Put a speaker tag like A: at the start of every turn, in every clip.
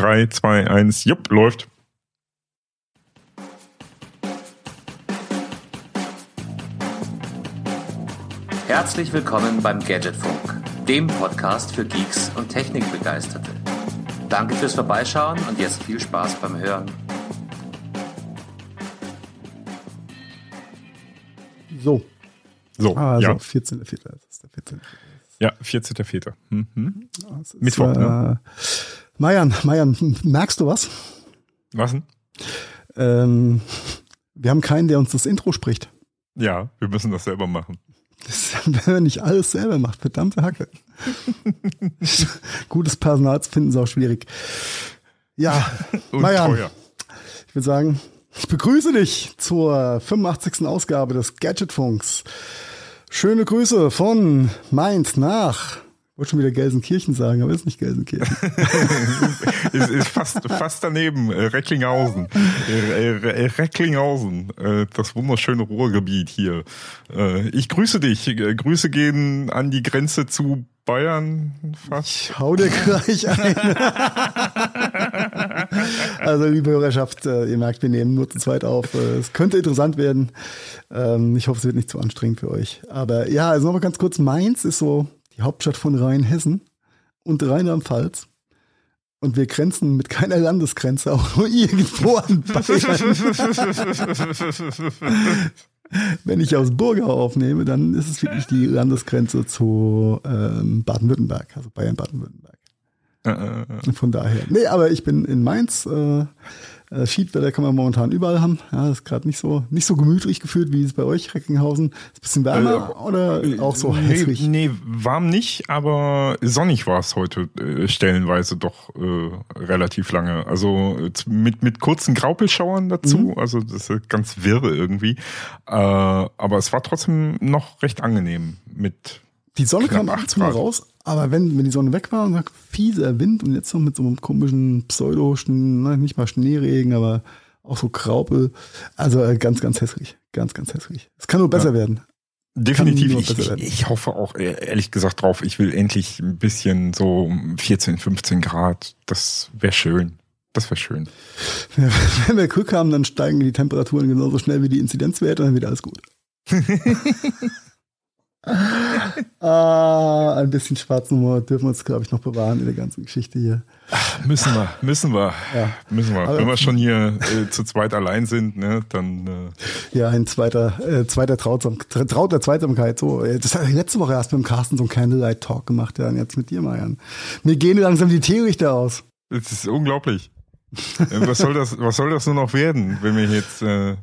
A: 3, 2, 1, jupp, läuft.
B: Herzlich willkommen beim Gadgetfunk, dem Podcast für Geeks und Technikbegeisterte. Danke fürs Vorbeischauen und jetzt viel Spaß beim Hören.
C: So.
A: So,
C: Also,
A: ja.
C: 14.04. Das ist der 14.
A: Ja, 14.04. Mhm.
C: Ist,
A: Mittwoch, ne?
C: Marian, Marian, merkst du was?
A: Was denn?
C: Ähm, wir haben keinen, der uns das Intro spricht.
A: Ja, wir müssen das selber machen.
C: Das, wenn man nicht alles selber macht, verdammte Hacke. Gutes Personal zu finden ist auch schwierig. Ja,
A: Und
C: Marian,
A: teuer.
C: ich würde sagen, ich begrüße dich zur 85. Ausgabe des Gadgetfunks. Schöne Grüße von Mainz nach, wollte schon wieder Gelsenkirchen sagen, aber ist nicht Gelsenkirchen.
A: ist, ist fast, fast daneben, äh, Recklinghausen. Äh, äh, Recklinghausen, das wunderschöne Ruhrgebiet hier. Ich grüße dich. Grüße gehen an die Grenze zu Bayern fast.
C: Ich hau dir gleich ein. also, liebe Hörerschaft, ihr merkt, wir nehmen nur zu zweit auf. Es könnte interessant werden. Ähm, Ich hoffe, es wird nicht zu anstrengend für euch. Aber ja, also nochmal ganz kurz. Mainz ist so die Hauptstadt von Rheinhessen und Rheinland-Pfalz. Und wir grenzen mit keiner Landesgrenze auch nur irgendwo an Bayern. Wenn ich aus Burgau aufnehme, dann ist es wirklich die Landesgrenze zu ähm, Baden-Württemberg, also Bayern-Baden-Württemberg.
A: Äh, äh, äh.
C: Von daher. Nee, aber ich bin in Mainz. Äh, äh, Schiedwetter kann man momentan überall haben. Ja, ist gerade nicht so nicht so gemütlich gefühlt, wie es bei euch, Recklinghausen. Ist ein bisschen wärmer oder auch so
A: nee,
C: hässlich?
A: Nee, warm nicht, aber sonnig war es heute äh, stellenweise doch äh, relativ lange. Also äh, mit, mit kurzen Graupelschauern dazu.
C: Mhm.
A: Also das ist ganz wirre irgendwie. Äh, aber es war trotzdem noch recht angenehm mit
C: Die Sonne
A: knapp
C: kam ab
A: acht
C: und zu mal
A: Grad.
C: raus, aber wenn, wenn die Sonne weg war und war fieser Wind und jetzt noch mit so einem komischen Pseudo, nicht mal Schneeregen, aber auch so Graupel. Also äh, ganz, ganz hässlich. Ganz, ganz hässlich. Es kann nur besser werden.
A: Definitiv. Ich,
C: besser
A: ich,
C: werden.
A: ich hoffe auch äh, ehrlich gesagt drauf, ich will endlich ein bisschen so 14, 15 Grad. Das wäre schön. Das wäre schön.
C: Wenn wir Glück haben, dann steigen die Temperaturen genauso schnell wie die Inzidenzwerte und dann wird alles gut. ah, ein bisschen schwarzen Humor dürfen wir uns, glaube ich, noch bewahren in der ganzen Geschichte hier.
A: Müssen wir, müssen wir,
C: Ja.
A: müssen wir.
C: Aber-
A: Wenn wir schon hier äh, zu zweit allein sind, ne, dann äh,
C: Ja, ein zweiter, äh, zweiter Trautsam, Traut der Zweitsamkeit. So, äh, das hat letzte Woche erst mit dem Carsten so einen Candlelight Talk gemacht, ja, und jetzt mit dir, Marian. Mir gehen langsam die Teelichter aus.
A: es ist unglaublich. Äh, was soll das, was soll das nur noch werden, wenn wir jetzt äh,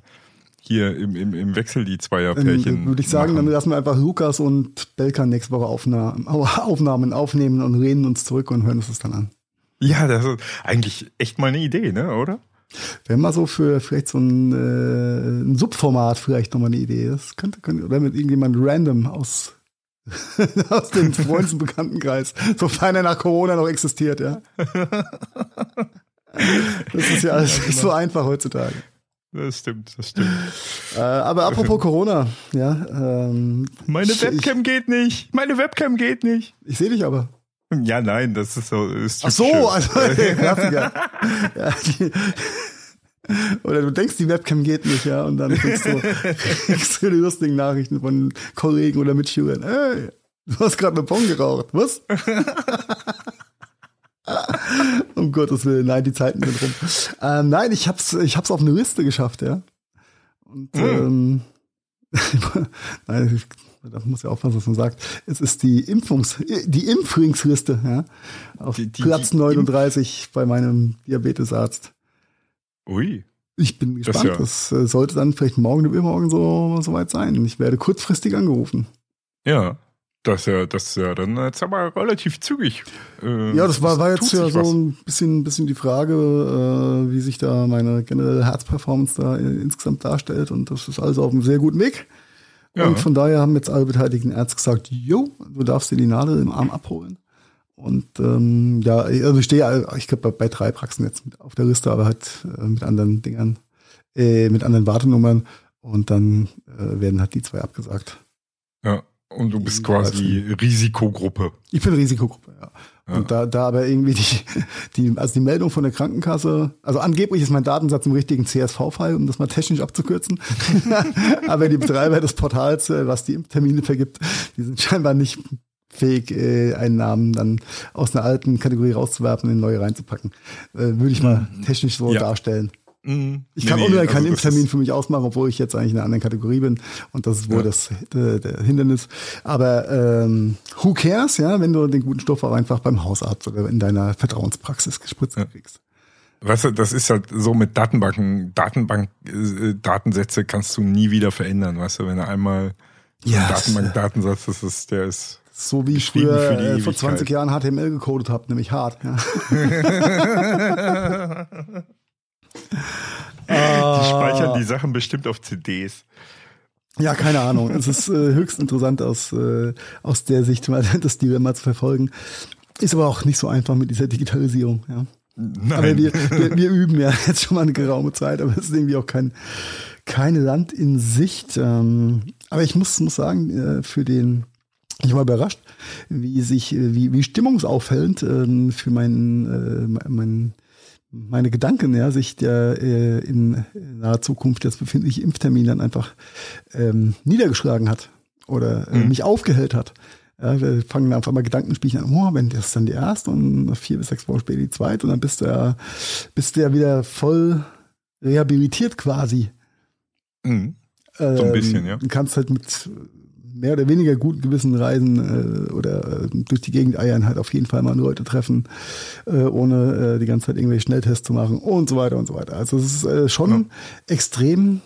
A: hier im, im, im Wechsel die
C: Dann
A: Zweierpärchen
C: würde ich sagen, dann
A: machen?
C: lassen wir einfach Lukas und Belkan nächste Woche Aufnahmen, Aufnahmen aufnehmen und reden uns zurück und hören uns das dann an.
A: Ja, das ist eigentlich echt mal eine Idee, ne, oder?
C: Wäre mal so für vielleicht so ein, äh, ein Subformat vielleicht nochmal eine Idee. Das könnte, könnte oder mit irgendjemand random aus, aus dem Freundes- und Bekanntenkreis, sofern er nach Corona noch existiert, ja. Das ist ja alles nicht so einfach heutzutage.
A: Das stimmt, das stimmt.
C: Äh, aber apropos Corona, ja, ähm,
A: Meine
C: ich,
A: Webcam geht nicht. Meine Webcam geht nicht.
C: Ich, ich sehe dich aber.
A: Ja, nein, das ist so. Ist
C: Ach so,
A: typisch.
C: also Klassiker. ja, die, oder du denkst, die Webcam geht nicht, ja, und dann kriegst du, kriegst du die lustigen Nachrichten von Kollegen oder Mitschülern. Hey, du hast gerade eine Pong geraucht. Was? um Gottes Willen, nein, die Zeiten sind rum. Ähm, nein, ich hab's, ich hab's auf eine Liste geschafft, ja. Und ähm, nein, ich, da muss ja aufpassen, was man sagt. Es ist die Impfungs, die Impfringsliste, ja. Auf
A: Die- die-
C: Platz
A: die
C: 39 bei meinem Diabetesarzt.
A: Ui.
C: Ich bin
A: Das
C: gespannt.
A: ja-
C: Das, äh, sollte dann vielleicht morgen oder übermorgen so, so weit sein. Ich werde kurzfristig angerufen.
A: Ja. Das ist ja, das ja dann jetzt aber relativ zügig. Äh,
C: Ja, das war, war jetzt ja so
A: was.
C: ein bisschen, bisschen die Frage, äh, wie sich da meine generelle Herzperformance da äh, insgesamt darstellt. Und das ist alles auf einem sehr guten Weg.
A: Ja.
C: Und von daher haben jetzt alle beteiligten Ärzte gesagt, jo, du darfst dir die Nadel im Arm abholen. Und ähm, ja, also ich stehe, ich glaube, bei, bei drei Praxen jetzt auf der Liste, aber halt äh, mit anderen Dingern, äh, mit anderen Wartenummern. Und dann äh, werden halt die zwei abgesagt.
A: Ja. Und du bist quasi Risikogruppe.
C: Ich bin Risikogruppe, ja. Und da, da aber irgendwie die, die, also die Meldung von der Krankenkasse, also angeblich ist mein Datensatz im richtigen CSV-File, um das mal technisch abzukürzen. aber die Betreiber des Portals, äh, was die Impftermine vergibt, die sind scheinbar nicht fähig, äh, einen Namen dann aus einer alten Kategorie rauszuwerfen und in neue reinzupacken. Äh, Würde ich mal mhm. technisch so ja. darstellen. Mhm. Ich kann nee, auch nur keinen also Impftermin für mich ausmachen, obwohl ich jetzt eigentlich in einer anderen Kategorie bin. Und das ist wohl ja. das der, der, Hindernis. Aber ähm, who cares, ja, wenn du den guten Stoff auch einfach beim Hausarzt oder in deiner Vertrauenspraxis gespritzt ja. kriegst.
A: Weißt du, das ist halt so mit Datenbanken, Datenbank, äh, Datensätze kannst du nie wieder verändern, weißt du, wenn du einmal
C: ja,
A: Datenbank-Datensatz, das ist, der ist
C: so wie ich früher äh, vor 20 Jahren HTML gecodet habe, nämlich hart. Ja.
A: Die speichern die Sachen bestimmt auf CDs.
C: Ja, keine Ahnung. Es ist äh, höchst interessant aus, äh, aus der Sicht das Dilemma zu verfolgen. Ist aber auch nicht so einfach mit dieser Digitalisierung, ja. Nein. Aber wir, wir, wir üben ja jetzt schon mal eine geraume Zeit, aber es ist irgendwie auch kein, kein Land in Sicht. Ähm, aber ich muss, muss sagen, äh, für den, ich war überrascht, wie sich, wie, wie stimmungsaufhellend ähm, für meinen, äh, meinen meine Gedanken, ja, sich der äh, in naher Zukunft jetzt befindliche Impftermin dann einfach ähm, niedergeschlagen hat oder äh, mhm. mich aufgehellt hat. Ja, wir fangen auf einmal Gedankenspielchen an, oh, wenn das dann die erste und vier bis sechs Wochen später die zweite und dann bist du ja, bist du ja wieder voll rehabilitiert quasi.
A: Mhm. So ein ähm, bisschen, ja.
C: Du kannst halt mit mehr oder weniger guten Gewissen reisen äh, oder äh, durch die Gegend eiern, halt auf jeden Fall mal Leute treffen, äh, ohne äh, die ganze Zeit irgendwelche Schnelltests zu machen und so weiter und so weiter. Also es ist äh, schon ja. extrem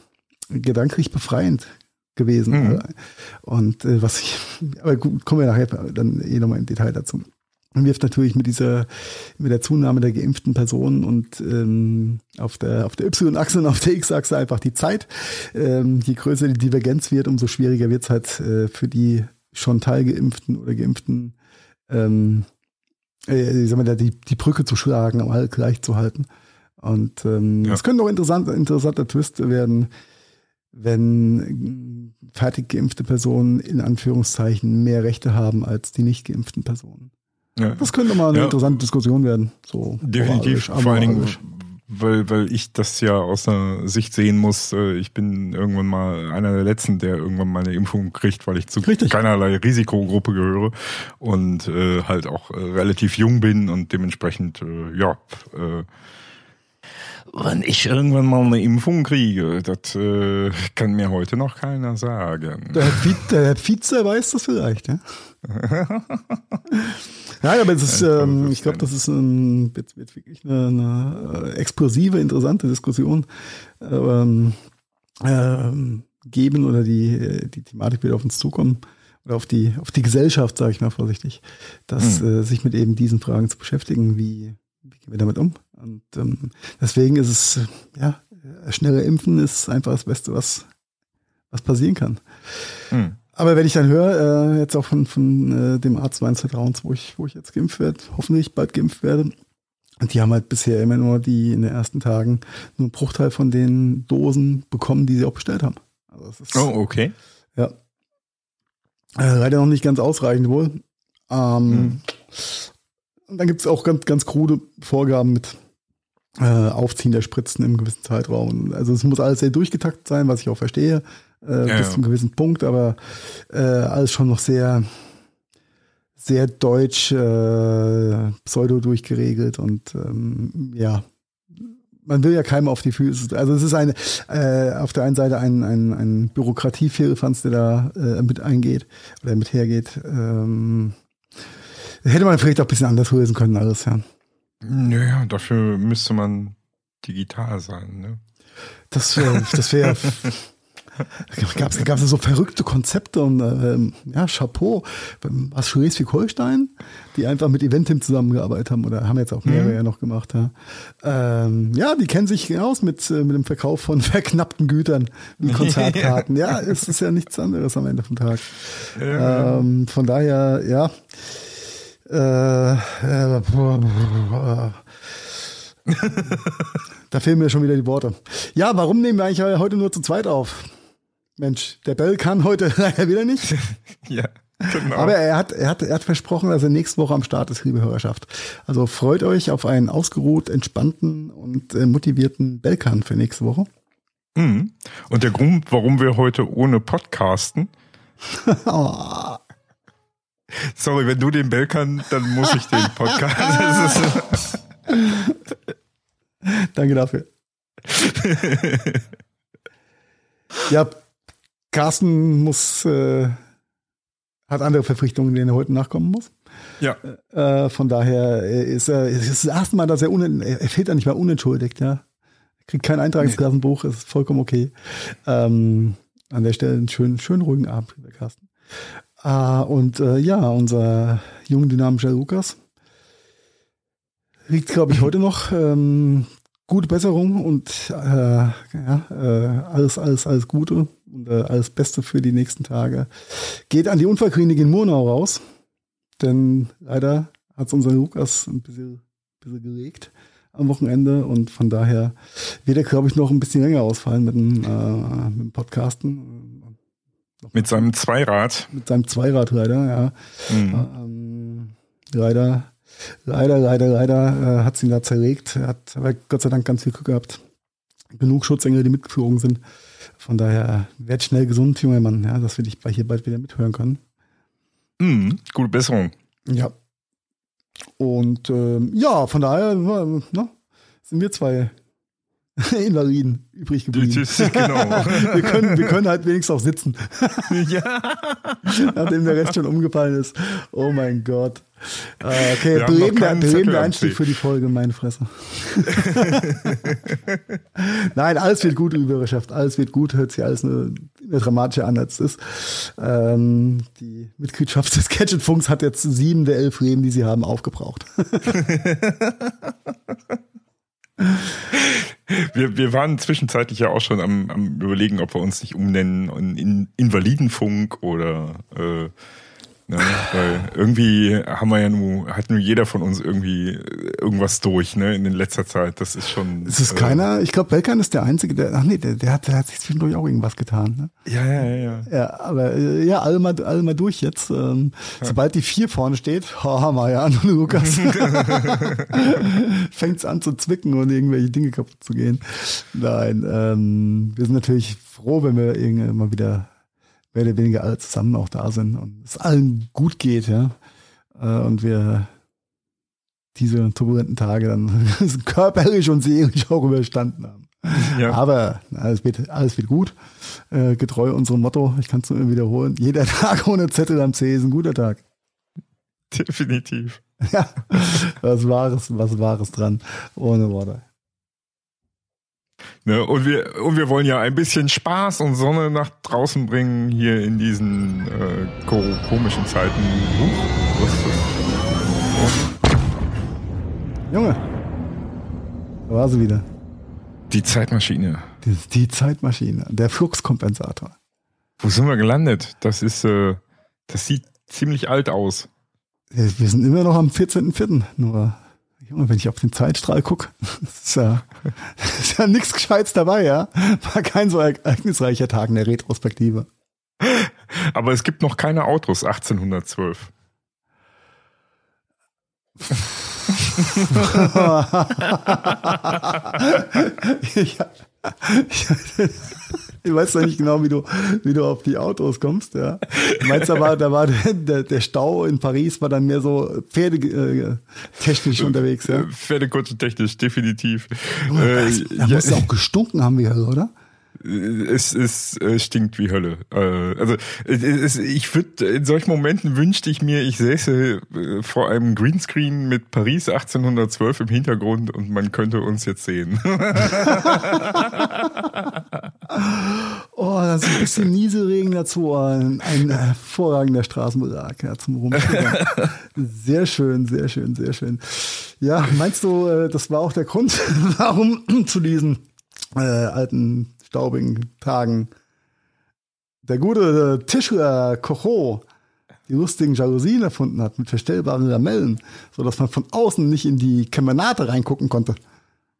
C: gedanklich befreiend gewesen. Mhm. Und äh, was ich, aber gut, kommen wir nachher dann eh nochmal im Detail dazu wirft natürlich mit dieser, mit der Zunahme der geimpften Personen und ähm, auf der auf der Y-Achse und auf der X-Achse einfach die Zeit. Ähm, je größer die Divergenz wird, umso schwieriger wird es halt äh, für die schon teilgeimpften oder geimpften ähm, äh, sagen wir, die, die Brücke zu schlagen, um halt gleich zu halten. Und ähm, ja. es könnte auch interessant, interessanter Twist werden, wenn fertig geimpfte Personen in Anführungszeichen mehr Rechte haben als die nicht geimpften Personen. Ja. Das könnte mal eine ja. interessante Diskussion werden. So
A: Definitiv. Vor allen Dingen, weil, weil ich das ja aus einer Sicht sehen muss. Äh, ich bin irgendwann mal einer der Letzten, der irgendwann mal eine Impfung kriegt, weil ich zu Richtig. keinerlei Risikogruppe gehöre und äh, halt auch äh, relativ jung bin und dementsprechend, äh, ja, äh, Wann ich irgendwann mal eine Impfung kriege, das äh, kann mir heute noch keiner sagen.
C: Der Herr, der Herr Vize weiß das vielleicht, ja? Nein, aber es ist, ähm, ich glaube, das ist ein, wird, wird wirklich eine, eine äh, explosive, interessante Diskussion ähm, ähm, geben oder die, die Thematik wird auf uns zukommen oder auf die, auf die Gesellschaft, sage ich mal vorsichtig, dass hm. äh, sich mit eben diesen Fragen zu beschäftigen, wie, wie gehen wir damit um? Und ähm, deswegen ist es, ja, schnelle Impfen ist einfach das Beste, was, was passieren kann. Hm. Aber wenn ich dann höre, äh, jetzt auch von, von äh, dem Arzt meines Vertrauens, wo ich, wo ich jetzt geimpft werde, hoffentlich bald geimpft werde, und die haben halt bisher immer nur die in den ersten Tagen nur einen Bruchteil von den Dosen bekommen, die sie auch bestellt haben.
A: Also ist, oh, okay.
C: Ja. Äh, leider noch nicht ganz ausreichend wohl. Ähm, hm. Und dann gibt es auch ganz, ganz krude Vorgaben mit äh, Aufziehen der Spritzen im gewissen Zeitraum. Also es muss alles sehr durchgetaktet sein, was ich auch verstehe äh, ja, bis ja. zu einem gewissen Punkt, aber äh, alles schon noch sehr, sehr deutsch, äh, pseudo durchgeregelt und ähm, ja, man will ja keinem auf die Füße. Also es ist eine äh, auf der einen Seite ein, ein, ein Bürokratiefirlefanz, der da äh, mit eingeht oder mit hergeht. Ähm, hätte man vielleicht auch ein bisschen anders lösen können, alles, ja.
A: Naja, dafür müsste man digital sein, ne?
C: Das wäre das wäre gab es gab's so verrückte Konzepte und ähm, ja, Chapeau. Was Schleswig-Holstein, die einfach mit Eventim zusammengearbeitet haben oder haben jetzt auch mehrere mhm. ja noch gemacht. Ja. Ähm, ja, die kennen sich aus mit, äh, mit dem Verkauf von verknappten Gütern wie Konzertkarten. ja, es ist ja nichts anderes am Ende vom Tag. Ja. Ähm, von daher, ja. Äh, äh, da fehlen mir schon wieder die Worte. Ja, warum nehmen wir eigentlich heute nur zu zweit auf? Mensch, der Bell kann heute leider wieder nicht.
A: ja. Genau.
C: Aber er hat, er, hat, er hat versprochen, dass er nächste Woche am Start ist, liebe Hörerschaft. Also freut euch auf einen ausgeruht, entspannten und äh, motivierten Belkan für nächste Woche.
A: Mhm. Und der Grund, warum wir heute ohne Podcasten. oh. Sorry, wenn du den Belkan, dann muss ich den Podcast.
C: Danke dafür. ja, Carsten muss äh, hat andere Verpflichtungen, denen er heute nachkommen muss.
A: Ja.
C: Äh, von daher ist er, ist das erste Mal, dass er, un, er fehlt da nicht mal unentschuldigt, ja. Er kriegt kein Eintragsklassenbuch, ist vollkommen okay. Ähm, an der Stelle einen schönen, schönen ruhigen Abend, lieber Carsten. Äh, und äh, ja, unser jung dynamischer Lukas liegt, glaube ich, heute noch. Ähm, gute Besserung und äh, ja, äh, alles, alles, alles Gute und äh, alles Beste für die nächsten Tage. Geht an die Unfallklinik in Murnau raus, denn leider hat es unser Lukas ein bisschen, bisschen gelegt am Wochenende und von daher wird er, glaube ich, noch ein bisschen länger ausfallen mit dem, äh, mit dem Podcasten.
A: Mit seinem Zweirad.
C: Mit seinem Zweirad leider, ja. Mhm. Ähm, leider, leider, leider, leider äh, hat es ihn da zerlegt. Er hat aber Gott sei Dank ganz viel Glück gehabt. Genug Schutzengel, die mitgeflogen sind. Von daher, werd schnell gesund, junger Mann, ja, dass wir dich hier bald wieder mithören können.
A: Mhm, gute Besserung.
C: Ja. Und ähm, ja, von daher ne, sind wir zwei Invaliden übrig geblieben. genau. wir, können, wir können halt wenigstens auch sitzen. ja. Nachdem der Rest schon umgefallen ist. Oh mein Gott. Äh, okay, belebender Einstieg für die Folge, meine Fresse. Nein, alles wird gut, liebe Hörerschaft. Alles wird gut, hört sich alles eine, eine dramatische an, als es ist. Ähm, die Mitgliedschaft des Gadgetfunks hat jetzt sieben der elf Leben, die sie haben, aufgebraucht.
A: wir, wir waren zwischenzeitlich ja auch schon am, am überlegen, ob wir uns nicht umnennen in Invalidenfunk oder äh, Ne? Weil irgendwie haben wir ja nur, hat nur jeder von uns irgendwie irgendwas durch, ne, in letzter Zeit. Das ist schon.
C: Es ist äh, keiner, ich glaube, Belkan ist der Einzige, der, ach nee, der, der, hat, der hat sich zwischendurch auch irgendwas getan, ne?
A: Ja, ja, ja, ja.
C: Ja, aber, äh, ja, alle mal, alle mal durch jetzt. Ähm, ja. Sobald die vier vorne steht, haha, Marian und Lukas, fängt's an zu zwicken und irgendwelche Dinge kaputt zu gehen. Nein, ähm, wir sind natürlich froh, wenn wir irgendwann mal wieder mehr oder weniger alle zusammen auch da sind und es allen gut geht, ja. Äh, und wir diese turbulenten Tage dann körperlich und seelisch auch überstanden haben. Ja. Aber alles wird, alles wird gut. Äh, getreu unserem Motto, ich kann es nur wiederholen, jeder Tag ohne Zettel am C ist ein guter Tag.
A: Definitiv.
C: Ja, was Wahres, was Wahres dran, ohne Worte.
A: Ne, und, wir, und wir wollen ja ein bisschen Spaß und Sonne nach draußen bringen hier in diesen äh, komischen Zeiten. Huch, was ist
C: das? Junge, da war sie wieder.
A: Die Zeitmaschine.
C: Die, die Zeitmaschine, der Fluxkompensator.
A: Wo sind wir gelandet? Das ist, äh, das sieht ziemlich alt aus.
C: Wir sind immer noch am 14.04. Nur Junge, wenn ich auf den Zeitstrahl gucke, ist ja, ist ja nichts Gescheites dabei, ja. War kein so ereignisreicher Tag in der Retrospektive.
A: Aber es gibt noch keine Autos 1812.
C: ja. Ich weiß noch nicht genau, wie du, wie du auf die Autos kommst, ja. Du meinst, da war, da war der, der Stau in Paris war dann mehr so pferdetechnisch äh, unterwegs, ja.
A: Pferdekutsche technisch, definitiv.
C: Äh, da ja, muss ja auch gestunken haben wir, oder?
A: Es, es, es stinkt wie Hölle. Äh, also es, ich würde in solchen Momenten wünschte ich mir, ich säße äh, vor einem Greenscreen mit Paris 1812 im Hintergrund und man könnte uns jetzt sehen.
C: oh, das ist ein bisschen Nieselregen dazu. Ein, ein hervorragender Straßenbelag ja, zum Rumschieben. Sehr schön, sehr schön, sehr schön. Ja, meinst du, äh, das war auch der Grund, warum zu diesen äh, alten staubigen Tagen der gute Tischler Kocho die lustigen Jalousien erfunden hat mit verstellbaren Lamellen, so dass man von außen nicht in die Kemenate reingucken konnte.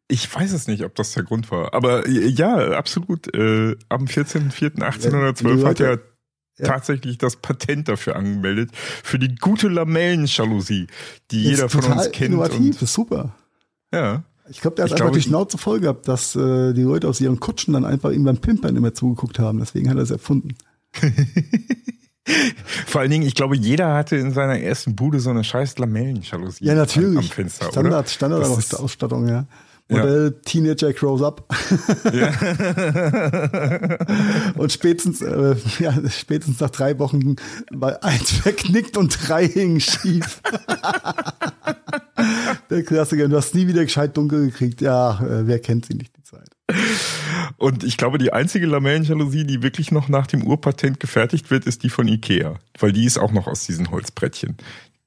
A: Ich weiß es nicht, ob das der Grund war. Aber äh, ja, absolut. Äh, am 14.04.1812 hat er ja. tatsächlich das Patent dafür angemeldet, für die gute Lamellenjalousie, die jeder von uns kennt.
C: Innovativ, und, ist super.
A: Ja.
C: Ich glaube, der hat ich einfach glaube, die Schnauze voll gehabt, dass äh, die Leute aus ihren Kutschen dann einfach ihm beim Pimpern immer zugeguckt haben. Deswegen hat er es erfunden.
A: Vor allen Dingen, ich glaube, jeder hatte in seiner ersten Bude so eine scheiß Lamellenjalousie
C: ja, natürlich.
A: am Fenster.
C: Standard, Standardausstattung, ja. Modell ja. Teenager Grows Up. Ja. und spätestens, äh, ja, spätestens nach drei Wochen war eins verknickt und drei hingen schief. Der Klassiker, du hast nie wieder gescheit dunkel gekriegt. Ja, äh, wer kennt sie nicht, die Zeit.
A: Und ich glaube, die einzige Lamellenjalousie, die wirklich noch nach dem Urpatent gefertigt wird, ist die von Ikea. Weil die ist auch noch aus diesen Holzbrettchen.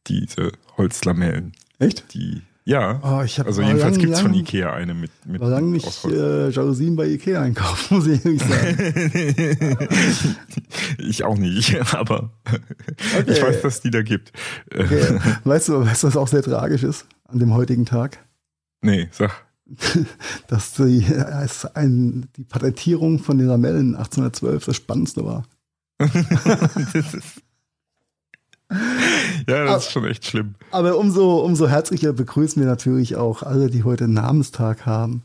A: Diese Holzlamellen.
C: Echt?
A: Die ja,
C: oh,
A: also jedenfalls gibt es von Ikea eine mit, mit
C: war lange nicht äh, Jalousien bei Ikea einkaufen, muss ich ehrlich sagen.
A: ich auch nicht, aber okay. ich weiß, dass die da gibt.
C: Okay. Weißt du, weißt du, was auch sehr tragisch ist an dem heutigen Tag?
A: Nee, sag.
C: dass die, als ein, die Patentierung von den Lamellen 1812 das Spannendste war. das
A: ist ja, das aber, ist schon echt schlimm.
C: Aber umso, umso herzlicher begrüßen wir natürlich auch alle, die heute Namenstag haben.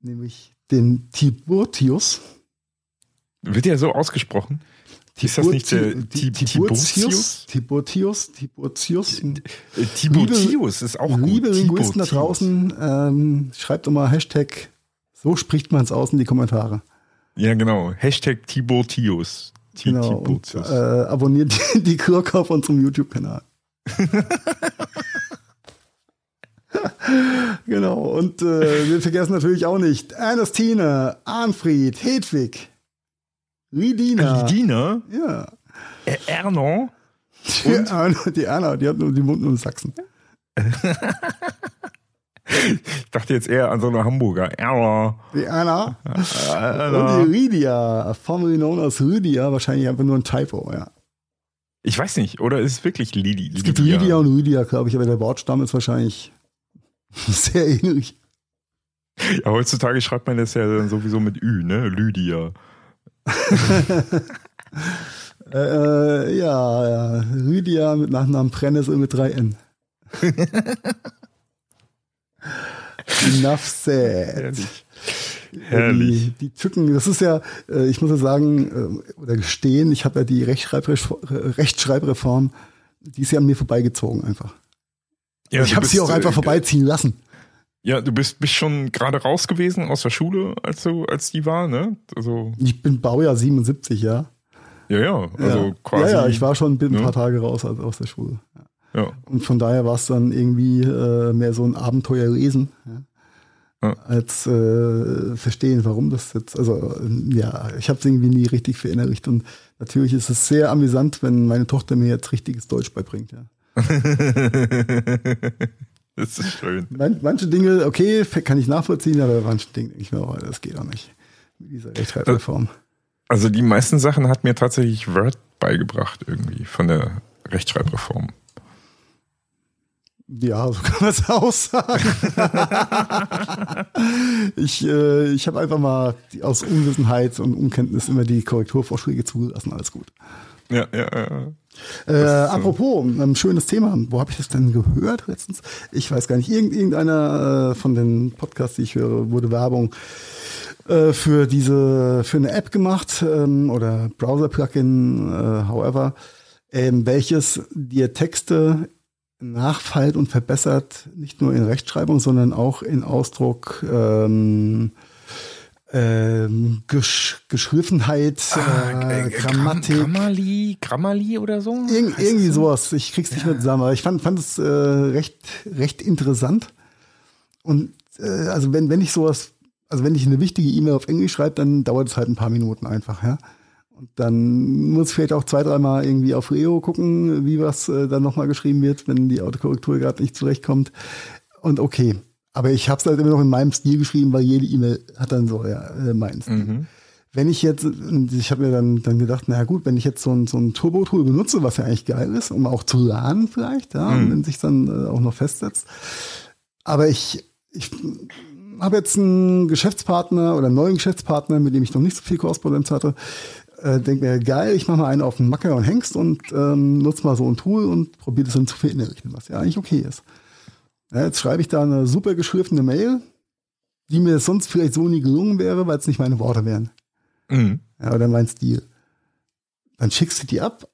C: Nämlich den Tiburtius.
A: Wird ja so ausgesprochen? Ist das nicht der
C: Tiburtius? Tiburtius? Tiburtius?
A: Tiburtius ist auch gut.
C: Liebe Linguisten da draußen, ähm, schreibt doch mal Hashtag, so spricht man es aus in die Kommentare.
A: Ja, genau. Hashtag Tiburtius.
C: Genau. Und, äh, abonniert die, die Kirche auf unserem YouTube-Kanal. genau. Und äh, wir vergessen natürlich auch nicht Ernestine, Arnfried, Hedwig, Lidina.
A: Lidina?
C: Ja.
A: Erno.
C: Die Erna, die Erna, die hat nur die Mund in Sachsen.
A: Ich dachte jetzt eher an so eine Hamburger. Erna.
C: Die Erna. Erna. Und die Lydia, formerly known as Lydia, wahrscheinlich einfach nur ein Typo, ja.
A: Ich weiß nicht, oder ist es wirklich Lidi?
C: Es gibt Lydia und Lydia, glaube ich, aber der Wortstamm ist wahrscheinlich sehr ähnlich.
A: Ja, heutzutage schreibt man das ja dann sowieso mit Ü, ne? Lydia.
C: äh, äh, ja, ja. Lydia mit Nachnamen Brennnessel mit 3N. Enough said.
A: Herrlich. Herrlich.
C: Die, die, Tücken, das ist ja, äh, ich muss ja sagen, äh, oder gestehen, ich habe ja die Rechtschreibreform, die ist ja an mir vorbeigezogen einfach. Ja, ich habe sie auch einfach äh, vorbeiziehen lassen.
A: Ja, du bist, bist schon gerade raus gewesen aus der Schule, als du, als die war, ne? Also
C: ich bin Baujahr 77, ja.
A: Ja, ja, also
C: ja.
A: quasi.
C: Ja, ja, ich war schon ein paar Tage raus aus der Schule. Ja. Und von daher war es dann irgendwie äh, mehr so ein Abenteuer lesen. Ja? Ja. als äh, verstehen, warum das jetzt, also ja, ich habe es irgendwie nie richtig verinnerlicht und natürlich ist es sehr amüsant, wenn meine Tochter mir jetzt richtiges Deutsch beibringt, ja.
A: das ist schön.
C: Man, manche Dinge, okay, kann ich nachvollziehen, aber manche Dinge denke ich mir, oh, das geht auch nicht. Mit dieser Rechtschreibreform.
A: Also die meisten Sachen hat mir tatsächlich Word beigebracht irgendwie von der Rechtschreibreform.
C: Ja, so kann man es auch sagen. ich äh, ich habe einfach mal aus Unwissenheit und Unkenntnis immer die Korrekturvorschläge zugelassen. Alles gut.
A: Ja, ja, ja.
C: Äh, apropos, ein ähm, schönes Thema. Wo habe ich das denn gehört letztens? Ich weiß gar nicht. Irgend, irgendeiner äh, von den Podcasts, die ich höre, wurde Werbung äh, für diese für eine App gemacht ähm, oder Browser-Plugin, äh, however, ähm, welches dir Texte nachfeilt und verbessert, nicht nur in Rechtschreibung, sondern auch in Ausdruck, ähm, ähm, Gesch Geschliffenheit, ah, äh, Grammatik.
A: Grammarly, Grammarly oder so?
C: Ir irgendwie sowas. Ich krieg's nicht ja. mehr zusammen. Aber ich fand, fand es äh, recht, recht interessant. Und äh, also wenn, wenn ich sowas, also wenn ich eine wichtige E-Mail auf Englisch schreibe, dann dauert es halt ein paar Minuten einfach, ja. Und dann muss ich vielleicht auch zwei, dreimal irgendwie auf Leo gucken, wie was äh, dann nochmal geschrieben wird, wenn die Autokorrektur gerade nicht zurechtkommt. Und okay. Aber ich habe es halt immer noch in meinem Stil geschrieben, weil jede E-Mail hat dann so ja, äh, meinen Stil. Mhm. Wenn ich jetzt, ich habe mir dann, dann gedacht, naja gut, wenn ich jetzt so ein, so ein Turbo-Tool benutze, was ja eigentlich geil ist, um auch zu lernen vielleicht, ja, mhm. wenn sich dann äh, auch noch festsetzt. Aber ich, ich habe jetzt einen Geschäftspartner oder einen neuen Geschäftspartner, mit dem ich noch nicht so viel Korrespondenz hatte. Äh, denk mir, geil, ich mache mal einen auf den Macker und Hengst und ähm, nutze mal so ein Tool und probiere das dann zu verinnerlichen, was ja eigentlich okay ist. Ja, jetzt schreibe ich da eine super geschriftene Mail, die mir sonst vielleicht so nie gelungen wäre, weil es nicht meine Worte wären.
A: Mhm.
C: Ja, oder mein Stil. Dann schickst du die ab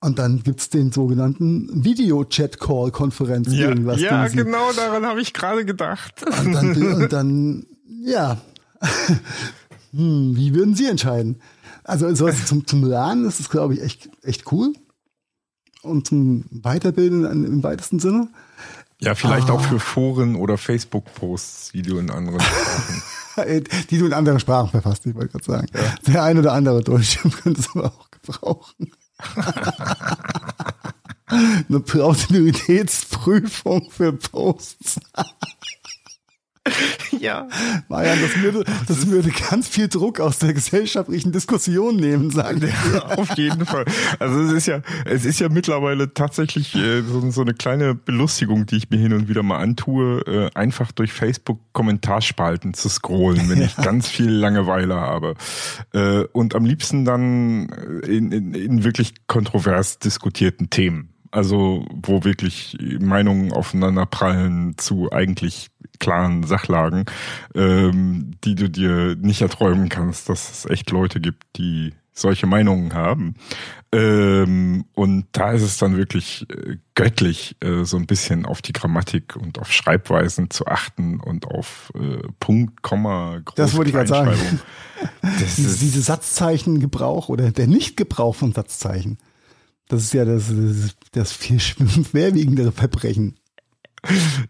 C: und dann gibt's den sogenannten Video-Chat-Call-Konferenz.
A: Ja,
C: irgendwas
A: ja genau daran habe ich gerade gedacht.
C: Und dann, und dann ja. hm, wie würden Sie entscheiden? Also sowas zum, zum Lernen ist es, glaube ich, echt, echt cool. Und zum Weiterbilden im weitesten Sinne.
A: Ja, vielleicht
C: Ah.
A: auch für Foren oder Facebook-Posts, die du in anderen Sprachen.
C: Die du in anderen Sprachen verfasst, ich wollte gerade sagen. Der ein oder andere Deutsche könnte es aber auch gebrauchen. Eine Plausibilitätsprüfung für Posts.
A: ja.
C: Marian, das würde, das würde ganz viel Druck aus der gesellschaftlichen Diskussion nehmen, sagen wir.
A: Auf jeden Fall. Also es ist ja, es ist ja mittlerweile tatsächlich äh, so, so eine kleine Belustigung, die ich mir hin und wieder mal antue, äh, einfach durch Facebook Kommentarspalten zu scrollen, wenn ich ganz viel Langeweile habe. Äh, und am liebsten dann in, in, in wirklich kontrovers diskutierten Themen. Also wo wirklich Meinungen aufeinander prallen zu eigentlich klaren Sachlagen, ähm, die du dir nicht erträumen kannst, dass es echt Leute gibt, die solche Meinungen haben. Ähm, und da ist es dann wirklich äh, göttlich, äh, so ein bisschen auf die Grammatik und auf Schreibweisen zu achten und auf äh, Punkt, Komma, Groß
C: Das wollte ich gerade sagen. Diese,
A: ist,
C: diese Satzzeichengebrauch oder der Nichtgebrauch von Satzzeichen. Das ist ja das, das, das viel schwerwiegendere Verbrechen.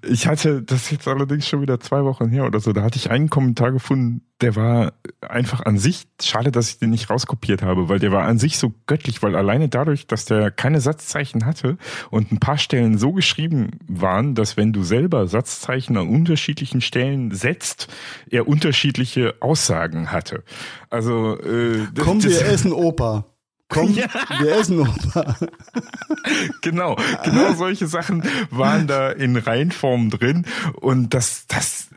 A: Ich hatte das jetzt allerdings schon wieder zwei Wochen her oder so. Da hatte ich einen Kommentar gefunden, der war einfach an sich, schade, dass ich den nicht rauskopiert habe, weil der war an sich so göttlich, weil alleine dadurch, dass der keine Satzzeichen hatte und ein paar Stellen so geschrieben waren, dass wenn du selber Satzzeichen an unterschiedlichen Stellen setzt, er unterschiedliche Aussagen hatte. Also äh,
C: Komm, wir essen Opa. Komm, wir essen Opa.
A: Genau, genau solche Sachen waren da in Reinform drin und das, das,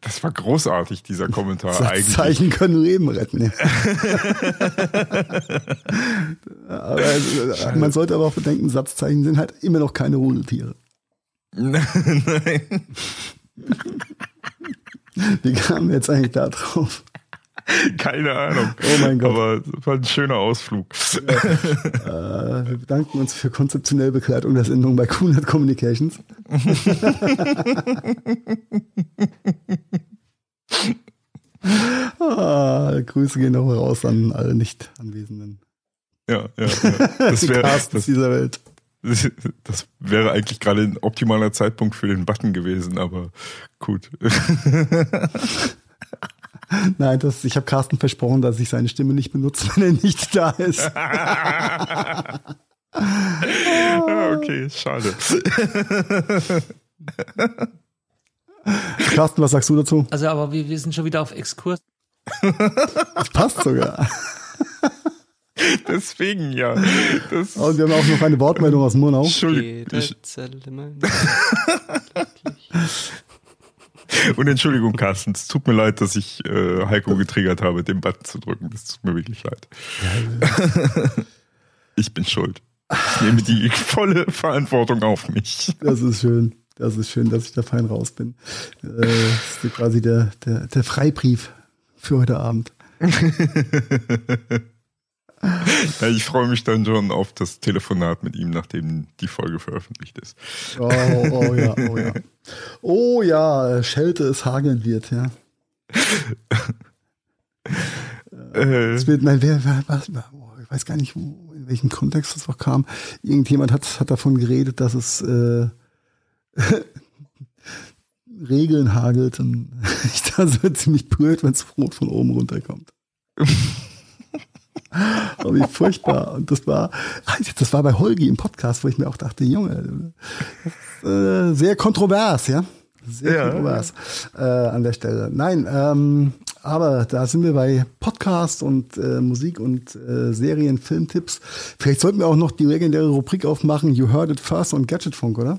A: das war großartig, dieser Kommentar eigentlich.
C: Satzzeichen können Leben retten. aber, äh, man sollte aber auch bedenken, Satzzeichen sind halt immer noch keine Rudeltiere.
A: Nein,
C: Wie kamen wir jetzt eigentlich da drauf?
A: keine Ahnung.
C: Oh mein Gott.
A: Aber es war ein schöner Ausflug.
C: Äh, wir bedanken uns für konzeptionelle Begleitung der Sendung bei Coolnet Communications. ah, Grüße gehen noch raus an alle Nicht-Anwesenden.
A: Ja, ja, ja. Das wäre das,
C: dieser Welt.
A: das wäre eigentlich gerade ein optimaler Zeitpunkt für den Button gewesen, aber gut.
C: Nein, das, ich habe Carsten versprochen, dass ich seine Stimme nicht benutze, wenn er nicht da ist.
A: Okay, schade.
C: Carsten, was sagst du dazu?
D: Also, aber wir, wir sind schon wieder auf Exkurs.
C: Das passt sogar.
A: Deswegen ja. Das,
C: Und wir haben auch noch eine Wortmeldung aus Murnau.
A: Entschuldigung, ich,
E: Jede Zelle mein
A: Und Entschuldigung, Carsten, es tut mir leid, dass ich äh, Heiko getriggert habe, den Button zu drücken. Das tut mir wirklich leid. ich bin schuld. Ich nehme die volle Verantwortung auf mich.
C: Das ist schön. Das ist schön, dass ich da fein raus bin. Äh, Das ist quasi der, der, der Freibrief für heute Abend.
A: Ja, ich freue mich dann schon auf das Telefonat mit ihm, nachdem die Folge veröffentlicht ist.
C: Oh, oh ja, oh ja. Oh ja, Schelte es hageln wird, ja.
A: Äh,
C: Es wird, nein, wer, was, oh, ich weiß gar nicht, wo, in welchem Kontext das noch kam. Irgendjemand hat, hat davon geredet, dass es äh, Regeln hagelt und ich da so ziemlich blöd, wenn es rot von oben runterkommt. Aber wie furchtbar. Und das war, das war bei Holgi im Podcast, wo ich mir auch dachte, Junge, ist, äh, sehr kontrovers, ja. Sehr
A: Ja.
C: kontrovers äh, an der Stelle. Nein, ähm, aber da sind wir bei Podcast und äh, Musik und äh, Serien, Filmtipps. Vielleicht sollten wir auch noch die legendäre Rubrik aufmachen, You Heard It First und Gadgetfunk, oder?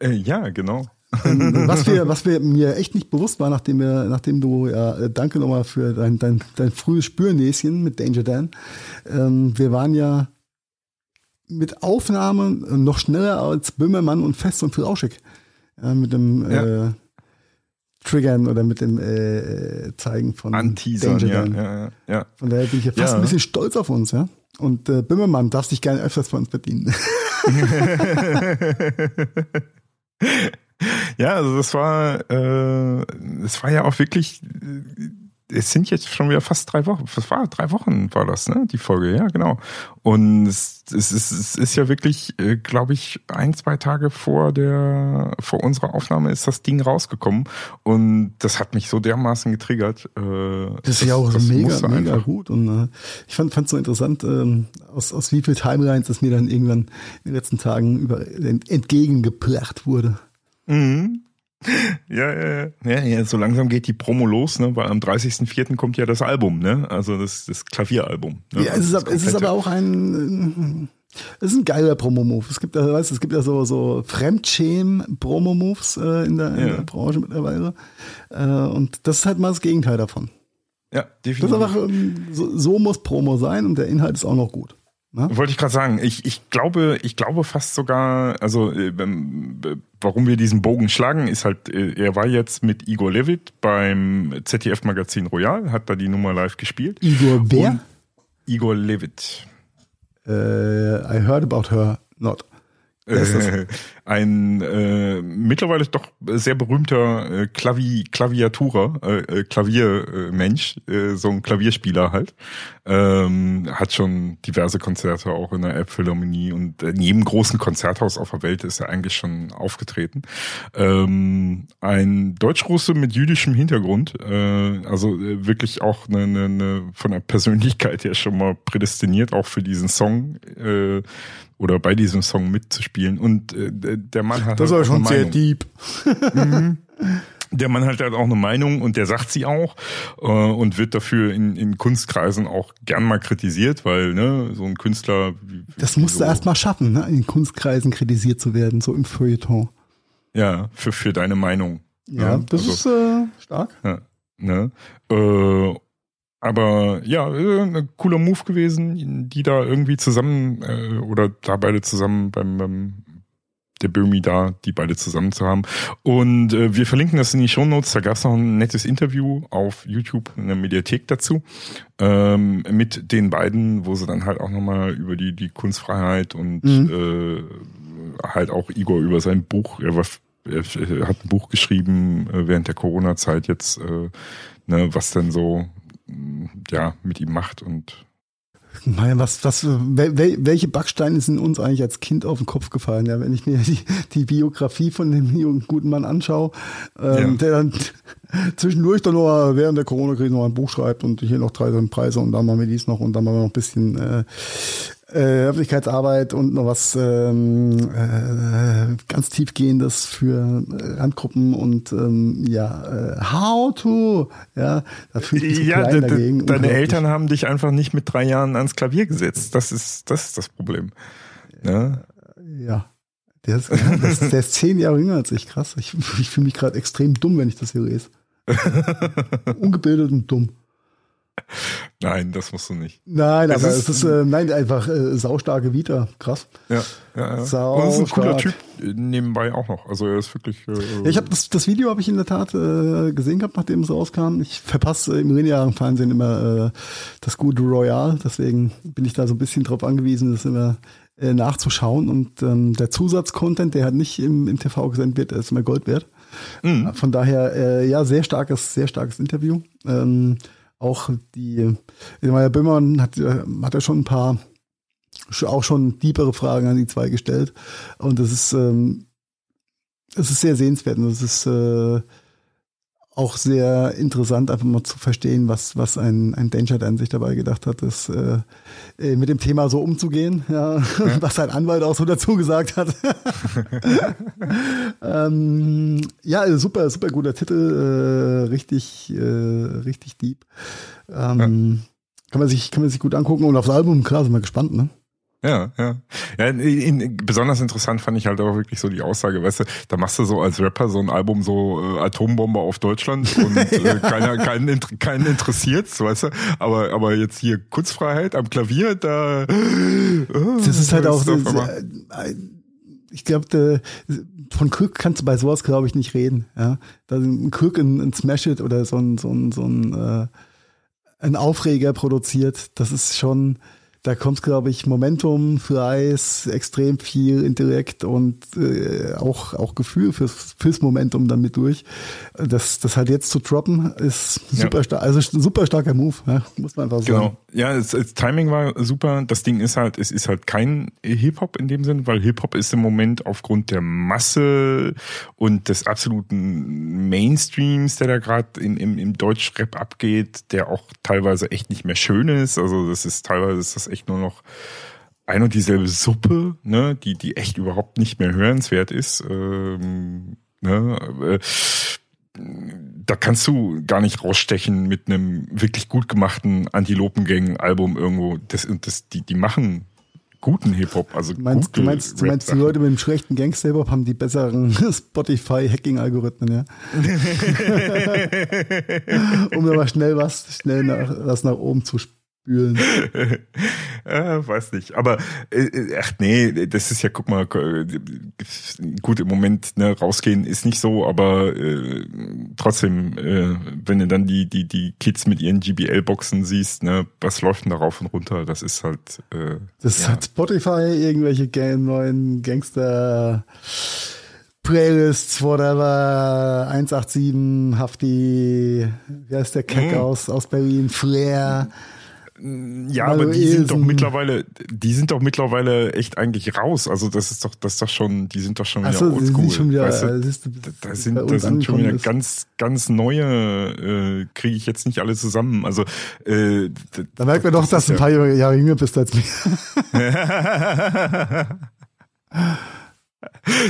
A: äh, ja, genau.
C: Was wir, was wir mir echt nicht bewusst war, nachdem wir, nachdem du, ja, äh, danke nochmal für dein, dein, dein frühes Spürnäschen mit Danger Dan. Ähm, wir waren ja mit Aufnahme noch schneller als Böhmermann und Fest und Flauschig. Ja, mit dem
A: Ja.
C: äh, Triggern oder mit dem äh, Zeigen von
A: Anteasern,
C: Danger Dan.
A: ja, ja.
C: Von daher bin ich ja fast ein bisschen stolz auf uns, ja. Und äh, Böhmermann darfst dich gerne öfters von uns bedienen.
A: Ja, also das war, äh, es war ja auch wirklich, äh, es sind jetzt schon wieder fast drei Wochen, was war, drei Wochen war das, ne, die Folge, ja, genau. Und es, es, ist, es ist ja wirklich, äh, glaube ich, ein, zwei Tage vor der, vor unserer Aufnahme ist das Ding rausgekommen und das hat mich so dermaßen getriggert. Äh,
C: Das ist ja auch so mega, mega gut. Und äh, ich fand es so interessant, ähm, aus, aus wie viel Timelines es mir dann irgendwann in den letzten Tagen über, entgegengebracht wurde.
A: Mhm. Ja, ja, ja. ja, ja. So langsam geht die Promo los, ne? Weil am 30.04. kommt ja das Album, ne? Also das, das Klavieralbum. Ne?
C: Ja, es ist,
A: Das
C: aber- es ist aber auch ein, äh, es ist ein geiler Promo-Move. Es gibt, ja, weißt, du, es gibt ja so, so Fremdschämen-Promo-Moves äh, in, der, in
A: Ja.
C: der Branche mittlerweile. Äh, und das ist halt mal das Gegenteil davon.
A: Ja,
C: Das ist
A: definitiv.
C: einfach, ähm, so, so muss Promo sein und der Inhalt ist auch noch gut. Ne?
A: Wollte ich gerade sagen, ich, ich glaube, ich glaube fast sogar, also äh, warum wir diesen Bogen schlagen, ist halt, äh, er war jetzt mit Igor Levit beim ZDF-Magazin Royal, hat da die Nummer live gespielt.
C: Igor, wer?
A: Und Igor Levit.
C: Äh, I heard about her not.
A: Ein äh, mittlerweile doch sehr berühmter äh, Klavi Klaviaturer, äh, äh, Klaviermensch, äh, so ein Klavierspieler halt. Ähm, hat schon diverse Konzerte auch in der Elbphilharmonie und in jedem großen Konzerthaus auf der Welt ist er eigentlich schon aufgetreten. Ähm, ein Deutschrusse mit jüdischem Hintergrund, äh, also äh, wirklich auch eine, eine, eine von der Persönlichkeit her schon mal prädestiniert, auch für diesen Song. Äh, oder bei diesem Song mitzuspielen. Und äh, der Mann hat
C: Das
A: halt
C: war schon
A: auch eine
C: sehr
A: Meinung.
C: deep.
A: Der Mann hat halt auch eine Meinung und der sagt sie auch äh, und wird dafür in, in Kunstkreisen auch gern mal kritisiert, weil ne, so ein Künstler.
C: Das musst du
A: so,
C: erst mal schaffen, ne? in Kunstkreisen kritisiert zu werden, so im Feuilleton.
A: Ja, für, für deine Meinung.
C: Ja, das
A: also,
C: ist äh, stark.
A: Ja, ne? Äh, aber ja, äh, ein cooler Move gewesen, die da irgendwie zusammen äh, oder da beide zusammen beim, beim der Böhmi da, die beide zusammen zu haben. Und äh, wir verlinken das in die Shownotes. Da gab es noch ein nettes Interview auf YouTube in der Mediathek dazu ähm, mit den beiden, wo sie dann halt auch nochmal über die, die Kunstfreiheit und
C: Mhm.
A: äh, halt auch Igor über sein Buch, er, war, er, hat ein Buch geschrieben äh, während der Corona-Zeit jetzt, äh, ne, was denn so ja mit ihm macht und
C: was, was, wel, wel, welche Backsteine sind uns eigentlich als Kind auf den Kopf gefallen? Ja, wenn ich mir die, die Biografie von dem jungen guten Mann anschaue, ähm,
A: Ja.
C: der dann zwischendurch dann nur während der Corona-Krise noch ein Buch schreibt und hier noch drei Preise und dann machen wir dies noch und dann machen wir noch ein bisschen äh, äh, Öffentlichkeitsarbeit und noch was ähm, äh, ganz tiefgehendes für äh, Randgruppen und ähm, ja, äh, how to, ja, da fühle ich mich
A: ja,
C: klein dagegen.
A: deine. Eltern haben dich einfach nicht mit drei Jahren ans Klavier gesetzt. Das ist das, ist das Problem. Ne?
C: Ja. Der ist, der, der ist zehn Jahre jünger als ich, krass. Ich, ich fühle mich gerade extrem dumm, wenn ich das hier lese. Ungebildet und dumm.
A: Nein, das musst du nicht.
C: Nein,
A: Es
C: aber
A: ist-
C: es ist, äh, nein, einfach äh, saustarke Vita. Krass.
A: Ja, ja, ja.
C: Sau
A: Und ist ein cooler. Typ äh, nebenbei auch noch. Also er ist wirklich. Äh,
C: Ja, ich habe das, das Video habe ich in der Tat äh, gesehen gehabt, nachdem es rauskam. Ich verpasse im linearen Fernsehen immer äh, das gute Royal, deswegen bin ich da so ein bisschen drauf angewiesen, das immer äh, nachzuschauen. Und ähm, der Zusatzcontent, der halt nicht im, im TV gesendet wird, der ist immer Gold wert.
A: Mhm.
C: Von daher, äh, ja, sehr starkes, sehr starkes Interview. Ähm, auch die, meine, Böhmermann hat, äh, hat ja schon ein paar, auch schon tiefere Fragen an die zwei gestellt. Und das ist, ähm, es ist sehr sehenswert und es ist äh, auch sehr interessant, einfach mal zu verstehen, was, was ein, ein Danger Dan sich dabei gedacht hat, das äh, äh, mit dem Thema so umzugehen, ja, was sein Anwalt auch so dazu gesagt hat. ähm, ja, also super, super guter Titel, äh, richtig, äh, richtig deep. Ähm, Kann man sich, kann man sich gut angucken und aufs Album, klar, sind wir gespannt, ne?
A: Ja, ja. ja in, in, besonders interessant fand ich halt auch wirklich so die Aussage, weißt du, da machst du so als Rapper so ein Album so äh, Atombombe auf Deutschland und äh, keiner, keinen, keinen interessiert's, weißt du, aber, aber jetzt hier Kunstfreiheit am Klavier, da.
C: Äh, das ist halt auch, das, äh, ich glaube, von Krück kannst du bei sowas, glaube ich, nicht reden. Ja, da ein Krück ein, ein Smash It oder so ein, so ein, so ein, äh, ein Aufreger produziert, das ist schon, da kommt, glaube ich, Momentum für Eis, extrem viel Intellekt und äh, auch, auch Gefühl fürs, fürs Momentum damit durch. Das, das halt jetzt zu droppen, ist super ja. stark, also super starker Move, ja, muss man einfach sagen. Genau.
A: Ja, das, das Timing war super. Das Ding ist halt, es ist halt kein Hip-Hop in dem Sinn, weil Hip-Hop ist im Moment aufgrund der Masse und des absoluten Mainstreams, der da gerade im, im Deutschrap abgeht, der auch teilweise echt nicht mehr schön ist. Also das ist teilweise ist das echt nur noch ein und dieselbe Suppe, ne, die, die echt überhaupt nicht mehr hörenswert ist. Ähm, ne, äh, da kannst du gar nicht rausstechen mit einem wirklich gut gemachten Antilopengang-Album irgendwo. Das, das, die, die machen guten Hip-Hop, also
C: du meinst,
A: gute
C: du meinst, du meinst die Leute mit dem schlechten Gangster-Hip-Hop haben die besseren Spotify-Hacking-Algorithmen, ja? um da mal schnell was, schnell nach, was nach oben zu spielen spülen.
A: ja, weiß nicht. Aber äh, ach nee, das ist ja, guck mal, gut im Moment ne, rausgehen ist nicht so, aber äh, trotzdem, äh, wenn du dann die die die Kids mit ihren GBL-Boxen siehst, ne, was läuft denn da rauf und runter? Das ist halt. Äh,
C: das ja. hat Spotify irgendwelche neuen Gangster. Playlists, whatever, 187, Hafti, wie heißt der Keck hm. aus, aus Berlin, Flair,
A: ja, aber die sind doch mittlerweile, die sind doch mittlerweile echt eigentlich raus. Also das ist doch, das ist doch schon, die sind doch schon wieder so, oldschool. Schon wieder, weißt du? ist, da sind, da sind schon wieder ist. ganz, ganz neue, äh, kriege ich jetzt nicht alle zusammen. Also äh,
C: da merkt man doch, dass du ein paar Jahre jünger bist als mir.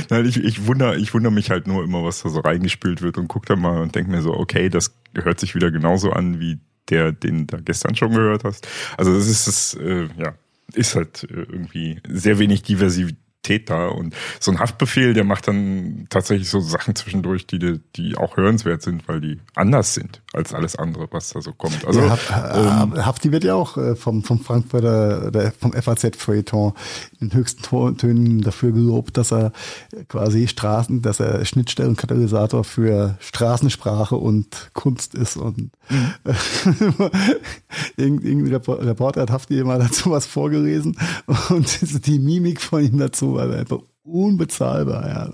A: Nein, ich, ich wundere ich wunder mich halt nur immer, was da so reingespült wird und guck da mal und denke mir so, okay, das hört sich wieder genauso an wie der, den da gestern schon gehört hast. Also das ist das, äh, ja, ist halt äh, irgendwie sehr wenig Diversität da und so ein Haftbefehl, der macht dann tatsächlich so Sachen zwischendurch, die, die auch hörenswert sind, weil die anders sind als alles andere, was da so kommt. Also ja,
C: ähm, Hafti wird ja auch äh, vom, vom Frankfurter oder vom FAZ-Feuilleton in den höchsten Tönen dafür gelobt, dass er quasi Straßen, dass er Schnittstellen Katalysator für Straßensprache und Kunst ist und mhm. irgendein Reporter hat Hafti mal dazu was vorgelesen und die Mimik von ihm dazu war einfach unbezahlbar, ja.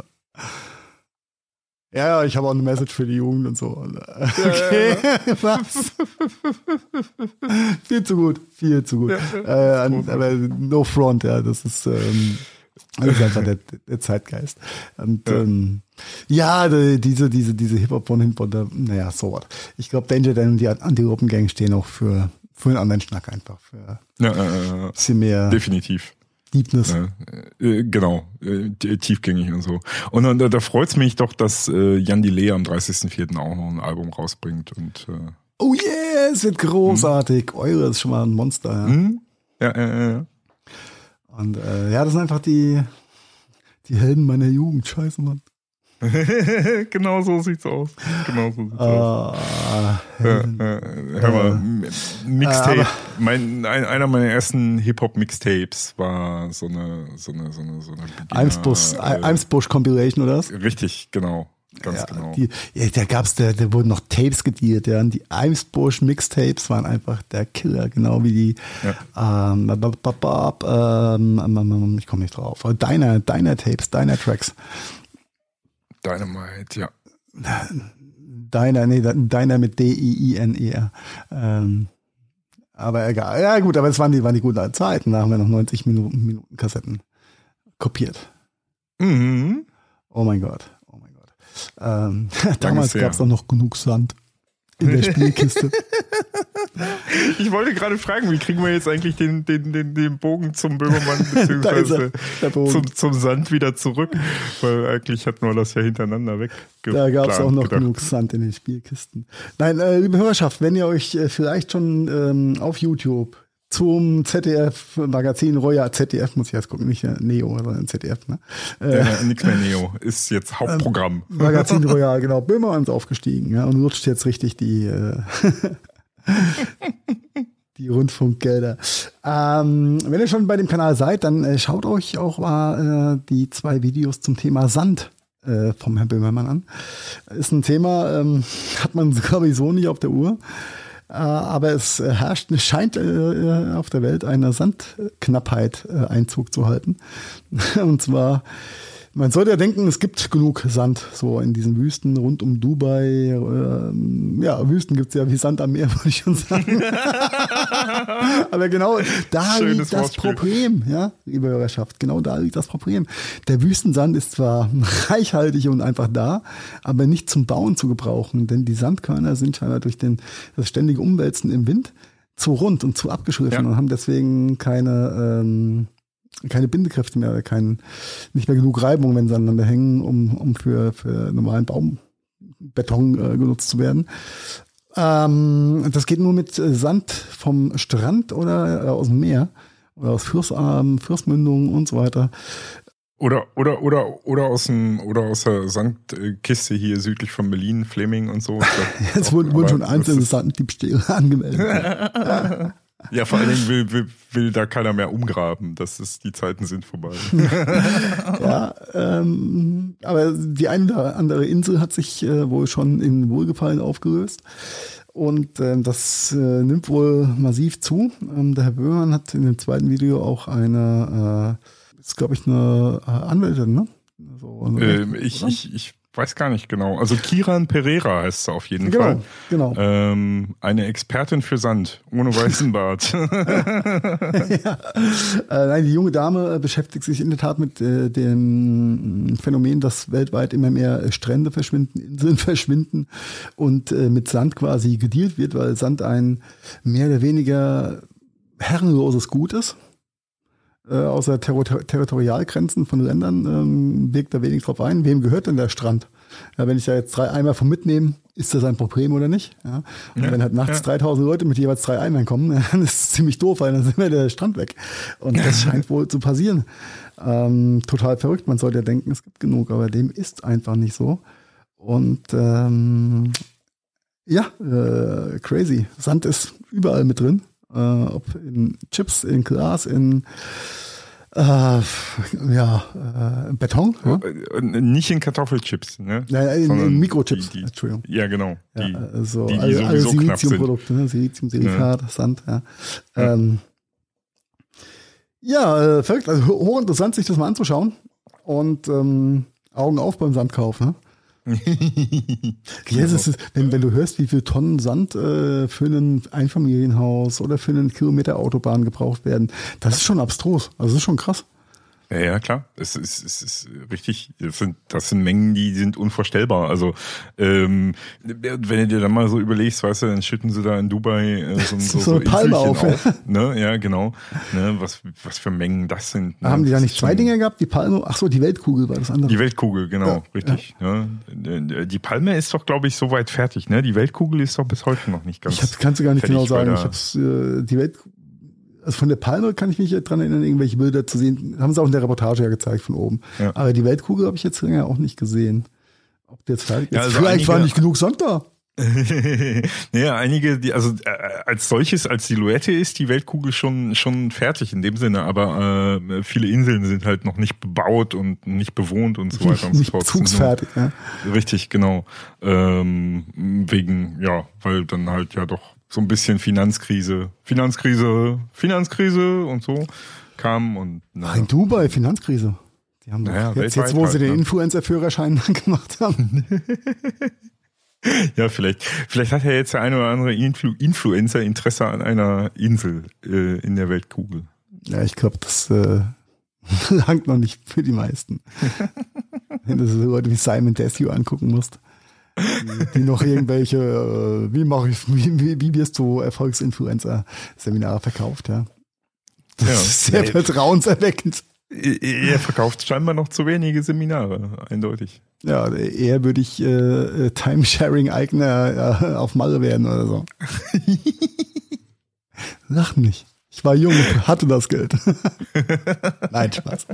C: Ja, ich habe auch eine Message für die Jugend und so. Okay, ja, ja, was? viel zu gut, viel zu gut. Ja, äh, aber no front, ja, das ist, ähm, das ist einfach der, der Zeitgeist. Und ja, ähm, ja diese, diese, diese Hip-Hop von Hip-Hop, naja, so was. Ich glaube, Danger Dan und die Anti-Open-Gang stehen auch für, für einen anderen Schnack einfach. Für
A: ja, äh, mehr. Definitiv.
C: Deepness.
A: Äh, genau, äh, tiefgängig und so. Und, und da freut es mich doch, dass äh, Jan Delay am 30.04. auch noch ein Album rausbringt. Und, äh,
C: oh yeah, es wird großartig. Hm. Eure ist schon mal ein Monster. Ja, hm?
A: ja, ja, ja.
C: Und äh, ja, das sind einfach die, die Helden meiner Jugend. Scheiße, Mann.
A: genau so sieht's aus. Genau so sieht's uh, aus. Ja, äh, hör mal, Mixtape. Uh, mein, ein, einer meiner ersten Hip-Hop-Mixtapes war so eine, so eine, so eine, so eine
C: Eimsbusch, äh, oder was?
A: Richtig, genau. Ganz
C: ja,
A: genau.
C: Die, ja, da gab's, da, da wurden noch Tapes gedealt, ja. Und die Eimsbusch Mixtapes waren einfach der Killer, genau wie die, ja. ähm, ähm, ich komme nicht drauf. Deiner, deiner Tapes, deiner Tracks.
A: Dynamite, ja.
C: Deiner, nee, Deiner mit D-I-I-N-E-R. Ähm, aber egal. Ja, gut, aber es waren die, waren die guten Zeiten. Da haben wir noch 90 Minuten, Minuten Kassetten kopiert.
A: Mhm.
C: Oh mein Gott. Oh mein Gott. Ähm, damals gab es auch noch genug Sand in der Spielkiste.
A: Ich wollte gerade fragen, wie kriegen wir jetzt eigentlich den, den, den, den Bogen zum Böhmermann beziehungsweise zum, zum Sand wieder zurück? Weil eigentlich hatten wir das ja hintereinander weg.
C: Da gab es auch noch gedacht. genug Sand in den Spielkisten. Nein, äh, liebe Hörerschaft, wenn ihr euch äh, vielleicht schon ähm, auf YouTube zum ZDF-Magazin Royal, ZDF muss ich jetzt gucken, nicht Neo, sondern ZDF. Ne?
A: Äh, äh, nix mehr Neo, ist jetzt Hauptprogramm.
C: Magazin Royal, genau. Böhmermann ist aufgestiegen ja, und lutscht jetzt richtig die, äh, die Rundfunkgelder. Ähm, wenn ihr schon bei dem Kanal seid, dann äh, schaut euch auch mal äh, die zwei Videos zum Thema Sand äh, vom Herrn Böhmermann an. Ist ein Thema, ähm, hat man, glaube ich, so nicht auf der Uhr. Äh, aber es herrscht, es scheint äh, auf der Welt eine Sandknappheit äh, Einzug zu halten. Und zwar man sollte ja denken, es gibt genug Sand so in diesen Wüsten rund um Dubai. Ähm, ja, Wüsten gibt's ja wie Sand am Meer, würde ich schon sagen. Aber genau da Schönes liegt das Wortspiel. Problem, ja, liebe Hörerschaft. Genau da liegt das Problem. Der Wüstensand ist zwar reichhaltig und einfach da, aber nicht zum Bauen zu gebrauchen, denn die Sandkörner sind scheinbar durch den, das ständige Umwälzen im Wind zu rund und zu abgeschliffen ja. und haben deswegen keine ähm, keine Bindekräfte mehr, kein, nicht mehr genug Reibung, wenn sie aneinander hängen, um, um für, für normalen Baumbeton äh, genutzt zu werden. Ähm, das geht nur mit Sand vom Strand oder äh, aus dem Meer oder aus Flussarmen, Flussmündungen und so weiter.
A: Oder, oder, oder, oder aus dem, oder aus der Sandkiste hier südlich von Berlin, Fleming und so.
C: Jetzt wurden, wurden schon einzelne Sanddiebstähle angemeldet.
A: Ja, vor allen Dingen will, will, will da keiner mehr umgraben. Das ist, die Zeiten sind vorbei.
C: ja, ähm, aber die eine oder andere Insel hat sich äh, wohl schon in Wohlgefallen aufgelöst. Und äh, das äh, nimmt wohl massiv zu. Ähm, der Herr Böhmann hat in dem zweiten Video auch eine, äh, ist glaube ich eine äh, Anwältin, ne?
A: So, ähm, ich, ich, ich weiß gar nicht genau. Also Kiran Pereira heißt sie auf jeden
C: genau,
A: Fall.
C: Genau.
A: Ähm, eine Expertin für Sand, ohne weißen Bart.
C: ja. äh, nein, die junge Dame äh, beschäftigt sich in der Tat mit äh, dem Phänomen, dass weltweit immer mehr äh, Strände verschwinden, Inseln verschwinden und äh, mit Sand quasi gedealt wird, weil Sand ein mehr oder weniger herrenloses Gut ist äh, außer Ter Territorialgrenzen von Ländern ähm, wirkt da wenig drauf ein. Wem gehört denn der Strand? Ja, wenn ich da jetzt drei Eimer vom mitnehme, ist das ein Problem oder nicht? Ja? Und ja, wenn halt nachts ja. 3000 Leute mit jeweils drei Eimern kommen, dann ist es ziemlich doof, weil dann sind wir der Strand weg. Und das scheint wohl zu passieren. Ähm, total verrückt. Man sollte ja denken, es gibt genug, aber dem ist einfach nicht so. Und ähm, ja, äh, crazy. Sand ist überall mit drin äh, ob in Chips, in Glas, in äh, ja, äh, Beton. Ja?
A: Äh, nicht in Kartoffelchips, ne?
C: Nein, in, in Mikrochips. Die, die,
A: Entschuldigung. Ja, genau.
C: Die, ja, also, die, die alle, alle Siliziumprodukte, ne? Silizium, Silikat, ja. Sand. Ja, ja. Ähm, ja äh, verrückt. Also hochinteressant, sich das mal anzuschauen. Und ähm, Augen auf beim Sandkauf. Ne? yes, ist, wenn, wenn du hörst, wie viel Tonnen Sand äh, für ein Einfamilienhaus oder für einen Kilometer Autobahn gebraucht werden, das ist schon abstrus. Also das ist schon krass.
A: Ja, ja, klar. Es ist, es ist richtig. Das sind, das sind Mengen, die sind unvorstellbar. Also, ähm, wenn du dir dann mal so überlegst, weißt du, dann schütten sie da in Dubai äh, so, so, so,
C: eine Palme auf. auf
A: ne? Ja, genau. Ne? Was, was für Mengen das sind.
C: Ne? Haben die da nicht zwei Dinge gehabt? Die Palme? Ach so, die Weltkugel war das andere.
A: Die Weltkugel, genau, ja, richtig. Ja. Ne? Die Palme ist doch, glaube ich, soweit fertig. Ne? Die Weltkugel ist doch bis heute noch nicht ganz.
C: Ich kannst du gar nicht genau sagen. Ich hab's, äh, die Weltkugel also von der Palme kann ich mich dran erinnern, irgendwelche Bilder zu sehen. Haben sie auch in der Reportage ja gezeigt von oben. Ja. Aber die Weltkugel habe ich jetzt länger auch nicht gesehen. Ob der jetzt fertig ist. Ja, also Vielleicht war nicht genug Sand da.
A: naja, einige, die, also äh, als solches, als Silhouette ist die Weltkugel schon schon fertig in dem Sinne, aber äh, viele Inseln sind halt noch nicht bebaut und nicht bewohnt und so weiter und so fort.
C: Zugsfertig, ja.
A: Richtig, genau. Ähm, wegen, ja, weil dann halt ja doch so ein bisschen Finanzkrise, Finanzkrise, Finanzkrise und so kam und
C: na. in Dubai Finanzkrise. Die haben naja, jetzt, jetzt, wo sie den ne? Influencer-Führerschein gemacht haben.
A: ja, vielleicht, vielleicht hat ja jetzt der eine oder andere Influ Influencer Interesse an einer Insel äh, in der Weltkugel.
C: Ja, ich glaube, das äh, langt noch nicht für die meisten. Wenn du so Leute wie Simon Desue angucken musst die, noch irgendwelche, äh, wie mache ich, wie, wie, wie wirst du Erfolgsinfluencer-Seminare verkauft, ja. Das ja, ist sehr nee. vertrauenserweckend.
A: Er verkauft scheinbar noch zu wenige Seminare, eindeutig.
C: Ja, eher würde ich äh, Timesharing-Eigner äh, auf Malle werden oder so. Lach nicht. Ich war jung, hatte das Geld. Nein, Spaß.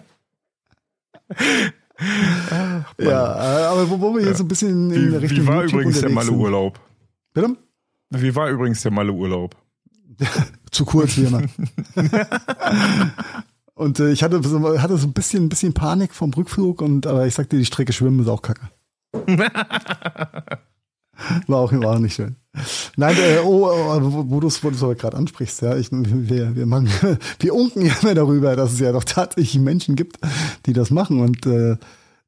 C: ja, äh, aber wo, wo wir hier so ein bisschen in
A: Wie,
C: Richtung
A: wie war
C: YouTube
A: übrigens der. Malle-Urlaub?
C: Bitte?
A: Wie war übrigens der Malle-Urlaub?
C: Zu kurz wie immer. und äh, ich hatte so, hatte so ein bisschen, ein bisschen Panik vom Rückflug und aber ich sagte, die Strecke schwimmen ist auch kacke. War auch, war auch nicht schön. Nein, äh, oh, oh, wo, wo du es aber gerade ansprichst, ja, ich, wir, wir, machen, wir unken ja immer darüber, dass es ja doch tatsächlich Menschen gibt, die das machen. Und äh,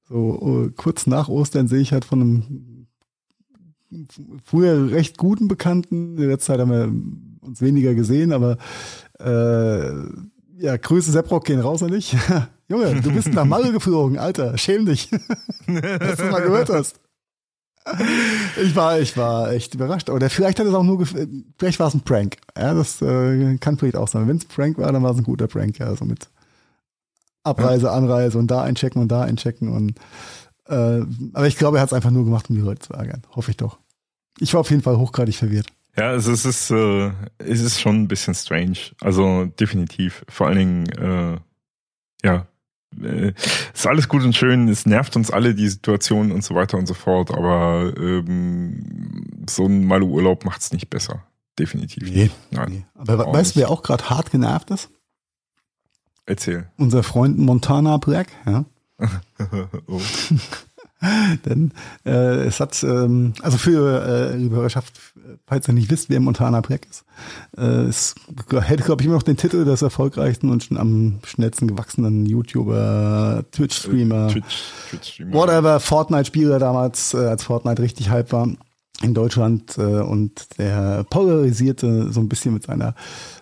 C: so oh, kurz nach Ostern sehe ich halt von einem früher recht guten Bekannten, in der Zeit haben wir uns weniger gesehen, aber äh, ja, Grüße Sepprock gehen raus an dich. Junge, du bist nach Malle geflogen, Alter, schäm dich. Dass du mal gehört hast. Ich war, ich war echt überrascht. Oder vielleicht hat es auch nur, vielleicht war es ein Prank. Ja, das äh, kann vielleicht auch sein. Wenn es ein Prank war, dann war es ein guter Prank. Ja, so mit Abreise, Anreise und da einchecken und da einchecken und äh, aber ich glaube, er hat es einfach nur gemacht, um die Leute zu ärgern. Hoffe ich doch. Ich war auf jeden Fall hochgradig verwirrt.
A: Ja, also es ist, äh, es ist schon ein bisschen strange. Also definitiv. Vor allen Dingen, äh, ja, äh, ist alles gut und schön. Es nervt uns alle die Situation und so weiter und so fort. Aber ähm, so ein Malu-Urlaub macht es nicht besser. Definitiv.
C: Nee.
A: Nein.
C: Nee. Aber weißt du, wer auch gerade hart genervt ist?
A: Erzähl.
C: Unser Freund Montana Black, ja.
A: oh.
C: Denn äh, es hat, ähm, also für äh, liebe Hörerschaft, falls ihr nicht wisst, wer Montana Black ist, äh, es hätte, glaube ich, immer noch den Titel des erfolgreichsten und schon am schnellsten gewachsenen YouTuber, Twitch-Streamer,
A: Twitch, Twitch-Streamer.
C: whatever, Fortnite-Spieler damals, äh, als Fortnite richtig hype war in Deutschland äh, und der polarisierte so ein bisschen mit seiner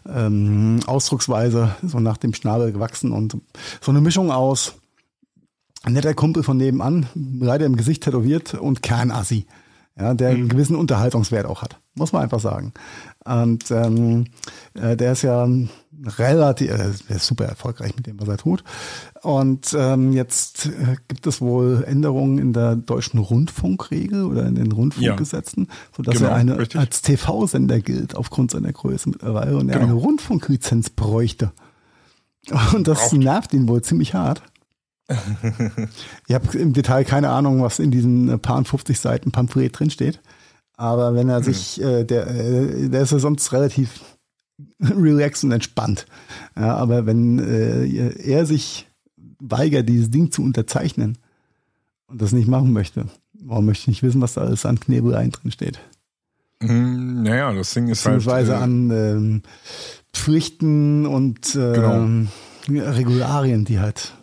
C: ähm, Ausdrucksweise, so nach dem Schnabel gewachsen und so eine Mischung aus ein netter Kumpel von nebenan, leider im Gesicht tätowiert und Kernassi, ja, der einen gewissen Unterhaltungswert auch hat, muss man einfach sagen. Und ähm, äh, der ist ja relativ, äh, super erfolgreich mit dem, was er tut. Und ähm, jetzt äh, gibt es wohl Änderungen in der deutschen Rundfunkregel oder in den Rundfunkgesetzen, sodass
A: Genau,
C: er eine
A: richtig.
C: als TV-Sender gilt aufgrund seiner Größe mittlerweile und er
A: Genau.
C: eine Rundfunklizenz bräuchte. Und das
A: Braucht.
C: nervt ihn wohl ziemlich hart. Ich habe im Detail keine Ahnung, was in diesen äh, paar und 50 Seiten Pamphlet drinsteht. Aber wenn er sich, äh, der, äh, der ist ja sonst relativ relaxed und entspannt. Ja, aber wenn äh, er sich weigert, dieses Ding zu unterzeichnen und das nicht machen möchte, warum möchte ich nicht wissen, was da alles an Knebeleien drin steht?
A: Hm, Naja, das Ding ist halt.
C: Beziehungsweise
A: äh,
C: an ähm, Pflichten und ähm, Regularien, die halt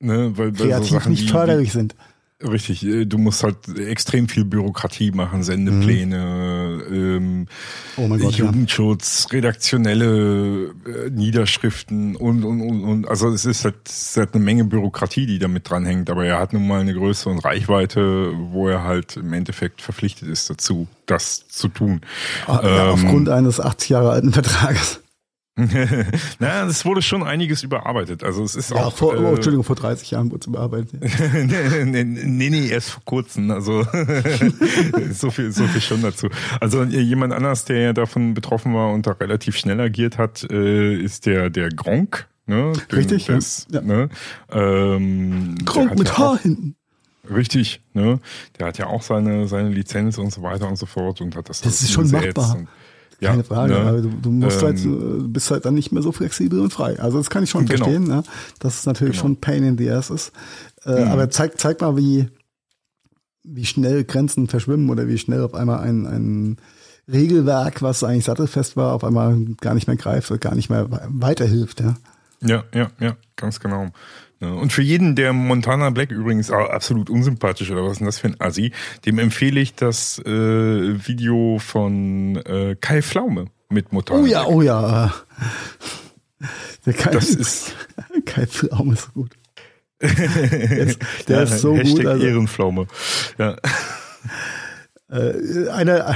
A: ne, weil, weil so
C: kreativ
A: Sachen
C: nicht förderlich sind.
A: Richtig, äh, du musst halt extrem viel Bürokratie machen, Sendepläne, ähm,
C: Oh Gott, ja.
A: Jugendschutz, redaktionelle äh, Niederschriften und, und, und, und also es ist halt, es ist halt eine Menge Bürokratie, die damit dranhängt, aber er hat nun mal eine Größe und Reichweite, wo er halt im Endeffekt verpflichtet ist dazu, das zu tun.
C: Ah, ja,
A: Ähm,
C: aufgrund eines 80 Jahre alten Vertrages.
A: naja, es wurde schon einiges überarbeitet. Also es ist
C: Ja,
A: auch.
C: vor, oh,
A: äh,
C: Entschuldigung, vor 30 Jahren wurde es überarbeitet.
A: nee, nee, nee, erst vor kurzem. Also so viel, so viel schon dazu. Also äh, jemand anders, der ja davon betroffen war und da relativ schnell agiert hat, äh, ist der der Gronk. Ne? Den-
C: Richtig,
A: das,
C: Ja.
A: Ne? Ähm, hat
C: mit
A: ja
C: Haar hinten.
A: Richtig, ne? Der hat ja auch seine seine Lizenz und so weiter und so fort und hat das.
C: Das ist schon machbar.
A: Und, ja,
C: Keine Frage,
A: ne?
C: aber du, du musst
A: Ähm,
C: halt, du bist halt dann nicht mehr so flexibel und frei. Also das kann ich schon
A: Genau.
C: verstehen, ne? dass es natürlich
A: Genau. Mhm.
C: schon Pain in the ass ist. Äh, Aber zeig, zeig mal, wie, wie schnell Grenzen verschwimmen oder wie schnell auf einmal ein, ein Regelwerk, was eigentlich sattelfest war, auf einmal gar nicht mehr greift oder gar nicht mehr we- weiterhilft. Ja?
A: Ja, ja, ja, ganz genau. Ja, Und für jeden, der Montana Black übrigens absolut unsympathisch oder was ist denn das für ein Assi, dem empfehle ich das äh, Video von äh, Kai Pflaume mit Montana
C: Oh ja,
A: Black.
C: oh ja. Der Kai,
A: Das ist
C: Kai Pflaume ist gut. Der ist, der
A: ja,
C: ist so
A: Hashtag
C: gut. Also,
A: Ehrenpflaume. Ja.
C: äh, eine,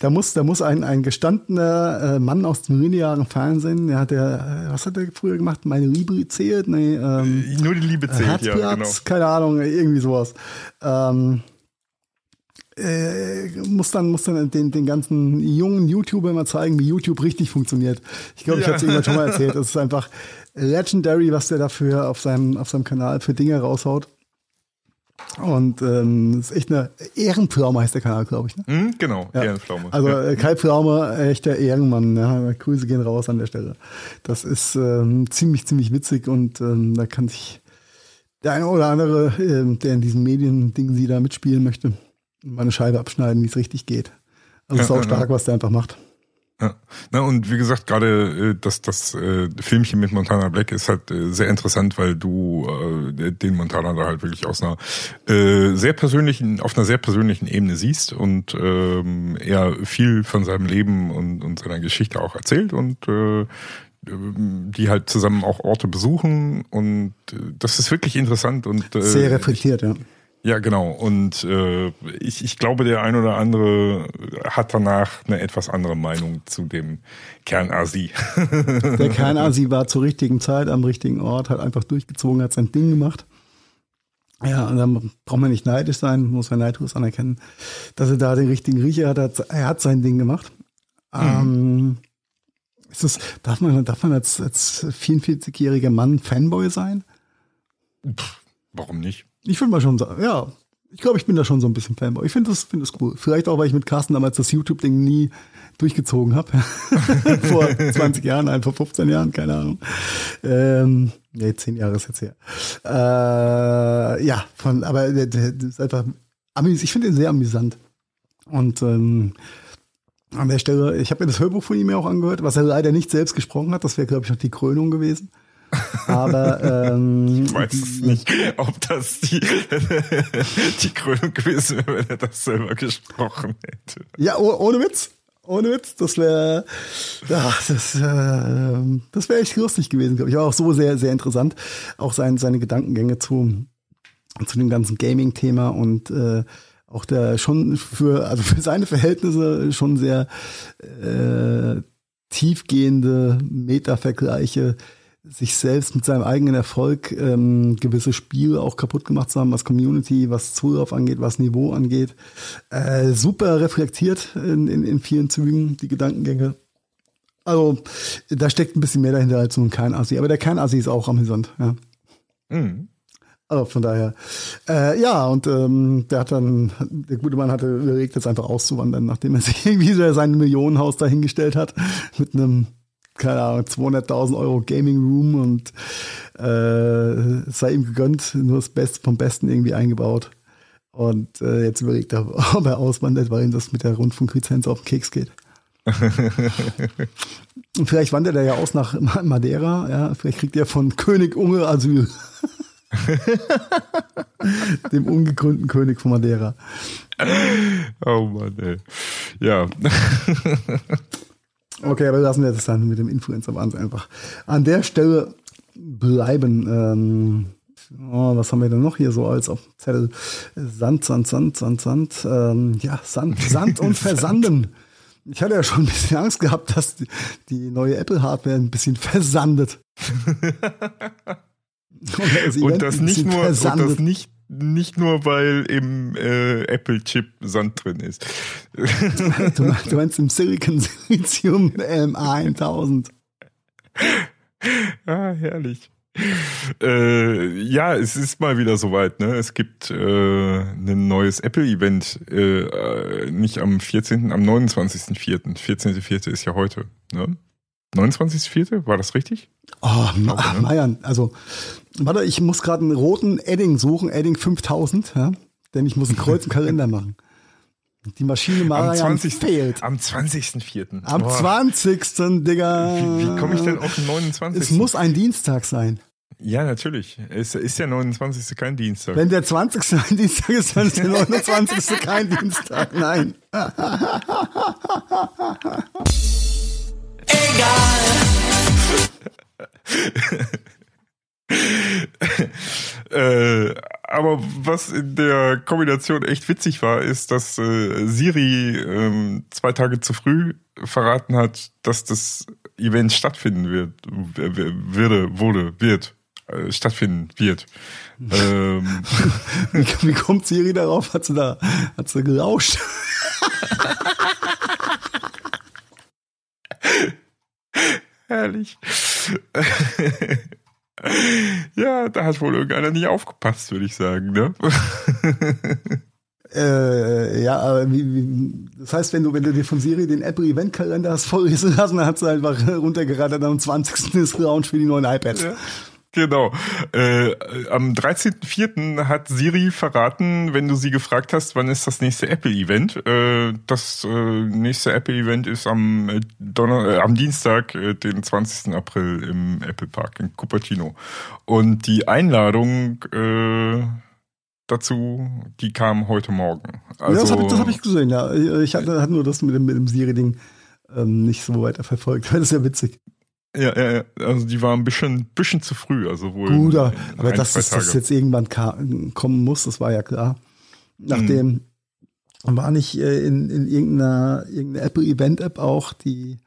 C: da muss, da muss ein, ein gestandener äh, Mann aus dem linearen Fernsehen, der hat der, äh, was hat der früher gemacht? Meine Liebe zählt? Nee, ähm,
A: Nur die Liebe zählt, ja,
C: Herzplatz,
A: genau.
C: keine Ahnung, irgendwie sowas. Ähm, äh, muss dann, muss dann den, den ganzen jungen YouTuber mal zeigen, wie YouTube richtig funktioniert. Ich glaube, ich
A: Ja.
C: habe es irgendwann schon mal erzählt. Es ist einfach legendary, was der dafür auf seinem, auf seinem Kanal für Dinge raushaut. Und ähm, ist echt eine Ehrenpflaume heißt der Kanal, glaube ich. Ne?
A: Hm, genau,
C: Ja.
A: Ehrenpflaume.
C: Also
A: ja.
C: äh, Kai Pflaume, echter Ehrenmann. Ja. Grüße gehen raus an der Stelle. Das ist ähm, ziemlich, ziemlich witzig und ähm, da kann sich der eine oder andere, ähm, der in diesen Medien-Dingen sie da mitspielen möchte, mal eine Scheibe abschneiden, wie es richtig geht. Also es ist
A: Ja,
C: auch
A: ja,
C: stark, was der einfach macht.
A: Ja. Na und wie gesagt, gerade äh, das, das äh, Filmchen mit Montana Black ist halt äh, sehr interessant, weil du äh, den Montana da halt wirklich aus einer äh, sehr persönlichen, auf einer sehr persönlichen Ebene siehst und ähm, er viel von seinem Leben und, und seiner Geschichte auch erzählt und äh, die halt zusammen auch Orte besuchen und äh, das ist wirklich interessant und äh,
C: Sehr reflektiert, ja.
A: Ja, genau. Und äh, ich, ich glaube, der ein oder andere hat danach eine etwas andere Meinung zu dem Kernasi.
C: Der Kernasi war zur richtigen Zeit am richtigen Ort, hat einfach durchgezogen, hat sein Ding gemacht. Ja, und dann braucht man nicht neidisch sein, muss man neidlos anerkennen, dass er da den richtigen Riecher hat. Er hat- sein Ding gemacht. Ähm, ist das, darf man, darf man als, als 44-jähriger Mann Fanboy sein?
A: Warum nicht?
C: Ich würde mal schon ja. Ich glaube, ich bin da schon so ein bisschen Fanboy. Ich finde das, finde das cool. Vielleicht auch, weil ich mit Carsten damals das YouTube-Ding nie durchgezogen habe. vor 20 Jahren, nein, vor 15 Jahren, keine Ahnung. Ähm, nee, 10 Jahre ist jetzt her. Äh, ja, von, aber der, der, ist einfach, ich finde ihn sehr amüsant. Und ähm, an der Stelle, ich habe mir das Hörbuch von ihm ja auch angehört, was er leider nicht selbst gesprochen hat. Das wäre, glaube ich, noch die Krönung gewesen. Aber ähm,
A: Ich weiß es nicht, ob das die, die Krönung gewesen wäre, wenn er das selber gesprochen hätte.
C: Ja, oh, ohne Witz. Ohne Witz. Das wäre, ja, das, äh, das wäre echt lustig gewesen, glaube ich. Aber auch so sehr, sehr interessant. Auch sein, seine Gedankengänge zu, zu dem ganzen Gaming-Thema und äh, auch der schon für, also für seine Verhältnisse schon sehr äh, tiefgehende Meta-Vergleiche, sich selbst mit seinem eigenen Erfolg ähm, gewisse Spiele auch kaputt gemacht zu haben, was Community, was Zulauf angeht, was Niveau angeht. Äh, super reflektiert in, in, in vielen Zügen, die Gedankengänge. Also, da steckt ein bisschen mehr dahinter als so ein Kernassi. Aber der Kernassi ist auch amüsant, ja.
A: Mhm.
C: Also von daher, äh, ja, und ähm, der hat dann, der gute Mann hatte überlegt, jetzt einfach auszuwandern, nachdem er sich irgendwie so sein Millionenhaus dahingestellt hat, mit einem, keine Ahnung, 200.000 Euro Gaming Room und äh, es sei ihm gegönnt, nur das Beste vom Besten irgendwie eingebaut. Und äh, jetzt überlegt er, ob er auswandert, weil ihm das mit der Rundfunklizenz auf den Keks geht. Und vielleicht wandert er ja aus nach Ma- Madeira, ja, vielleicht kriegt er von König Unge Asyl. Dem ungekrönten König von Madeira.
A: Oh Mann, ey. Ja.
C: Okay, aber lassen wir das dann mit dem Influencer-Wahnsinn einfach an der Stelle bleiben. Ähm, oh, was haben wir denn noch hier so als auf Zettel? Sand, Sand, Sand, Sand, Sand. Ähm, ja, Sand, Sand und Versanden. Ich hatte ja schon ein bisschen Angst gehabt, dass die, die neue Apple-Hardware ein bisschen versandet. Oder Event
A: Und das nicht nur, und das
C: versandet.
A: nicht, nicht nur, weil im äh, Apple-Chip Sand drin ist.
C: Du meinst, du meinst im Silicon Silizium ähm, A1000.
A: Ah, herrlich. Äh, ja, es ist mal wieder soweit. Ne? Es gibt äh, ein neues Apple-Event, äh, äh, nicht am 14., am 29.04. 14.04. ist ja heute. Ne? 29.04. War das richtig?
C: Oh, Ma
A: ne?
C: Marian, also, warte, ich muss gerade einen roten Edding suchen, Edding 5000, ja, denn ich muss ein Kreuz im Kalender machen. Die Maschine
A: Am
C: Marian
A: 20.
C: fehlt.
A: Am 20.04.
C: Am
A: Boah,
C: 20. Digga.
A: Wie, wie komme ich denn auf den 29.?
C: Es muss ein Dienstag sein.
A: Ja, natürlich. Es ist ja 29. kein Dienstag.
C: Wenn der 20. ein Dienstag ist, dann ist der 29. kein Dienstag. Nein.
A: Äh, aber was in der Kombination echt witzig war, ist, dass äh, Siri ähm, zwei Tage zu früh verraten hat, dass das Event stattfinden wird, würde, wurde, wird. äh, stattfinden wird. ähm,
C: Wie, wie kommt Siri darauf? Hat sie da, hat sie gelauscht?
A: herrlich. ja, da hat wohl irgendeiner nicht aufgepasst, würde ich sagen, ne?
C: Äh, ja, aber wie, wie, das heißt, wenn du, wenn du dir von Siri den Apple Event Kalender hast vorlesen lassen, dann hat sie einfach runtergerattert, am 20. ist Launch für die neuen iPads.
A: Ja. Genau. Äh, am 13.04. hat Siri verraten, wenn du sie gefragt hast, wann ist das nächste Apple-Event. Äh, das äh, nächste Apple-Event ist am, äh, Donner äh, am Dienstag, äh, den 20. April im Apple Park in Cupertino. Und die Einladung äh, dazu, die kam heute Morgen. Also,
C: ja, das habe ich, das hab ich gesehen, ja. Ich hatte, hatte nur das mit dem, mit dem Siri-Ding ähm, nicht so weiter verfolgt. Das ist ja witzig.
A: Ja, ja, ja, also die war ein bisschen, bisschen zu früh, also wohl.
C: Gut,
A: in-
C: aber dass das, das jetzt irgendwann ka- kommen muss, das war ja klar. Nachdem war nicht äh, in, in irgendeiner, irgendeiner Apple-Event-App auch, die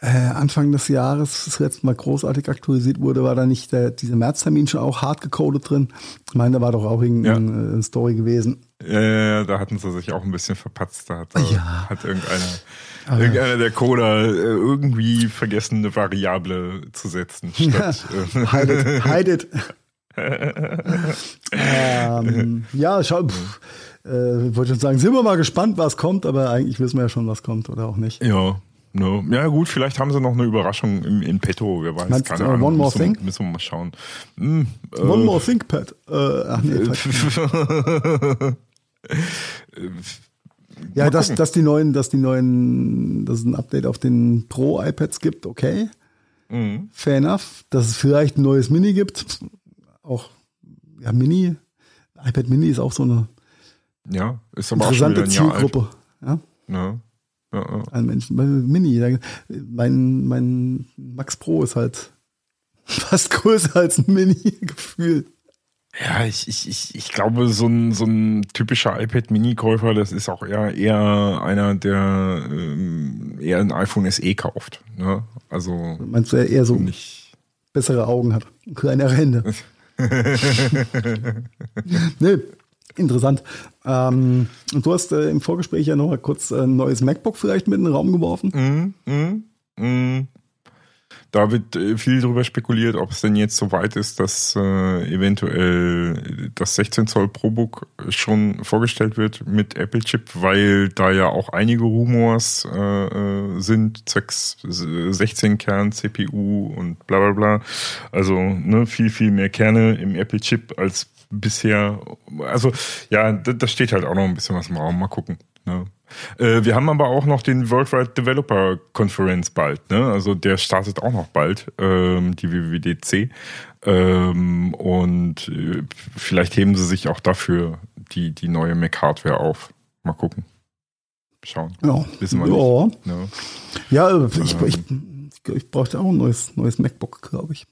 C: äh, Anfang des Jahres das letzte Mal großartig aktualisiert wurde, war da nicht der, dieser Märztermin schon auch hart gecodet drin? Ich meine, da war doch auch irgendeine äh, Story gewesen.
A: Ja, ja, ja, da hatten sie sich auch ein bisschen verpatzt. Da hat,
C: Ja.
A: hat irgendeiner, irgendeiner der Coder äh, irgendwie vergessen, eine Variable zu setzen. Statt, äh,
C: Hide it, hide it. ähm, ja, schau, pff, äh, wollte schon sagen, sind wir mal gespannt, was kommt, aber eigentlich wissen wir ja schon, was kommt oder auch nicht.
A: ja. No. Ja gut, vielleicht haben sie noch eine Überraschung im, in petto, wer weiß,
C: Meinst
A: keine
C: du, äh,
A: Ahnung.
C: One More
A: müssen,
C: Thing?
A: Müssen wir mal schauen. Äh,
C: One more ThinkPad. Äh, ach nee. Ja, dass, dass die neuen, dass die neuen, dass es ein Update auf den Pro-iPads gibt, okay.
A: Mhm.
C: Fair enough. Dass es vielleicht ein neues Mini gibt. Auch, ja, Mini. iPad Mini ist auch so eine
A: Ja, ist aber auch schon
C: interessante
A: Jahr alt.
C: Zielgruppe. Ja,
A: Ja. Ja, ja.
C: an Menschen. Mini, mein, mein Max Pro ist halt fast größer als ein Mini gefühlt.
A: Ja, ich, ich, ich, ich glaube, so ein, so ein typischer iPad-Mini-Käufer, das ist auch eher, eher einer, der ähm, eher ein iPhone SE kauft. Ne? Also
C: Meinst du, er eher so
A: nicht.
C: bessere Augen hat kleinere Hände? nee, interessant. Ähm, und du hast äh, im Vorgespräch ja noch mal kurz ein neues MacBook vielleicht mit in den Raum geworfen.
A: Mm, mm, mm. Da wird äh, viel drüber spekuliert, ob es denn jetzt so weit ist, dass äh, eventuell das 16 Zoll ProBook schon vorgestellt wird mit Apple Chip, weil da ja auch einige Rumors äh, äh, sind, zwecks 16 Kern CPU und bla bla bla. Also ne, viel, viel mehr Kerne im Apple Chip als bisher. Also ja, da, da steht halt auch noch ein bisschen was im Raum. Mal gucken. Ne? Äh, wir haben aber auch noch den Worldwide Developer Conference bald. Ne? Also der startet auch noch bald, ähm, die WWDC. Ähm, und äh, vielleicht heben sie sich auch dafür die, die neue Mac-Hardware auf. Mal gucken. Schauen.
C: Ja,
A: Wissen wir
C: ja.
A: nicht. Ne?
C: ja äh, ich, ich, ich, ich brauchte auch ein neues, neues MacBook, glaube ich.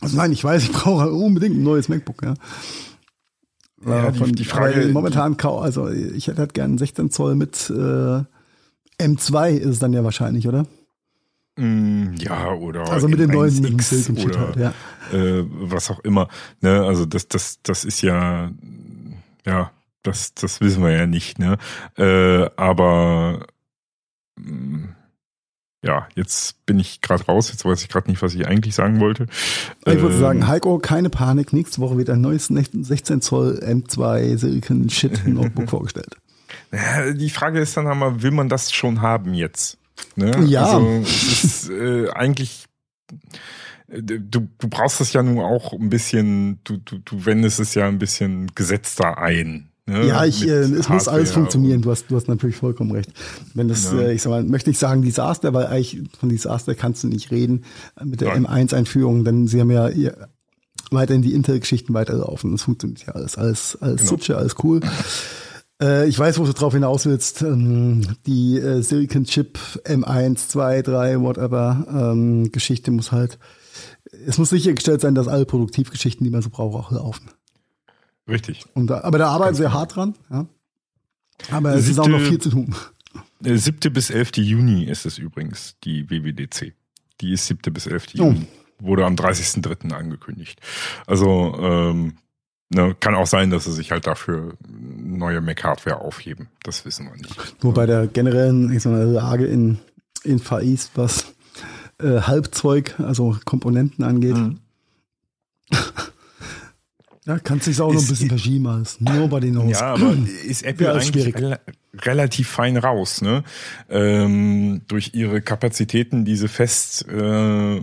C: Also nein, ich weiß, ich brauche unbedingt ein neues MacBook, ja.
A: Ja, die-
C: von-
A: die Frage-
C: momentan, kau- also ich hätte halt gern 16 Zoll mit äh, M2 ist es dann ja wahrscheinlich, oder?
A: Mm, Ja, oder
C: Also mit dem neuen mit dem
A: M1X
C: Silicon Chip
A: oder
C: halt, ja.
A: äh, was auch immer. Ne? Also das, das, das ist ja, ja, das, das wissen wir ja nicht. Ne? Äh, aber mm, ja, jetzt bin ich gerade raus. Jetzt weiß ich gerade nicht, was ich eigentlich sagen wollte.
C: Ich würde
A: Ähm,
C: sagen, Heiko, keine Panik. Nächste Woche wird ein neues 16 Zoll M2 Silicon Shit Notebook vorgestellt.
A: Die Frage ist dann einmal, will man das schon haben jetzt? Ne?
C: Ja.
A: Also, es ist äh, eigentlich, du, du brauchst das ja nun auch ein bisschen, du, du, du wendest es ja ein bisschen gesetzter ein. Ne?
C: Ja, ich, äh, es muss alles funktionieren. Du hast, du hast natürlich vollkommen recht. Wenn das,
A: Ja.
C: äh, ich sag mal, möchte nicht sagen Desaster, weil eigentlich von Desaster kannst du nicht reden mit der
A: Nein.
C: M1-Einführung, denn sie haben ja ihr, weiterhin die Intel-Geschichten weiterlaufen. Das funktioniert ja alles, alles, alles
A: Genau.
C: Sutsche, alles cool. Äh, ich weiß, wo du drauf hinaus willst. Ähm, die äh, Silicon Chip M1, 2, 3, whatever ähm, Geschichte muss halt, es muss sichergestellt sein, dass alle Produktivgeschichten, die man so braucht, auch laufen.
A: Richtig.
C: Da, aber da arbeiten sie hart dran. Ja. Aber es ist auch noch viel zu tun.
A: Äh, 7. bis 11. Juni ist es übrigens, die WWDC. Die ist 7. bis 11.
C: Oh.
A: Juni. wurde am 30.03. angekündigt. Also ähm, ne, kann auch sein, dass sie sich halt dafür neue Mac-Hardware aufheben. Das wissen wir nicht.
C: Nur bei der generellen ich mal, Lage in, in Far East, was äh, Halbzeug, also Komponenten angeht. Mhm. Ja, kann sich auch ist, noch ein bisschen verschieben als nobody knows.
A: Ja, aber ist Apple ja, ist eigentlich re relativ fein raus, ne? Ähm, durch ihre Kapazitäten, die sie fest äh,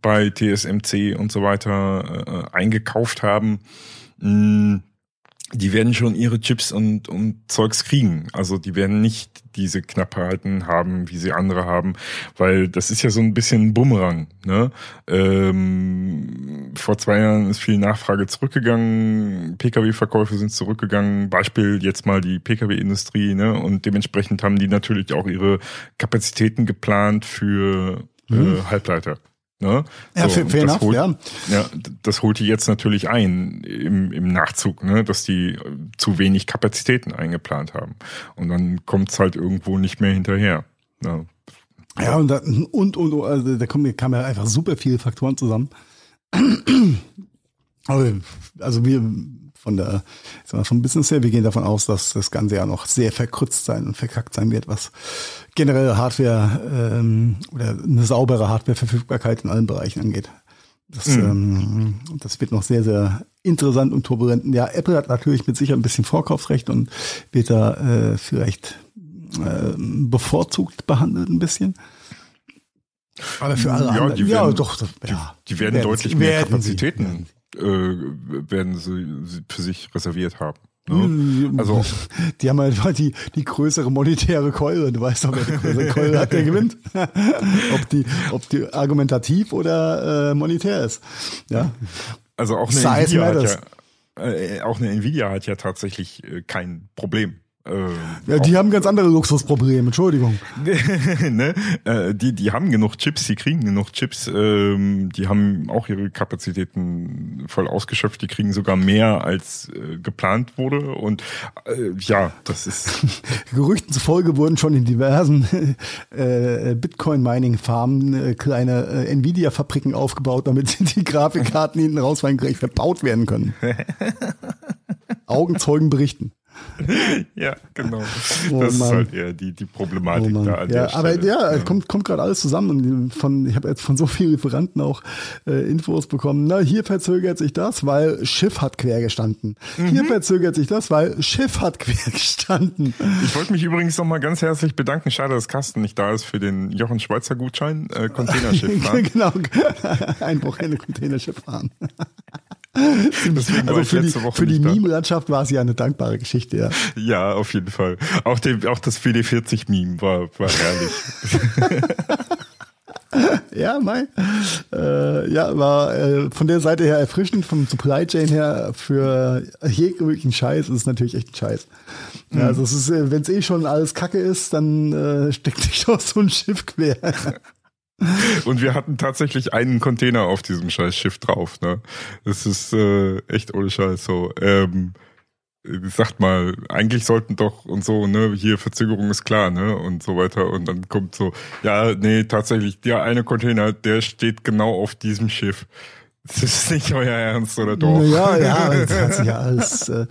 A: bei TSMC und so weiter äh, eingekauft haben. Mh, mm, die werden schon ihre Chips und, und Zeugs kriegen. Also die werden nicht diese Knappheiten haben, wie sie andere haben, weil das ist ja so ein bisschen ein Bumerang. Ne? Ähm, vor zwei Jahren ist viel Nachfrage zurückgegangen, Pkw-Verkäufe sind zurückgegangen, Beispiel jetzt mal die Pkw-Industrie, ne? Und dementsprechend haben die natürlich auch ihre Kapazitäten geplant für äh, mhm. Halbleiter. Ne?
C: Ja, so, fair enough,
A: holt,
C: ja.
A: ja. Das holt die jetzt natürlich ein im, im Nachzug, ne? dass die äh, zu wenig Kapazitäten eingeplant haben. Und dann kommt's halt irgendwo nicht mehr hinterher. Ne?
C: Ja, und, da, und, und, also da kommen, kamen ja einfach super viele Faktoren zusammen. Also wir von der, sagen wir, vom Business her, wir gehen davon aus, dass das Ganze ja noch sehr verkrützt sein und verkackt sein wird, was generelle Hardware ähm, oder eine saubere Hardware-Verfügbarkeit in allen Bereichen angeht. Das, mhm. ähm, das wird noch sehr, sehr interessant und turbulent. Ja, Apple hat natürlich mit sicher ein bisschen Vorkaufsrecht und wird da äh, vielleicht äh, bevorzugt behandelt ein bisschen.
A: Aber für alle ja, anderen, die werden, ja, doch, das, ja, die, die werden, werden deutlich mehr Kapazitäten äh, werden sie für sich reserviert haben. Ne?
C: Hm, also die haben halt die, die größere monetäre Keule. Du weißt doch, wer die größere Keule hat, der gewinnt. ob die, ob die argumentativ oder äh, monetär ist. Ja.
A: Also auch eine, Nvidia hat ja, äh, auch eine Nvidia hat ja tatsächlich äh, kein Problem
C: äh, ja, die haben ganz andere Luxusprobleme, Entschuldigung.
A: ne? äh, die, die haben genug Chips, die kriegen genug Chips, ähm, die haben auch ihre Kapazitäten voll ausgeschöpft, die kriegen sogar mehr als äh, geplant wurde und äh, ja, das ist.
C: Gerüchten zufolge wurden schon in diversen äh, Bitcoin-Mining-Farmen äh, kleine äh, Nvidia-Fabriken aufgebaut, damit die Grafikkarten hinten raus verbaut werden können. Augenzeugen berichten.
A: ja, genau. Oh, das Mann. ist halt eher die, die Problematik oh, da an
C: ja, der Aber Stelle. ja, ja. kommt, kommt gerade alles zusammen. Und von, ich habe jetzt von so vielen Lieferanten auch äh, Infos bekommen. Na, hier verzögert sich das, weil Schiff hat quer gestanden. Mhm. Hier verzögert sich das, weil Schiff hat quer gestanden.
A: Ich wollte mich übrigens nochmal ganz herzlich bedanken. Schade, dass Carsten nicht da ist für den Jochen Schweizer Gutschein. Äh, Containerschiff fahren.
C: genau, ein Wochenende Containerschiff fahren. Also für die, für die Meme-Landschaft war es ja eine dankbare Geschichte, ja.
A: Ja, auf jeden Fall. Auch, dem, auch das WD40-Meme war, war herrlich.
C: ja, mein. Äh, ja, war äh, von der Seite her erfrischend, vom Supply Chain her für jeglichen Scheiß ist es natürlich echt ein Scheiß. Mhm. Ja, also es ist, äh, wenn es eh schon alles Kacke ist, dann äh, steckt sich doch so ein Schiff quer.
A: Und wir hatten tatsächlich einen Container auf diesem scheiß Schiff drauf. Ne? Das ist äh, echt ohne Scheiß so. Ähm, sagt mal, eigentlich sollten doch und so, ne, hier Verzögerung ist klar, ne, und so weiter. Und dann kommt so, ja, nee, tatsächlich, der eine Container, der steht genau auf diesem Schiff. Das ist nicht euer Ernst, oder doch?
C: Ja, ja, das hat sich ja alles äh,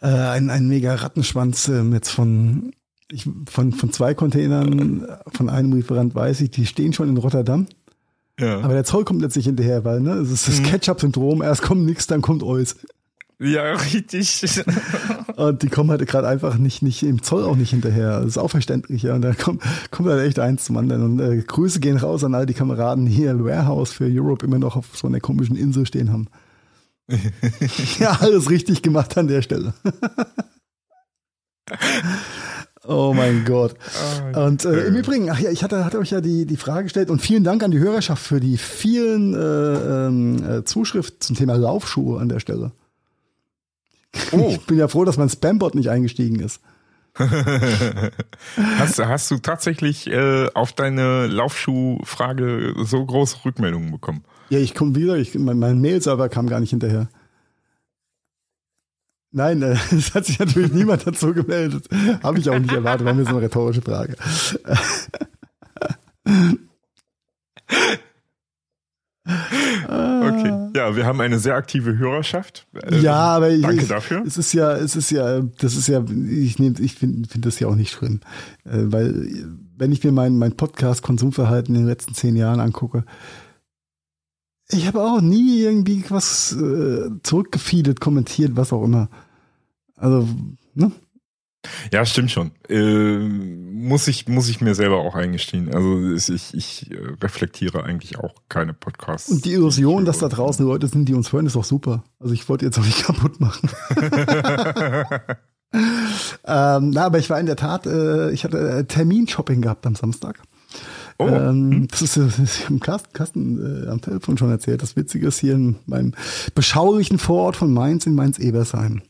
C: äh, ein, ein mega Rattenschwanz äh, jetzt von ich, von, von zwei Containern, von einem Lieferant weiß ich, die stehen schon in Rotterdam. Ja. Aber der Zoll kommt letztlich hinterher, weil ne, es ist das mhm. Ketchup-Syndrom, erst kommt nichts, dann kommt alles.
A: Ja, richtig.
C: Und die kommen halt gerade einfach nicht, nicht im Zoll auch nicht hinterher. Das ist auch verständlich, ja. Und da kommt, kommt halt echt eins zum anderen. Und äh, Grüße gehen raus an all die Kameraden, hier Warehouse für Europe immer noch auf so einer komischen Insel stehen haben. ja, alles richtig gemacht an der Stelle. Oh mein Gott. Oh, und äh, im Übrigen, ach ja, ich hatte, hatte euch ja die, die Frage gestellt und vielen Dank an die Hörerschaft für die vielen äh, ähm, äh, Zuschriften zum Thema Laufschuhe an der Stelle. Oh. Ich bin ja froh, dass mein Spambot nicht eingestiegen ist.
A: hast, hast du tatsächlich äh, auf deine Laufschuhfrage so große Rückmeldungen bekommen?
C: Ja, ich komme wieder, ich, mein, mein Mail-Server kam gar nicht hinterher. Nein, äh, es hat sich natürlich niemand dazu gemeldet. Habe ich auch nicht erwartet, war mir so eine rhetorische Frage.
A: Ja, wir haben eine sehr aktive Hörerschaft. Äh,
C: ja, aber
A: danke
C: ich,
A: dafür.
C: Es ist ja, es ist ja, das ist ja, ich nehme, ich finde find das ja auch nicht schlimm, äh, weil wenn ich mir mein mein Podcast-Konsumverhalten in den letzten zehn Jahren angucke, ich habe auch nie irgendwie was äh, zurückgefeedet, kommentiert, was auch immer. Also, ne?
A: Ja, stimmt schon. Äh, muss ich muss ich mir selber auch eingestehen. Also ich, ich äh, reflektiere eigentlich auch keine Podcasts.
C: Und die Illusion, dass da draußen Leute sind, die uns hören, ist auch super. Also ich wollte jetzt auch nicht kaputt machen. ähm, na, aber ich war in der Tat, äh, ich hatte äh, Terminshopping gehabt am Samstag.
A: Oh.
C: Ähm, das ist, das ist im Kasten, Kasten äh, am Telefon schon erzählt. Das Witzige ist hier in meinem beschaulichen Vorort von Mainz in Mainz-Ebersheim.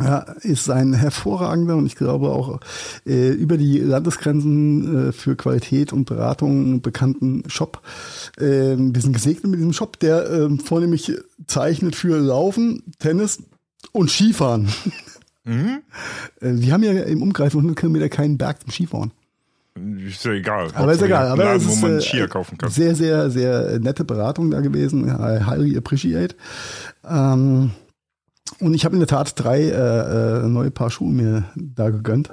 C: Ja, ist ein hervorragender und ich glaube auch äh, über die Landesgrenzen äh, für Qualität und Beratung bekannten Shop. Äh, wir sind gesegnet mit diesem Shop, der äh, vornehmlich zeichnet für Laufen, Tennis und Skifahren.
A: Mhm.
C: Äh, wir haben ja im Umkreis von 100 Kilometer keinen Berg zum Skifahren.
A: Ist ja egal.
C: Aber ist egal. Aber
A: Laden,
C: es
A: wo
C: ist
A: man
C: äh,
A: Skier kaufen kann.
C: sehr, sehr, sehr nette Beratung da gewesen. I highly appreciate. Ähm, und ich habe in der Tat drei äh, äh, neue Paar Schuhe mir da gegönnt.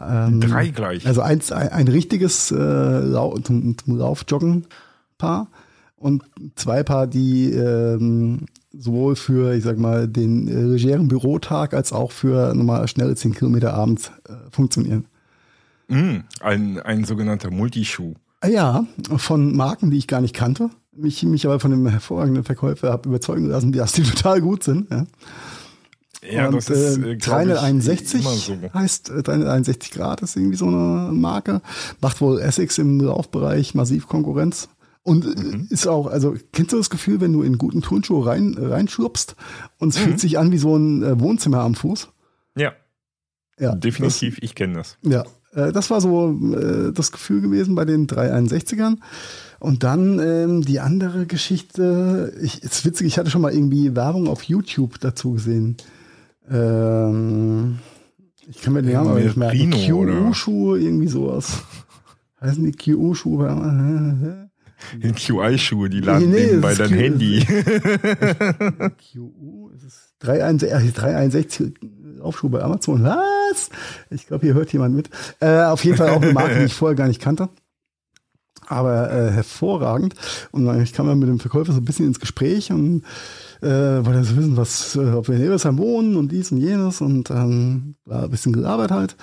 C: Ähm,
A: Drei gleich.
C: Also eins, ein, ein richtiges äh, Lau zum, zum Lauf-Joggen-Paar und zwei Paar, die ähm, sowohl für, ich sag mal, den äh, legeren Bürotag als auch für normal schnelle 10 Kilometer abends äh, funktionieren.
A: Mm, ein, ein sogenannter Multischuh.
C: Ja, von Marken, die ich gar nicht kannte. Mich, mich aber von dem hervorragenden Verkäufer habe überzeugen lassen, dass die total gut sind. Ja.
A: Ja,
C: und
A: das ist
C: äh,
A: äh, glaub ich,
C: 361
A: immer so.
C: heißt äh, 361 Grad ist irgendwie so eine Marke. Macht wohl Essex im Laufbereich massiv Konkurrenz. Und äh,
A: Mhm.
C: ist auch, also kennst du das Gefühl, wenn du in guten Turnschuh rein, äh, reinschlupst und es
A: Mhm.
C: fühlt sich an wie so ein äh, Wohnzimmer am Fuß?
A: Ja,
C: Ja,
A: definitiv, ich kenne das.
C: ja, äh, das war so äh, das Gefühl gewesen bei den 361ern. Und dann ähm, die andere Geschichte, ich, ist witzig, ich hatte schon mal irgendwie Werbung auf YouTube dazu gesehen. Ähm, ich kann mir den Namen nicht merken. QU-Schuhe, irgendwie sowas. Heißen die QU-Schuhe?
A: QI-Schuhe, die laden
C: Nee,
A: nebenbei dein
C: Q-
A: Handy.
C: QU? Ist es 361, 361 Aufschuhe bei Amazon? Was? Ich glaube, hier hört jemand mit. Äh, auf jeden Fall auch eine Marke, die ich vorher gar nicht kannte. Aber äh, hervorragend. Und dann- ich kam dann mit dem Verkäufer so ein bisschen ins Gespräch und äh, wollte so wissen, was, äh, ob wir in Ebersheim wohnen und dies und jenes und ähm, war ein bisschen gelabert halt.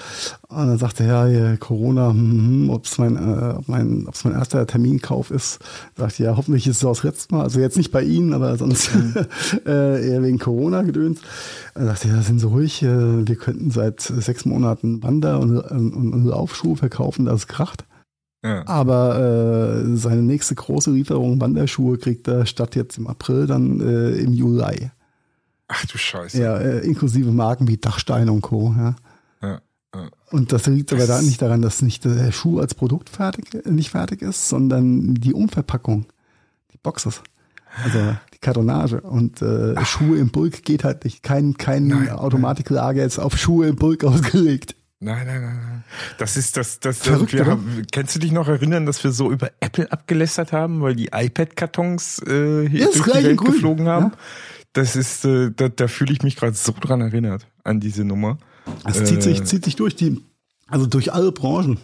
C: Und dann sagte er, ja, Corona, hm, ob es mein, äh, ob mein, ob's mein erster Terminkauf ist. Sagte ja, hoffentlich ist es auch das letzte Mal. Also jetzt nicht bei Ihnen, aber sonst äh, eher wegen Corona gedöns. Er sagte, ja, sind Sie ruhig, äh, wir könnten seit sechs Monaten Wander- und, und, und Laufschuhe verkaufen, das kracht.
A: Ja.
C: Aber äh, seine nächste große Lieferung Wanderschuhe kriegt er statt jetzt im April dann äh, im Juli.
A: Ach du Scheiße.
C: Ja, äh, inklusive Marken wie Dachstein und Co. Ja.
A: Ja.
C: Und das liegt aber
A: Das-
C: da nicht daran, dass nicht der Schuh als Produkt fertig, nicht fertig ist, sondern die Umverpackung, die Boxes. Also die Kartonage und äh, Schuhe im Bulk geht halt nicht. Kein, kein
A: Nein,
C: Automatiklager ist auf Schuhe im Bulk ausgelegt.
A: Nein, nein, nein, nein. Das ist das, das,
C: Verrückt,
A: wir haben, kannst du dich noch erinnern, dass wir so über Apple abgelästert haben, weil die iPad-Kartons äh, hier
C: das
A: durch die Welt
C: grün.
A: geflogen haben?
C: Ja.
A: Das ist, äh, da, da fühle ich mich gerade so dran erinnert, an diese Nummer.
C: Es zieht sich,
A: Äh,
C: zieht sich durch die, also durch alle Branchen.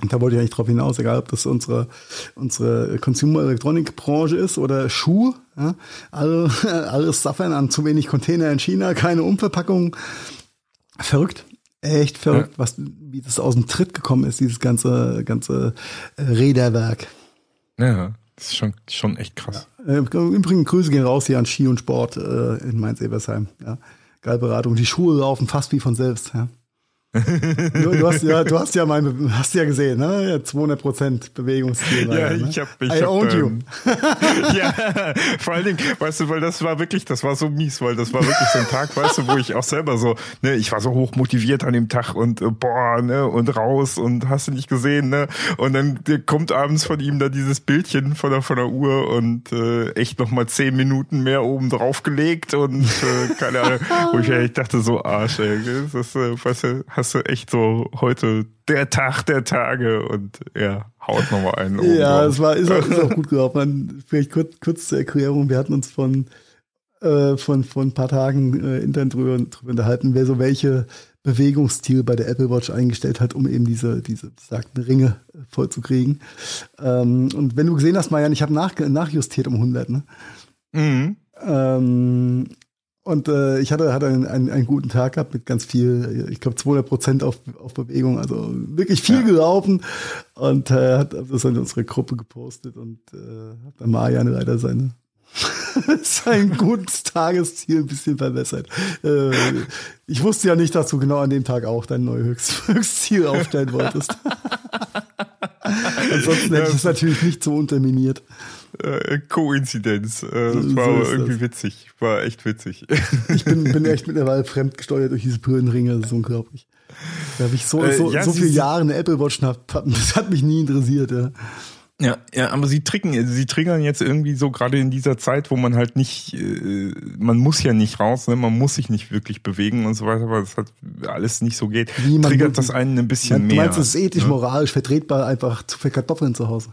C: Und da wollte ich eigentlich drauf hinaus, egal ob das unsere, unsere Consumer Electronic Branche ist oder Schuh. Ja, alle, alles suffern an zu wenig Container in China, keine Umverpackung. Verrückt. Echt verrückt, was, wie das aus dem Tritt gekommen ist, dieses ganze, ganze äh, Räderwerk.
A: Ja, das ist schon, schon echt krass.
C: Äh, Übrigens, Grüße gehen raus hier an Ski und Sport äh, in Mainz-Ebersheim. Ja. Geil Beratung. Die Schuhe laufen fast wie von selbst. Ja. Du, du, hast ja, du hast ja mein, hast ja gesehen, ne? Ja, 200 Prozent Bewegungsstil.
A: Ja,
C: ne?
A: ich hab, ich
C: I
A: hab,
C: owned you.
A: ähm, ja, vor allen Dingen, weißt du, weil das war wirklich, das war so mies, weil das war wirklich so ein Tag, weißt du, wo ich auch selber so, ne, ich war so hoch motiviert an dem Tag und äh, boah, ne, und raus und hast du nicht gesehen, ne, und dann kommt abends von ihm da dieses Bildchen von der von der Uhr und äh, echt noch mal zehn Minuten mehr oben drauf gelegt und äh, keine Ahnung, wo ich echt dachte so Arsch, ey, das, äh, weißt du, hast hast du echt so heute der Tag der Tage und ja, haut nochmal einen. oben
C: Ja,
A: drauf.
C: es war, ist auch, ist auch gut gelaufen. Vielleicht kurz, kurz zur Erklärung. Wir hatten uns von, äh, von, von ein paar Tagen äh, intern drüber, drüber unterhalten, wer so welche Bewegungsstil bei der Apple Watch eingestellt hat, um eben diese, diese besagten Ringe äh, vollzukriegen. Ähm, und wenn du gesehen hast, Marian, ich habe nach, nachjustiert um 100, ne?
A: Mhm.
C: Ähm, und äh, ich hatte, hatte einen, einen, einen guten Tag gehabt mit ganz viel, ich glaube 200 Prozent auf, auf Bewegung, also wirklich viel gelaufen und äh, hat das in unsere Gruppe gepostet und äh, hat dann Marian leider seine sein gutes Tagesziel ein bisschen verbessert. Äh, ich wusste ja nicht, dass du genau an dem Tag auch dein neues Höchst Höchstziel aufstellen wolltest. Ansonsten hätte ich es natürlich nicht so unterminiert.
A: Äh, Koinzidenz. Äh, das
C: So
A: war
C: ist
A: irgendwie
C: das.
A: witzig. War echt witzig.
C: Ich bin, bin echt mittlerweile fremdgesteuert durch diese Brillenringe, das ist unglaublich. Da habe ich so,
A: Äh,
C: so,
A: ja,
C: so viele Jahre eine Apple Watch gehabt, das hat mich nie interessiert. Ja.
A: Ja, ja, aber sie triggern, sie triggern jetzt irgendwie so gerade in dieser Zeit, wo man halt nicht, äh, man muss ja nicht raus, ne? man muss sich nicht wirklich bewegen und so weiter, weil das halt alles nicht so geht.
C: Wie man-
A: triggert das einen ein bisschen
C: du
A: mehr.
C: meinst, es ist ethisch,
A: ne?
C: moralisch vertretbar, einfach zu viel Kartoffeln zu Hause.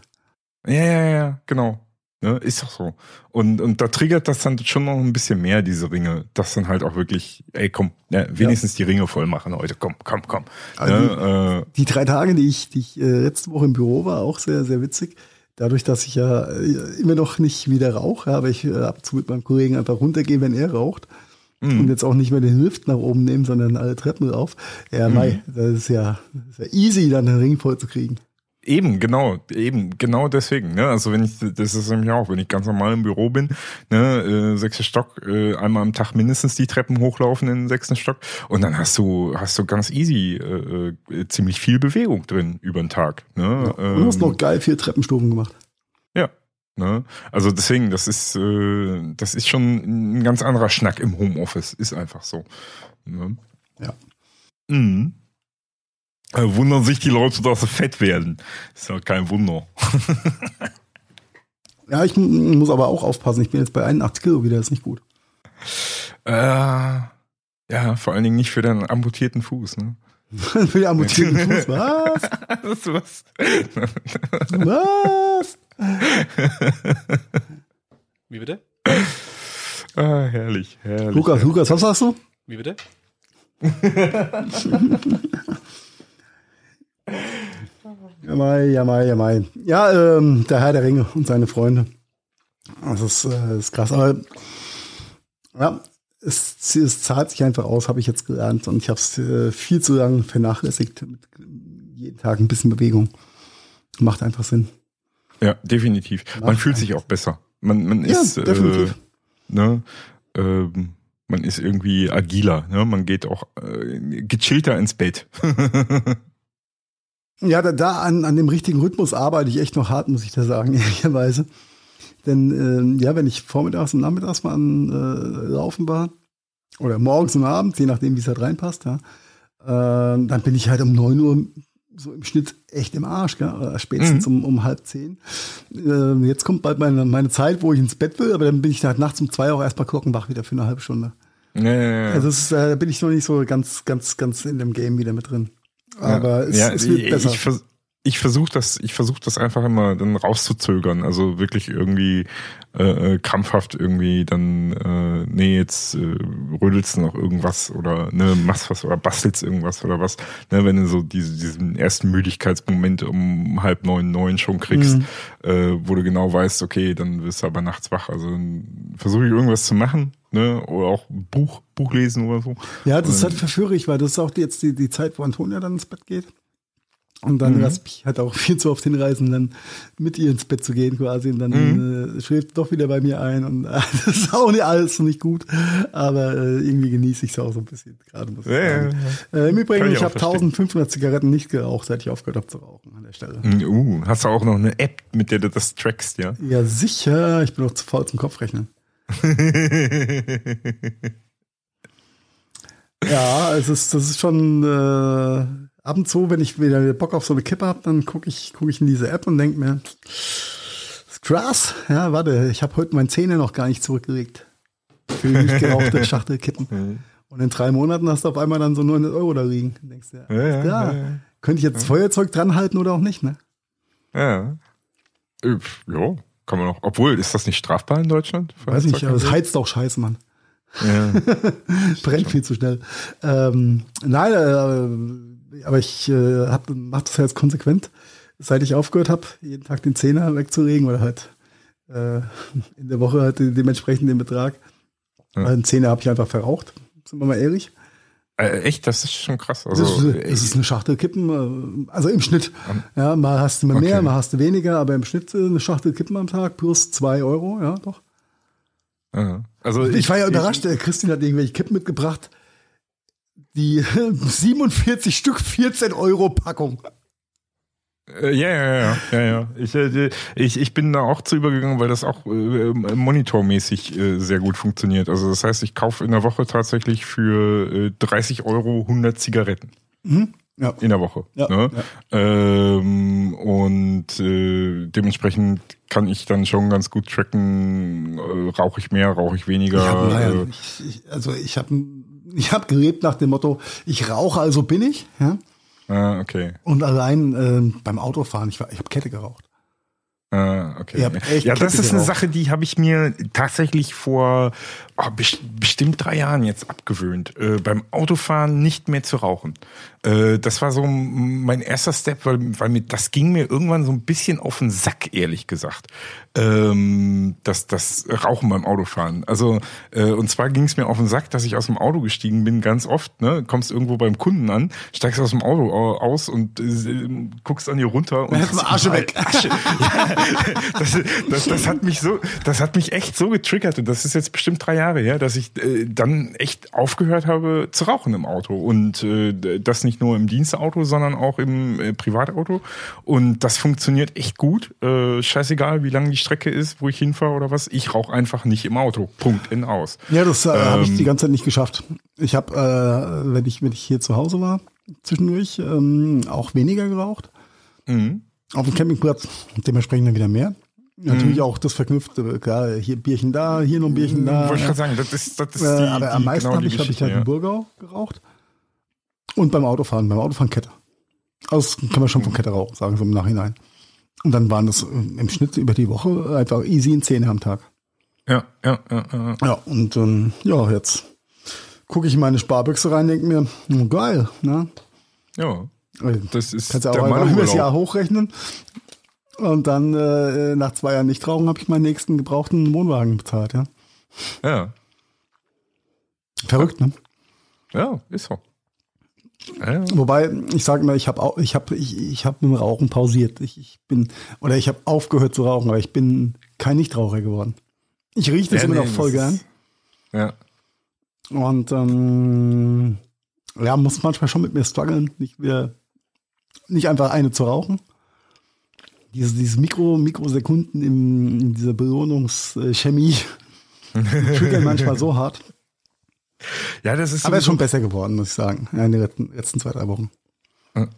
A: Ja, ja, ja, genau. Ne, ist doch so. Und, und da triggert das dann schon noch ein bisschen mehr, diese Ringe. Das dann halt auch wirklich, ey, komm, ja, wenigstens die Ringe voll machen heute. Komm, komm, komm.
C: Also
A: ne, äh,
C: Die drei Tage, die ich, die ich äh, letzte Woche im Büro war, auch sehr, sehr witzig. Dadurch, dass ich ja äh, immer noch nicht wieder rauche, aber ich äh, ab und zu mit meinem Kollegen einfach runtergehe, wenn er raucht.
A: Mhm.
C: Und jetzt auch nicht mehr den Lift nach oben nehmen, sondern alle Treppen rauf. Ja,
A: Mhm.
C: mei, das ist ja, das ist ja easy, dann den Ring voll zu kriegen.
A: Eben, genau, eben, genau deswegen. Ne? Also wenn ich, das ist nämlich auch, wenn ich ganz normal im Büro bin, ne, äh, sechster Stock, äh, einmal am Tag mindestens die Treppen hochlaufen in den sechsten Stock und dann hast du, hast du ganz easy äh, äh, ziemlich viel Bewegung drin über den Tag. Ne?
C: Und du hast
A: Ähm,
C: noch geil vier Treppenstufen gemacht.
A: Ja. Ne? Also deswegen, das ist, äh, das ist schon ein ganz anderer Schnack im Homeoffice. Ist einfach so. Ne?
C: Ja.
A: Mhm. Äh, wundern sich die Leute, dass sie fett werden. Ist ja kein Wunder.
C: Ja, ich muss aber auch aufpassen. Ich bin jetzt bei 81 Kilo wieder, das ist nicht gut.
A: Äh, ja, vor allen Dingen nicht für deinen amputierten Fuß. Ne?
C: Für die amputierten Fuß. Was?
A: Was.
C: Was?
D: Wie bitte?
A: ah, herrlich, herrlich.
C: Lukas, Lukas, was sagst du?
D: Wie bitte?
C: Ja, mai, ja, mai, ja, mai. Ja, ähm, der Herr der Ringe und seine Freunde. Das ist, äh, ist krass. Aber ja, es, es zahlt sich einfach aus, habe ich jetzt gelernt. Und ich habe es äh, viel zu lange vernachlässigt. Mit jeden Tag ein bisschen Bewegung. Macht einfach Sinn.
A: Ja, definitiv. Man
C: Macht
A: fühlt sich auch besser. Man, man
C: Ja,
A: ist, äh,
C: definitiv.
A: ne, ähm, man ist irgendwie agiler. Ne? Man geht auch äh, gechillter ins Bett.
C: Ja, da, da an, an dem richtigen Rhythmus arbeite ich echt noch hart, muss ich da sagen, ehrlicherweise. Denn ähm, ja, wenn ich vormittags und nachmittags mal an, äh, laufen war, oder morgens und abends, je nachdem, wie es halt reinpasst, ja, äh, dann bin ich halt um 9 Uhr so im Schnitt echt im Arsch, gell? Oder spätestens um, um halb zehn. Äh, jetzt kommt bald meine, meine Zeit, wo ich ins Bett will, aber dann bin ich halt nachts um zwei auch erstmal glockenwach wieder für eine halbe Stunde.
A: ja, ja, ja.
C: Also ist, äh, da bin ich noch nicht so ganz, ganz, ganz in dem Game wieder mit drin. Aber es,
A: ja,
C: es wird
A: ich,
C: besser.
A: Ich, vers ich versuche das, ich versuche das einfach immer dann rauszuzögern. Also wirklich irgendwie äh, äh, krampfhaft irgendwie dann, äh, nee, jetzt äh, rödelst du noch irgendwas oder ne, machst was oder bastelst irgendwas oder was. Ne, wenn du so diese, diesen ersten Müdigkeitsmoment um halb neun, neun schon kriegst,
C: Mhm.
A: äh, wo du genau weißt, okay, dann wirst du aber nachts wach. Also versuche ich irgendwas zu machen, ne, oder auch ein Buch, Buch lesen oder so.
C: Ja, das ist halt verführerisch, weil das ist auch jetzt die, die Zeit, wo Antonia dann ins Bett geht. Und dann
A: Mhm.
C: mich halt auch viel zu oft hinreißen, dann mit ihr ins Bett zu gehen quasi. Und dann
A: Mhm.
C: äh, schläft doch wieder bei mir ein. Und äh, das ist auch nicht alles nicht gut. Aber äh, irgendwie genieße ich es auch so ein bisschen gerade. muss ich
A: Ja, ja.
C: Äh, Im Übrigen,
A: Kann ich
C: ich,
A: auch
C: habe
A: verstehen.
C: 1500 Zigaretten nicht geraucht, seit ich aufgehört habe zu rauchen an der Stelle.
A: Uh, hast du auch noch eine App, mit der du das trackst, ja?
C: Ja, sicher. Ich bin noch zu faul zum Kopfrechnen. Ja, es ist, das ist schon äh, ab und zu, wenn ich wieder Bock auf so eine Kippe habe, dann gucke ich, guck ich in diese App und denke mir, krass. Ja, warte, ich habe heute meine Zähne noch gar nicht zurückgelegt. Für die nicht gerauchte Schachtel kippen. Und in drei Monaten hast du auf einmal dann so 900 Euro da liegen. Und denkst du, ja,
A: Ja,
C: klar.
A: ja.
C: Könnte ich jetzt Feuerzeug dranhalten oder auch nicht, ne?
A: Ja. Äh, Ja, kann man auch. Obwohl, ist das nicht strafbar in Deutschland?
C: Weiß nicht, aber es heizt auch scheiße, Mann.
A: Ja.
C: Brennt viel zu schnell. Ähm, nein, äh, aber ich äh, hab, mach das jetzt konsequent, seit ich aufgehört habe, jeden Tag den Zehner wegzulegen oder halt äh, in der Woche halt dementsprechend den Betrag.
A: Ja.
C: Einen Zehner habe ich einfach verraucht, sind wir mal ehrlich.
A: Äh, echt, das ist schon krass. Also,
C: Das ist, das ist eine Schachtel Kippen, äh, also im Schnitt. Ja, mal hast du mal mehr,
A: Okay.
C: mal hast du weniger, aber im Schnitt äh, eine Schachtel Kippen am Tag plus zwei Euro, ja, doch.
A: also
C: Ich war ja überrascht, äh, Christine hat irgendwelche Kippen mitgebracht. Die 47 Stück, 14 Euro Packung.
A: Äh, Ja, ja, ja, ja, ja. Ich, äh, ich, ich bin da auch zu übergegangen, weil das auch äh, monitormäßig äh, sehr gut funktioniert. Also das heißt, ich kaufe in der Woche tatsächlich für äh, 30 Euro 100 Zigaretten.
C: Ja.
A: In der Woche.
C: Ja,
A: ne? Ähm, und äh, dementsprechend kann ich dann schon ganz gut tracken, äh, rauche ich mehr, rauche ich weniger.
C: Ich hab, naja,
A: äh,
C: ich, ich, also ich habe ich hab gelebt nach dem Motto, ich rauche, also bin ich. Ja?
A: ah, okay.
C: Und allein ähm, beim Autofahren, ich, war- ich habe Kette geraucht.
A: Ah, okay. Ja, das
C: Kette
A: ist eine
C: geraucht.
A: Sache, die habe ich mir tatsächlich vor oh, best- bestimmt drei Jahren jetzt abgewöhnt, äh, beim Autofahren nicht mehr zu rauchen. Äh, das war so mein erster Step, weil, weil mir das ging mir irgendwann so ein bisschen auf den Sack, ehrlich gesagt. Ähm, das, das Rauchen beim Autofahren. Also äh, und zwar ging es mir auf den Sack, dass ich aus dem Auto gestiegen bin, ganz oft. Ne, kommst irgendwo beim Kunden an, steigst aus dem Auto au- aus und äh, guckst an dir runter und
C: Erst mal
A: hast
C: Asche
A: überall
C: weg.
A: Asche. Das, das, das hat mich so, das hat mich echt so getriggert und das ist jetzt bestimmt drei Jahre her, dass ich äh, dann echt aufgehört habe zu rauchen im Auto und äh, das nicht nur im Dienstauto, sondern auch im äh, Privatauto und das funktioniert echt gut. Äh, scheißegal, wie lang die Strecke ist, wo ich hinfahre oder was. Ich rauche einfach nicht im Auto. Punkt in aus.
C: Ja, das äh, habe ich
A: Ähm.
C: die ganze Zeit nicht geschafft. Ich habe, äh, wenn ich wenn ich hier zu Hause war, zwischendurch ähm, auch weniger geraucht.
A: Mhm.
C: Auf dem Campingplatz dementsprechend dann wieder mehr. Natürlich auch das verknüpft, äh, klar, hier Bierchen da, hier noch ein Bierchen da.
A: Wollte ich
C: ja.
A: gerade sagen, das ist, das ist die,
C: Äh, aber am
A: die,
C: meisten
A: genau
C: habe ich, hab ich halt in
A: ja.
C: Burgau geraucht. Und beim Autofahren, beim Autofahren Kette. Also kann man schon von Kette rauchen, sagen so im Nachhinein. Und dann waren das äh, im Schnitt über die Woche einfach easy in Zähne am Tag.
A: Ja, ja, ja, ja.
C: Ja, und ähm, ja, jetzt gucke ich in meine Sparbüchse rein, denke mir, hm, geil, ne?
A: ja. Das ist
C: Kannst du auch einfach über das Jahr hochrechnen. Und dann äh, nach zwei Jahren nicht rauchen habe ich meinen nächsten gebrauchten Wohnwagen bezahlt, ja.
A: Ja,
C: Verrückt, ne?
A: ja, ist so. Ja.
C: Wobei, ich sage mal, ich habe ich habe, ich, ich habe mit dem Rauchen pausiert. Ich, ich bin, oder ich habe aufgehört zu rauchen, aber ich bin kein Nichtraucher geworden. Ich rieche das
A: Ja,
C: immer
A: nee,
C: noch voll gern.
A: ist- Ja.
C: Und ähm, ja, muss manchmal schon mit mir strugglen, nicht wieder, nicht einfach eine zu rauchen. Diese, diese Mikro, Mikrosekunden im, in dieser Belohnungschemie triggern manchmal so hart.
A: Ja, das ist
C: Aber ist schon besser geworden, muss ich sagen, in den letzten, letzten zwei, drei Wochen.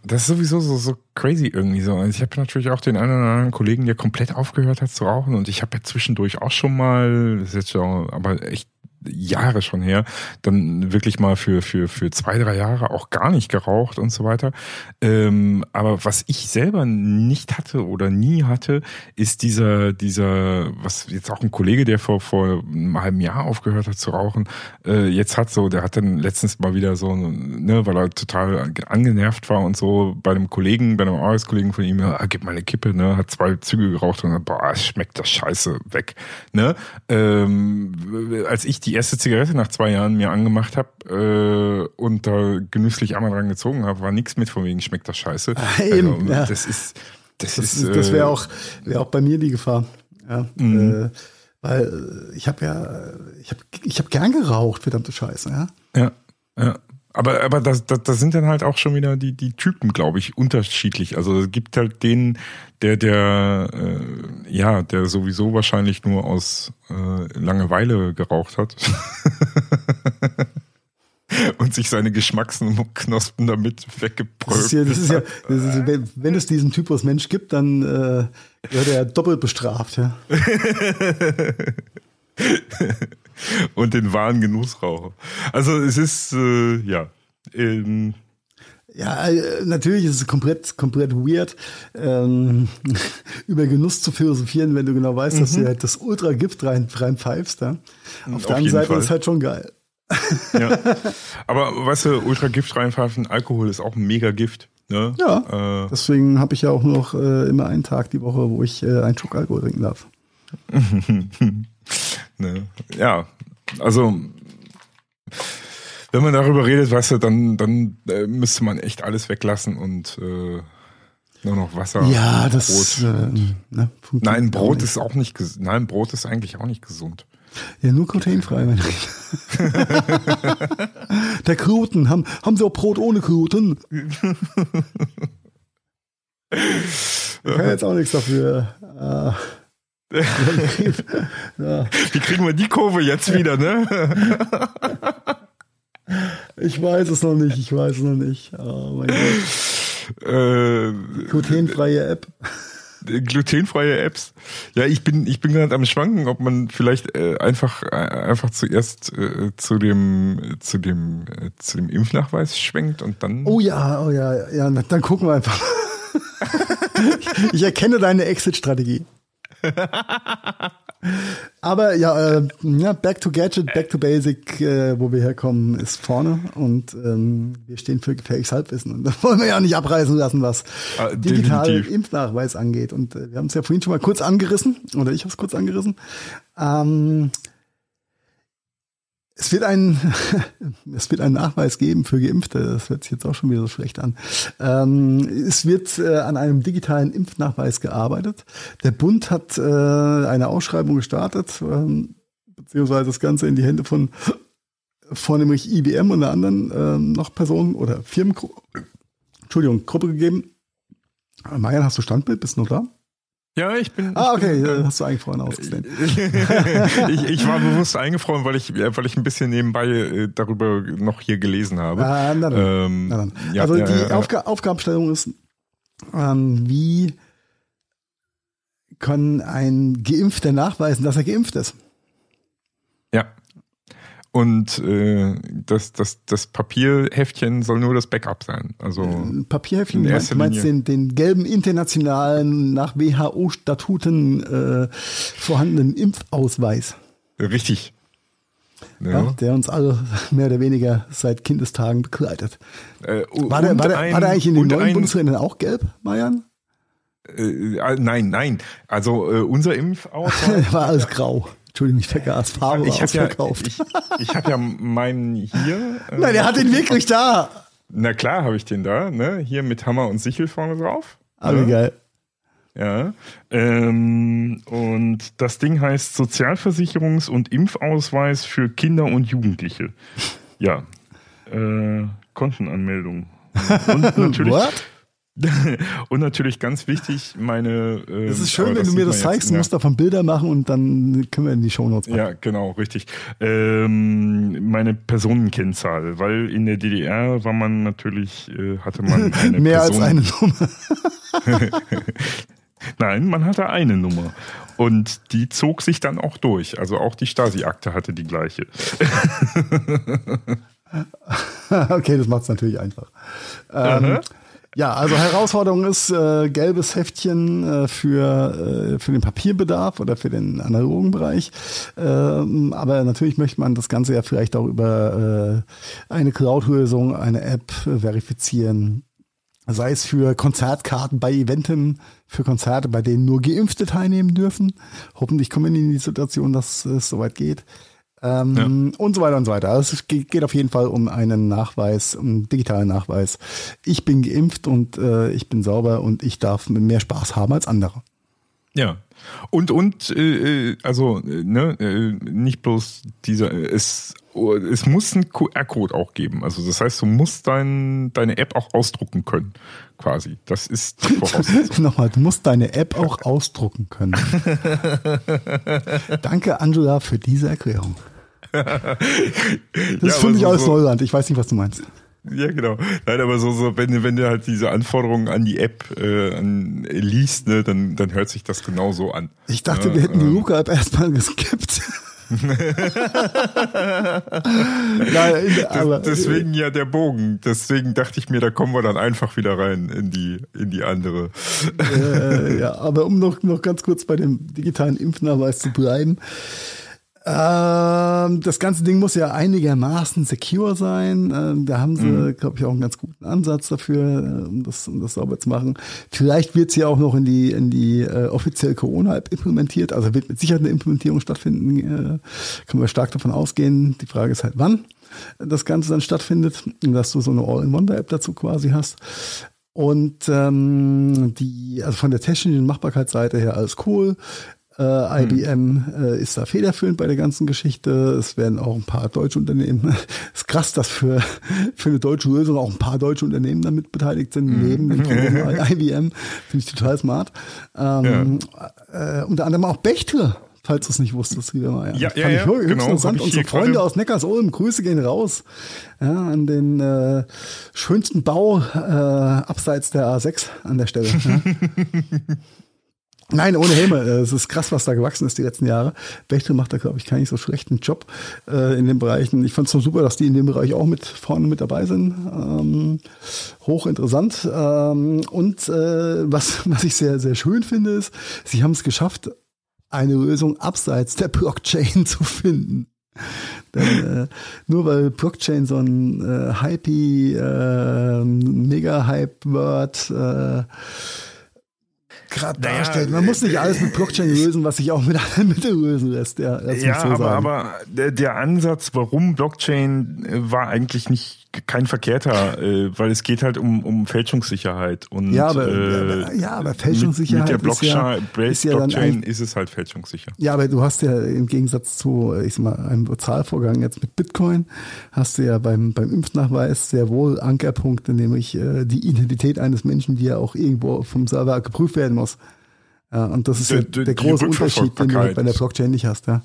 A: das ist sowieso so, so crazy irgendwie so. Also ich habe natürlich auch den einen oder anderen Kollegen, der komplett aufgehört hat zu rauchen und ich habe ja zwischendurch auch schon mal, das ist jetzt schon, aber echt Jahre schon her, dann wirklich mal für, für, für zwei, drei Jahre auch gar nicht geraucht und so weiter. Ähm, aber was ich selber nicht hatte oder nie hatte, ist dieser, dieser, was jetzt auch ein Kollege, der vor, vor einem halben Jahr aufgehört hat zu rauchen, äh, jetzt hat so, der hat dann letztens mal wieder so, ne, weil er total angenervt war und so bei einem Kollegen, bei einem Arbeitskollegen von ihm, ja, ah, gib mal eine Kippe, ne, hat zwei Züge geraucht und dann, boah, schmeckt das scheiße weg, ne. Ähm, als ich die erste Zigarette nach zwei Jahren mir angemacht habe äh, und da genüsslich einmal dran gezogen habe, war nichts mit von wegen schmeckt das scheiße.
C: Eben,
A: also,
C: ja.
A: Das ist, das,
C: Das,
A: ist,
C: das
A: äh,
C: wäre auch, wäre auch bei mir die Gefahr. Ja,
A: Mhm.
C: äh, weil äh, ich habe ja, ich habe ich hab gern geraucht, verdammte Scheiße, ja.
A: Ja, ja. Aber, aber das, das, das sind dann halt auch schon wieder die, die Typen, glaube ich, unterschiedlich. Also es gibt halt den, der, der, äh, ja, der sowieso wahrscheinlich nur aus äh, Langeweile geraucht hat. Und sich seine Geschmacksknospen damit
C: Das
A: weggebrüllt
C: ist ja, das ist ja, das ist, wenn, wenn es diesen Typus Mensch gibt, dann äh, wird er doppelt bestraft, ja.
A: und den wahren Genussraucher. Also es ist, äh, ja, ähm,
C: Ja, äh, natürlich ist es komplett, komplett weird, ähm, über Genuss zu philosophieren, wenn du genau weißt, dass du halt das Ultra-Gift rein, reinpfeifst. Ja? Auf
A: Auf
C: der anderen Seite
A: Fall.
C: ist es halt schon geil.
A: ja. Aber weißt du, Ultra-Gift reinpfeifen, Alkohol ist auch ein mega Gift. Ne?
C: Ja,
A: Äh,
C: deswegen habe ich ja auch noch äh, immer einen Tag die Woche, wo ich äh, einen Schluck Alkohol trinken darf.
A: ne? Ja, also wenn man darüber redet, weißt du, dann, dann äh, müsste man echt alles weglassen und äh, nur noch Wasser.
C: Ja,
A: und
C: das
A: Brot.
C: äh, ne,
A: Nein, Brot ist auch nicht Nein, Brot ist eigentlich auch nicht gesund.
C: Ja, nur glutenfrei. wenn ich- Der Kruten, haben, haben Sie auch Brot ohne Kruten? Ich kann jetzt auch nichts dafür. Äh, ja,
A: Wie kriegen wir die Kurve jetzt wieder, ne?
C: ich weiß es noch nicht, ich weiß es noch nicht. Oh mein Gott.
A: äh,
C: Glutenfreie App.
A: glutenfreie Apps. Ja, ich bin ich bin gerade am schwanken, ob man vielleicht äh, einfach äh, einfach zuerst äh, zu dem zu dem äh, zu dem Impfnachweis schwenkt und dann
C: Oh ja, oh ja, ja, dann gucken wir einfach. ich erkenne deine Exit-Strategie. Aber ja, äh, ja, back to Gadget, back to Basic, äh, wo wir herkommen, ist vorne und ähm, wir stehen für gefährliches Halbwissen. Und das wollen wir ja nicht abreißen lassen, was
A: Ah,
C: digitalen
A: definitiv.
C: Impfnachweis angeht. Und äh, wir haben es ja vorhin schon mal kurz angerissen, oder ich habe es kurz angerissen. Ähm, es wird einen, es wird einen Nachweis geben für Geimpfte. Das hört sich jetzt auch schon wieder so schlecht an. Ähm, es wird äh, an einem digitalen Impfnachweis gearbeitet. Der Bund hat äh, eine Ausschreibung gestartet, ähm, beziehungsweise das Ganze in die Hände von, nämlich IBM und einer anderen ähm, noch Personen oder Firmen, Entschuldigung, Gruppe gegeben. Marian, hast du Standbild? Bist du noch da?
A: Ja, ich bin
C: Ah,
A: ich bin,
C: okay,
A: äh,
C: äh, hast du eingefroren ausgesehen.
A: ich, ich war bewusst eingefroren, weil ich, weil ich ein bisschen nebenbei äh, darüber noch hier gelesen habe.
C: Ah, na dann.
A: Ähm,
C: Na dann.
A: ja,
C: also
A: ja,
C: die
A: ja, ja.
C: Aufga Aufgabenstellung ist, ähm, wie kann ein Geimpfter nachweisen, dass er geimpft ist?
A: Ja. Und äh, das, das, das Papierheftchen soll nur das Backup sein. Also
C: Ein Papierheftchen,
A: In
C: meinst
A: Linie.
C: den, den gelben internationalen, nach WHO-Statuten äh, vorhandenen Impfausweis,
A: richtig. Ja.
C: ja. der uns alle mehr oder weniger seit Kindestagen begleitet.
A: Äh,
C: War der, war, der,
A: ein-
C: war der eigentlich in den neuen
A: ein-
C: Bundesländern auch gelb, Marian?
A: Äh, äh, nein, nein. Also äh, unser Impfausweis.
C: war alles grau. Entschuldigung, ich vergaß. Farbe
A: ich habe ja,
C: ausverkauft.
A: ich, ich hab ja meinen hier. Äh,
C: Nein, er hat ihn wirklich da.
A: Na klar, habe ich den da. Ne? Hier mit Hammer und Sichel vorne drauf.
C: Aber
A: Ja.
C: geil.
A: Ja. Ähm, und das Ding heißt Sozialversicherungs- und Impfausweis für Kinder und Jugendliche. Ja. Äh, Kontenanmeldung. Und natürlich,
C: What?
A: und natürlich ganz wichtig, meine. Äh,
C: Es ist schön, wenn du mir das zeigst. Du musst davon Bilder machen und dann können wir in die Shownotes packen.
A: Ja, genau, richtig. Ähm, meine Personenkennzahl, weil in der DDR war man natürlich, äh, hatte man eine
C: Mehr als
A: Person,
C: eine Nummer.
A: Nein, man hatte eine Nummer. Und die zog sich dann auch durch. Also auch die Stasi-Akte hatte die gleiche.
C: okay, das macht es natürlich einfach. Ähm. Ja, also Herausforderung ist äh, gelbes Heftchen äh, für, äh, für den Papierbedarf oder für den analogen Bereich. Ähm, aber natürlich möchte man das Ganze ja vielleicht auch über äh, eine Cloud-Lösung, eine App äh, verifizieren. Sei es für Konzertkarten bei Eventen, für Konzerte, bei denen nur Geimpfte teilnehmen dürfen. Hoffentlich kommen wir in die Situation, dass es soweit geht. Ähm, Und so weiter und so weiter. Also es geht, auf jeden Fall um einen Nachweis, um einen digitalen Nachweis. Ich bin geimpft und äh, ich bin sauber und ich darf mehr Spaß haben als andere.
A: Ja. Und, und, äh, äh, also, äh, ne, äh, nicht bloß dieser, es, es muss einen QR-Code auch geben. Also, das heißt, du musst dein, deine App auch ausdrucken können, quasi. Das ist die Voraussetzung.
C: Nochmal, du musst deine App auch ausdrucken können. Danke, Angela, für diese Erklärung. Das
A: Ja,
C: mich
A: so-
C: alles
A: so-
C: Neuland. Ich weiß nicht, was du meinst.
A: Ja, genau. Nein, aber so, so wenn, du- wenn du halt diese Anforderungen an die App äh, an, äh, liest, ne, dann, dann hört sich das genau so an.
C: Ich dachte,
A: Ja,
C: wir hätten die
A: ähm,
C: Luca-App erstmal geskippt. Nein, aber,
A: Deswegen ja der Bogen. Deswegen dachte ich mir, da kommen wir dann einfach wieder rein in die, in die andere.
C: äh, ja, aber um noch, noch ganz kurz bei dem digitalen Impfnachweis zu bleiben. Ähm, das ganze Ding muss ja einigermaßen secure sein. Ähm, da haben sie, mhm. glaube ich, auch einen ganz guten Ansatz dafür, um das, um das sauber zu machen. Vielleicht wird es ja auch noch in die, in die äh, offizielle Corona-App implementiert. Also wird mit Sicherheit eine Implementierung stattfinden. Äh, können wir stark davon ausgehen. Die Frage ist halt, wann das Ganze dann stattfindet dass du so eine All-in-One-App dazu quasi hast. Und ähm, die, also von der technischen Machbarkeitsseite her alles cool. Äh, IBM hm. äh, ist da federführend bei der ganzen Geschichte. Es werden auch ein paar deutsche Unternehmen. Es ist krass, dass für, für eine deutsche Lösung auch ein paar deutsche Unternehmen damit beteiligt sind, hm. neben dem IBM. Finde ich total smart. Ähm, ja. äh, unter anderem auch Bechtle falls du es nicht wusstest, lieber Meier.
A: Ja, ja, ja,
C: ich genau, interessant. Unsere Freunde aus Neckars-Ulm, Grüße gehen raus ja, an den äh, schönsten Bau äh, abseits der A6 an der Stelle. Nein, ohne Helme. Äh, es ist krass, was da gewachsen ist die letzten Jahre. Bechtel macht da, glaube ich, keinen so schlechten Job äh, in den Bereichen. Ich fand es so super, dass die in dem Bereich auch mit vorne mit dabei sind. Ähm, hochinteressant. Ähm, und äh, was, was ich sehr, sehr schön finde, ist, sie haben es geschafft, eine Lösung abseits der Blockchain zu finden. Denn, äh, nur weil Blockchain so ein äh, hypey, äh, mega-hype-Word äh, gerade naja, darstellt. Man muss nicht alles mit Blockchain lösen, was sich auch mit anderen Mitteln lösen lässt. Ja,
A: ja so aber, aber der, der Ansatz, warum Blockchain äh, war eigentlich nicht kein verkehrter, äh, weil es geht halt um, um Fälschungssicherheit. Und,
C: ja, aber, äh, ja, aber Fälschungssicherheit
A: mit, mit der Blockchain,
C: ist ja, ist ja Blockchain
A: ist es halt fälschungssicher.
C: Ja, aber du hast ja im Gegensatz zu, ich sag mal, einem Bezahlvorgang jetzt mit Bitcoin, hast du ja beim, beim Impfnachweis sehr wohl Ankerpunkte, nämlich äh, die Identität eines Menschen, die ja auch irgendwo vom Server geprüft werden muss. Ja, und das ist der, ja der große Unterschied, den du halt bei der Blockchain nicht hast, ja.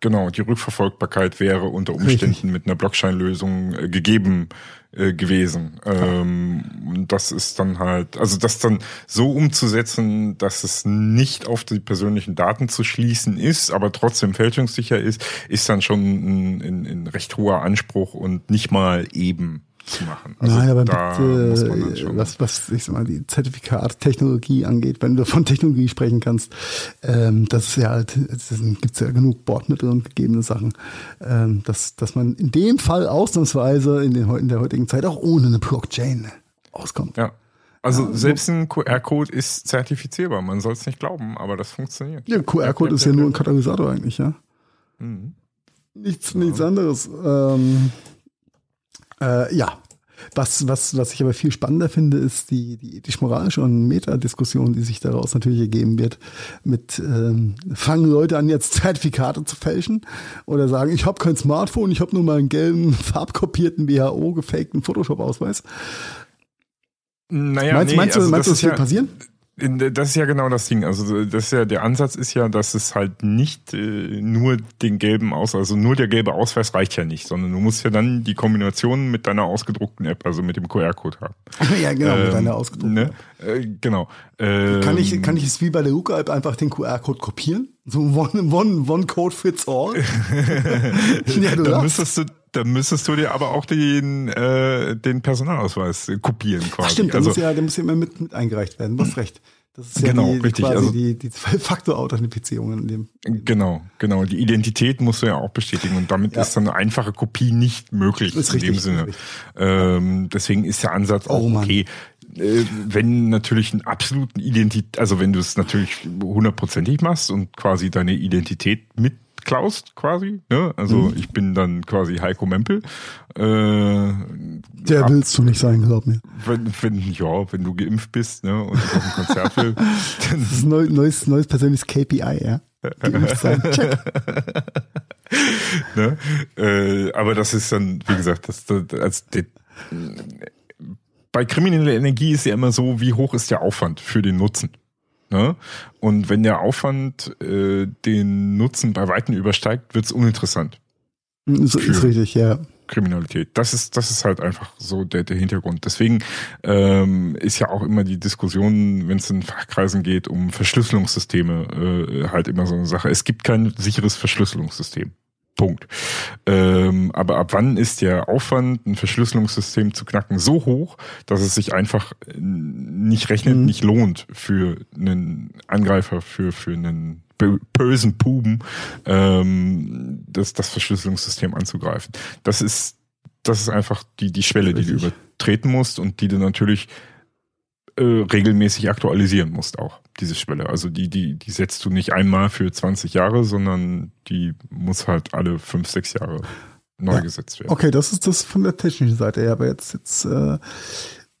A: Genau, die Rückverfolgbarkeit wäre unter Umständen Richtig. mit einer Blockchain-Lösung äh, gegeben äh, gewesen. Ähm, und das ist dann halt, also das dann so umzusetzen, dass es nicht auf die persönlichen Daten zu schließen ist, aber trotzdem fälschungssicher ist, ist dann schon ein, ein, ein recht hoher Anspruch und nicht mal eben zu machen.
C: Also Nein, aber bitte, was, was ich sag mal, die Zertifikattechnologie angeht, wenn du von Technologie sprechen kannst, ähm, das ist ja halt, es gibt ja genug Bordmittel und gegebene Sachen, ähm, dass, dass man in dem Fall ausnahmsweise in, den, in der heutigen Zeit auch ohne eine Blockchain auskommt.
A: Ja. Also ja, selbst ein QR-Code ist zertifizierbar. Man soll es nicht glauben, aber das funktioniert.
C: Ja, QR-Code ist ja nur ein Katalysator eigentlich, ja. Mhm. Nichts, nichts anderes. Ähm, äh, ja. Was, was, was ich aber viel spannender finde, ist die, die ethisch-moralische und Metadiskussion, die sich daraus natürlich ergeben wird. Mit ähm, fangen Leute an, jetzt Zertifikate zu fälschen oder sagen, ich habe kein Smartphone, ich habe nur mal einen gelben, farbkopierten WHO gefakten Photoshop-Ausweis.
A: Naja, meinst, nee, meinst du, also meinst das, das wird ja, passieren? Das ist ja genau das Ding. Also das ist ja der Ansatz ist ja, dass es halt nicht äh, nur den gelben Aus, also nur der gelbe Ausweis reicht ja nicht, sondern du musst ja dann die Kombination mit deiner ausgedruckten App, also mit dem QR-Code haben.
C: ja, genau, ähm, mit deiner ausgedruckten.
A: Ne? Äh, genau.
C: Ähm, kann ich kann ich es wie bei der Luca-App einfach den QR-Code kopieren? So one, one, one Code fits all.
A: ja, du da müsstest du da müsstest du dir aber auch den, äh, den Personalausweis kopieren quasi. Ach
C: stimmt, der also, muss ja, der muss ja immer mit, mit eingereicht werden. Du hast recht. Das ist ja genau, die, richtig. quasi also, die, die Zwei-Faktor-Authentifizierung in dem.
A: Genau, genau. Die Identität musst du ja auch bestätigen und damit ja. ist dann eine einfache Kopie nicht möglich ist in richtig, dem Sinne. Ähm, deswegen ist der Ansatz oh, auch okay. Äh, wenn natürlich einen absoluten Identität, also wenn du es natürlich hundertprozentig machst und quasi deine Identität mit klaust quasi. Ne? Also mhm. ich bin dann quasi Heiko Mempel. Äh,
C: Der ab, willst du nicht sein, glaub mir.
A: Wenn, wenn, ja, wenn du geimpft bist ne, und auf ein Konzert will.
C: Dann das ist ein neues, neues, neues persönliches KPI, ja. Geimpft sein, check.
A: ne? äh, aber das ist dann, wie gesagt, das, das als die, bei krimineller Energie ist ja immer so, wie hoch ist der Aufwand für den Nutzen? Ne? Und wenn der Aufwand äh, den Nutzen bei Weitem übersteigt, wird es uninteressant.
C: So ist richtig, ja.
A: Kriminalität. Das ist, das ist halt einfach so der, der Hintergrund. Deswegen ähm, ist ja auch immer die Diskussion, wenn es in Fachkreisen geht, um Verschlüsselungssysteme, äh, halt immer so eine Sache. Es gibt kein sicheres Verschlüsselungssystem. Punkt. Ähm, aber ab wann ist der Aufwand, ein Verschlüsselungssystem zu knacken, so hoch, dass es sich einfach nicht rechnet, mhm. nicht lohnt für einen Angreifer, für, für einen bösen Puben, ähm, das, das Verschlüsselungssystem anzugreifen. Das ist, das ist einfach die, die Schwelle, die du übertreten musst und die du natürlich äh, regelmäßig aktualisieren musst auch diese Schwelle. Also die, die, die setzt du nicht einmal für 20 Jahre, sondern die muss halt alle fünf, sechs Jahre neu ja. gesetzt werden.
C: Okay, das ist das von der technischen Seite her. Aber jetzt, jetzt äh,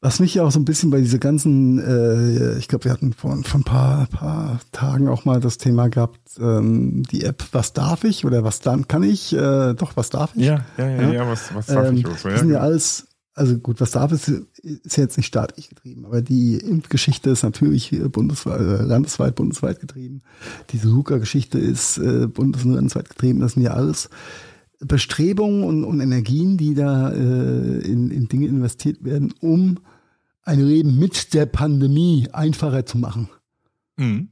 C: was mich ja auch so ein bisschen bei dieser ganzen, äh, ich glaube, wir hatten vor, vor ein paar, paar Tagen auch mal das Thema gehabt, ähm, die App, was darf ich oder was dann kann ich? Äh, doch, was darf ich?
A: Ja, ja, ja, ja, ja was, was darf ähm, ich?
C: So, ja, das sind ja alles also gut, was darf es, ist jetzt nicht staatlich getrieben, aber die Impfgeschichte ist natürlich bundesweit, äh, landesweit, bundesweit getrieben. Diese Luca-Geschichte ist äh, bundes- und landesweit getrieben. Das sind ja alles Bestrebungen und, und Energien, die da äh, in, in Dinge investiert werden, um ein Leben mit der Pandemie einfacher zu machen. Mhm.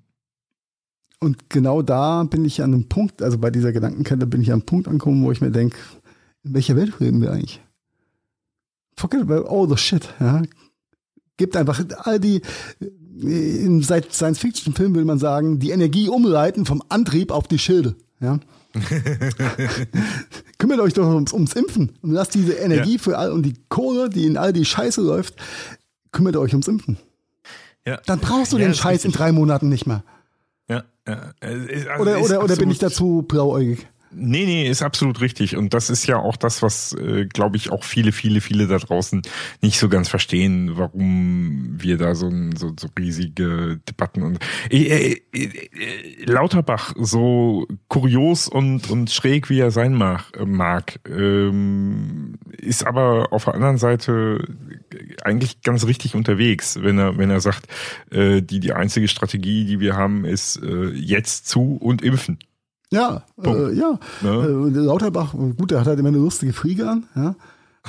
C: Und genau da bin ich an einem Punkt, also bei dieser Gedankenkette bin ich an einem Punkt angekommen, wo ich mir denke, in welcher Welt leben wir eigentlich? Forget about all the shit, ja. Gibt einfach all die, in seit Science-Fiction-Filmen will man sagen, die Energie umleiten vom Antrieb auf die Schilde, ja. Kümmert euch doch ums, ums Impfen und lasst diese Energie ja. für all und die Kohle, die in all die Scheiße läuft, kümmert euch ums Impfen. Ja. Dann brauchst du ja, den Scheiß in drei Monaten nicht mehr.
A: Ja, ja.
C: Also oder oder, oder bin ich dazu blauäugig?
A: Nee, nee, ist absolut richtig. Und das ist ja auch das, was, äh, glaube ich, auch viele, viele, viele da draußen nicht so ganz verstehen, warum wir da so, so, so riesige Debatten und äh, äh, äh, Lauterbach, so kurios und, und schräg wie er sein mag, mag ähm, ist aber auf der anderen Seite eigentlich ganz richtig unterwegs, wenn er, wenn er sagt, äh, die, die einzige Strategie, die wir haben, ist äh, jetzt zu und impfen.
C: Ja, äh, ja. ja. Äh, Lauterbach, gut, der hat halt immer eine lustige Friege an, ja.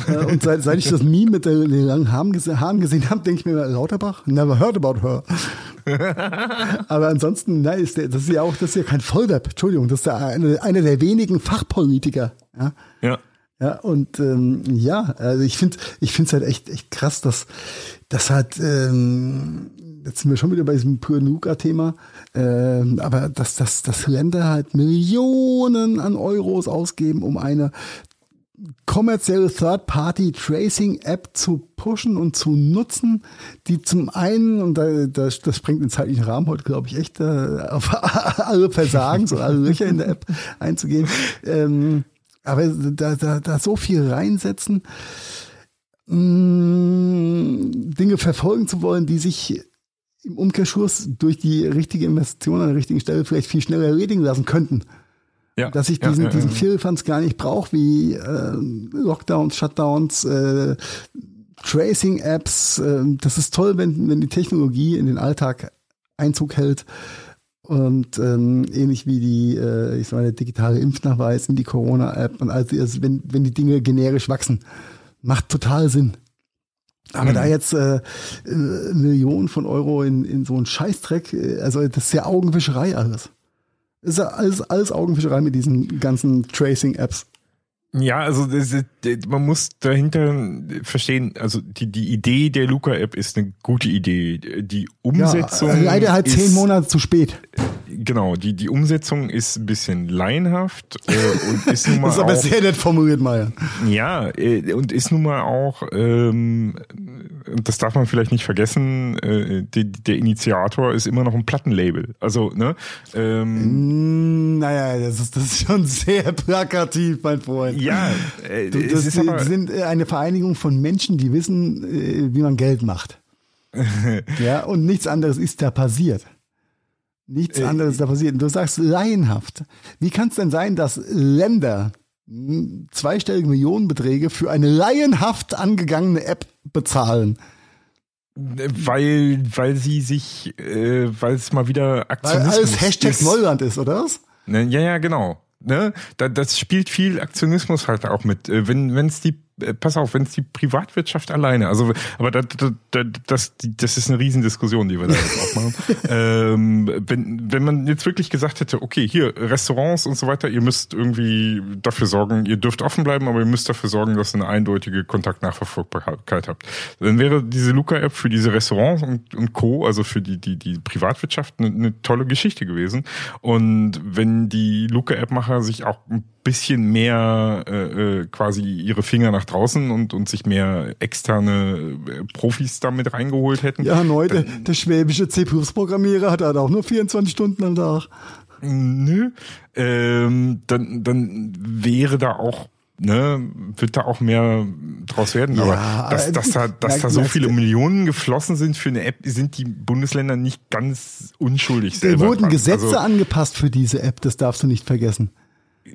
C: Äh, und seit, seit ich das Meme mit den langen Haaren gesehen, Haaren gesehen habe, denke ich mir, Lauterbach, never heard about her. Aber ansonsten, nein, ist der, das ist ja auch, das ist ja kein Vollweb, Entschuldigung, das ist ja eine, einer der wenigen Fachpolitiker. Ja.
A: ja.
C: Ja, und ähm, ja, also ich finde ich finde es halt echt, echt krass, dass das hat, ähm, jetzt sind wir schon wieder bei diesem Pur-Nuka-Thema, ähm, aber dass, dass, dass Länder halt Millionen an Euros ausgeben, um eine kommerzielle Third-Party-Tracing-App zu pushen und zu nutzen, die zum einen, und da, das, das springt den zeitlichen Rahmen heute, glaube ich, echt äh, auf alle Versagen, so alle Löcher in der App einzugehen, ähm, aber da, da, da so viel reinsetzen, mm, Dinge verfolgen zu wollen, die sich im Umkehrschluss durch die richtige Investition an der richtigen Stelle vielleicht viel schneller erledigen lassen könnten. Ja, dass ich diesen, ja, ja, diesen Firlefanz gar nicht brauche, wie äh, Lockdowns, Shutdowns, äh, Tracing-Apps. Äh, das ist toll, wenn, wenn die Technologie in den Alltag Einzug hält. Und ähm, ähnlich wie die, äh, ich sag mal, der digitale Impfnachweis in die Corona-App und also wenn, wenn die Dinge generisch wachsen. Macht total Sinn. Aber mhm. da jetzt äh, äh, Millionen von Euro in, in so einen Scheißdreck, äh, also das ist ja Augenwischerei alles. Das ist ja alles, alles Augenwischerei mit diesen ganzen Tracing-Apps.
A: Ja, also das, man muss dahinter verstehen, also die, die Idee der Luca-App ist eine gute Idee. Die Umsetzung. Ja,
C: leider halt zehn Monate zu spät.
A: Genau, die, die Umsetzung ist ein bisschen laienhaft äh, und ist nun mal.
C: das ist aber auch, sehr nett formuliert, Meier.
A: Ja, äh, und ist nun mal auch, ähm, das darf man vielleicht nicht vergessen, äh, die, der Initiator ist immer noch ein Plattenlabel. Also, ne?
C: Ähm, naja, das ist, das ist schon sehr plakativ, mein Freund.
A: Ja,
C: äh, du, das ist aber, sind eine Vereinigung von Menschen, die wissen, äh, wie man Geld macht. ja, und nichts anderes ist da passiert. Nichts äh, anderes da passiert. Du sagst laienhaft. Wie kann es denn sein, dass Länder zweistellige Millionenbeträge für eine laienhaft angegangene App bezahlen?
A: Weil, weil sie sich, äh, weil es mal wieder
C: Aktionismus Weil alles Hashtag ist. Neuland ist, oder was?
A: Ne, ja, ja, genau. Ne? Da, das spielt viel Aktionismus halt auch mit. Äh, wenn es die äh, pass auf, wenn es die Privatwirtschaft alleine, also aber da, da, da, das, das ist eine Riesendiskussion, die wir da jetzt aufmachen. ähm, wenn, wenn man jetzt wirklich gesagt hätte, okay, hier Restaurants und so weiter, ihr müsst irgendwie dafür sorgen, ihr dürft offen bleiben, aber ihr müsst dafür sorgen, dass ihr eine eindeutige Kontaktnachverfolgbarkeit habt. Dann wäre diese Luca-App für diese Restaurants und, und Co., also für die, die, die Privatwirtschaft, eine, eine tolle Geschichte gewesen. Und wenn die Luca-App-Macher sich auch ein bisschen mehr äh, äh, quasi ihre Finger nach draußen und, und sich mehr externe äh, Profis damit reingeholt hätten.
C: Ja, neu, der, der schwäbische C-Programmierer hat halt auch nur 24 Stunden am Tag.
A: Nö. Ähm, dann, dann wäre da auch ne, wird da auch mehr draus werden. Ja, aber dass, dass da, dass da so viele Millionen geflossen sind für eine App, sind die Bundesländer nicht ganz unschuldig.
C: Da wurden dran. Gesetze also, angepasst für diese App, das darfst du nicht vergessen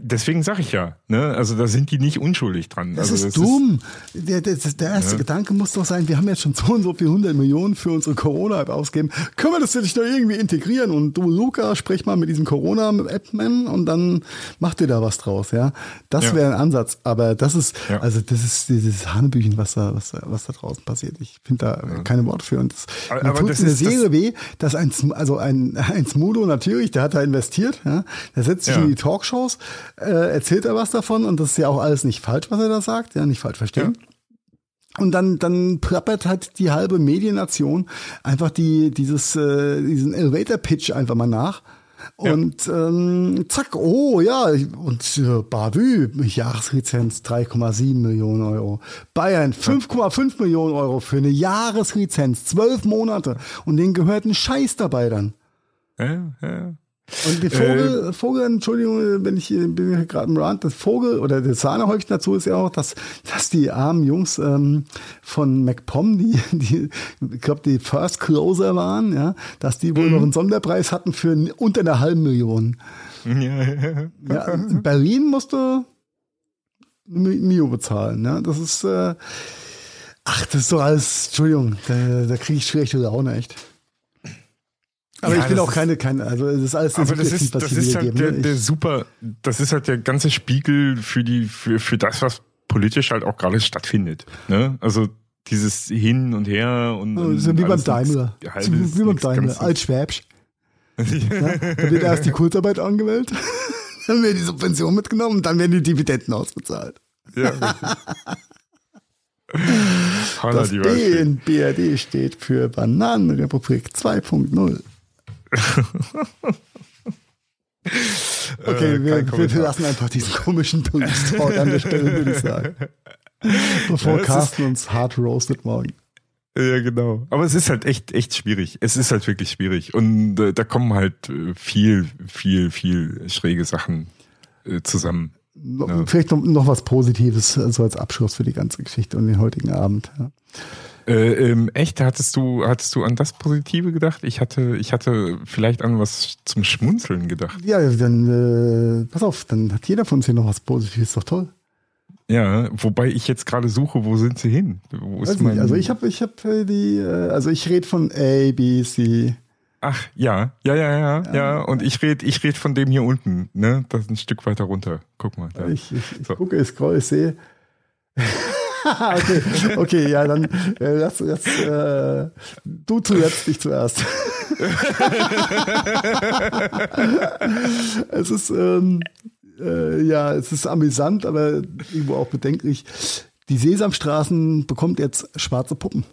A: deswegen sage ich ja, ne? Also da sind die nicht unschuldig dran.
C: Das
A: also,
C: ist das dumm. Ist, der, der, der erste ja. Gedanke muss doch sein, wir haben jetzt schon so und so viel 100 Millionen für unsere Corona-App ausgegeben. Können wir das nicht noch irgendwie integrieren? Und du, Luca, sprich mal mit diesem Corona-App-Man und dann macht ihr da was draus, ja? Das ja. wäre ein Ansatz. Aber das ist, ja. also das ist dieses Hanebüchen, was da, was, was da draußen passiert. Ich finde da keine Worte für. Und das, aber, mir tut es in der Serie weh, dass ein, also ein, ein Smudo natürlich, der hat da investiert, ja? Der setzt sich in die Talkshows, äh, erzählt er was davon und das ist ja auch alles nicht falsch, was er da sagt, ja, nicht falsch verstehen. Ja. Und dann, dann plappert halt die halbe Mediennation einfach die, dieses, äh, diesen Elevator-Pitch einfach mal nach. Und ja. ähm, zack, oh ja, und äh, Bavü, Jahreslizenz 3,7 Millionen Euro. Bayern 5,5 Millionen Euro für eine Jahreslizenz, zwölf Monate. Und denen gehört ein Scheiß dabei dann.
A: Ja, ja.
C: Und die Vogel, äh, Vogel, Entschuldigung, wenn ich bin gerade im Rand, das Vogel oder das Sahnehäubchen dazu ist ja auch, dass, dass die armen Jungs ähm, von MacPom, die, die ich glaube, die First Closer waren, ja, dass die wohl mhm. noch einen Sonderpreis hatten für unter einer halben Million. Ja, ja. ja in Berlin musste Mio bezahlen, ja. Das ist äh, ach, das ist doch alles, Entschuldigung, da, da kriege ich schlechte Laune, echt. Aber ja, ich bin auch keine, keine, also es ist alles
A: aber das ist, das ist halt der, der super, das ist halt der ganze Spiegel für die, für, für das, was politisch halt auch gerade stattfindet. Ne? Also dieses Hin und Her und.
C: und so wie beim Daimler. Nix, wie beim Daimler, als Schwäbsch. ja, da wird erst die Kurzarbeit angemeldet, dann wird die Subvention mitgenommen und dann werden die Dividenden ausbezahlt. Ja, das B in BRD steht für Bananenrepublik 2.0. okay, äh, wir, wir, lassen einfach diesen komischen Police Talk an der Stelle, würde ich sagen. Bevor ja, Carsten uns hart roastet morgen.
A: Ja, genau. Aber es ist halt echt, echt schwierig. Es ist halt wirklich schwierig. Und äh, da kommen halt äh, viel, viel, viel schräge Sachen äh, zusammen.
C: Ja. Vielleicht noch, noch was Positives, so also als Abschluss für die ganze Geschichte und den heutigen Abend. Ja.
A: Äh, ähm, echt, hattest du, hattest du an das Positive gedacht? Ich hatte, ich hatte vielleicht an was zum Schmunzeln gedacht.
C: Ja, dann, äh, pass auf, dann hat jeder von uns hier noch was Positives, ist doch toll.
A: Ja, wobei ich jetzt gerade suche, wo sind sie hin?
C: Mein also ich habe, ich habe die, äh, also ich rede von A, B, C.
A: Ach ja, ja, ja, ja, ja. ja. Und ich rede, ich rede von dem hier unten, ne? Das ist ein Stück weiter runter. Guck mal. Da.
C: Ich, ich, ich so. gucke, ich scroll, ich sehe. okay, okay, ja, dann äh, lass, lass äh, du zuletzt, dich zuerst. es ist ähm, äh, ja, es ist amüsant, aber irgendwo auch bedenklich. Die Sesamstraßen bekommt jetzt schwarze Puppen.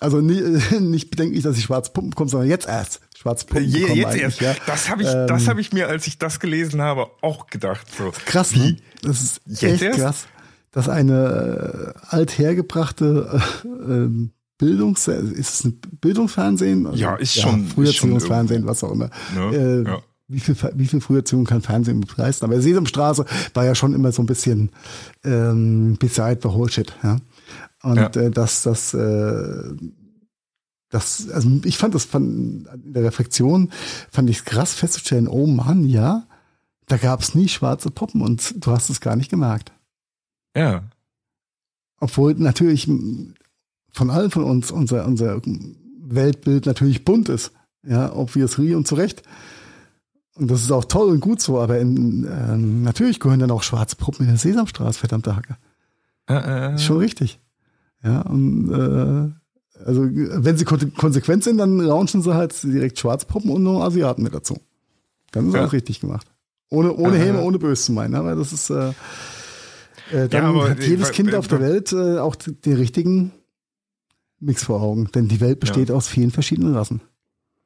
C: Also nie, nicht bedenklich, dass sie schwarze Puppen bekommt, sondern jetzt erst schwarze Puppen
A: Je, Jetzt erst. Ja. Das habe ich, ähm, das habe ich mir, als ich das gelesen habe, auch gedacht. So.
C: Krass, ne? Das ist jetzt echt erst? krass dass eine äh, althergebrachte äh, ähm, Bildungs ist es ein Bildungsfernsehen?
A: Also, ja, ist schon.
C: Ja, Früherziehungsfernsehen, was auch immer. Ne? Äh, ja. Wie viel, wie viel Früherziehung kann Fernsehen leisten? Aber Sesamstraße war ja schon immer so ein bisschen ähm, Beside the whole shit. Ja? Und ja. Äh, dass das, äh, das, also ich fand das von in der Reflexion fand ich es krass festzustellen, oh Mann, ja, da gab es nie schwarze Puppen und du hast es gar nicht gemerkt.
A: Ja.
C: Obwohl natürlich von allen von uns unser, unser Weltbild natürlich bunt ist. Ja, obviously und zu Recht. Und das ist auch toll und gut so, aber in, äh, natürlich gehören dann auch schwarze Puppen in der Sesamstraße, verdammte Hacke.
A: Äh,
C: Ist schon richtig. Ja, und äh, also wenn sie kon konsequent sind, dann launchen sie halt direkt Schwarzpuppen und noch Asiaten mit dazu. Dann ist
A: Ja.
C: alles richtig gemacht. Ohne, ohne
A: Äh.
C: Häme, ohne böse zu meinen. Aber das ist äh, dann
A: aber,
C: hat jedes
A: äh,
C: Kind
A: äh,
C: auf der Welt äh, auch den richtigen Mix vor Augen. Denn die Welt besteht aus vielen verschiedenen Rassen.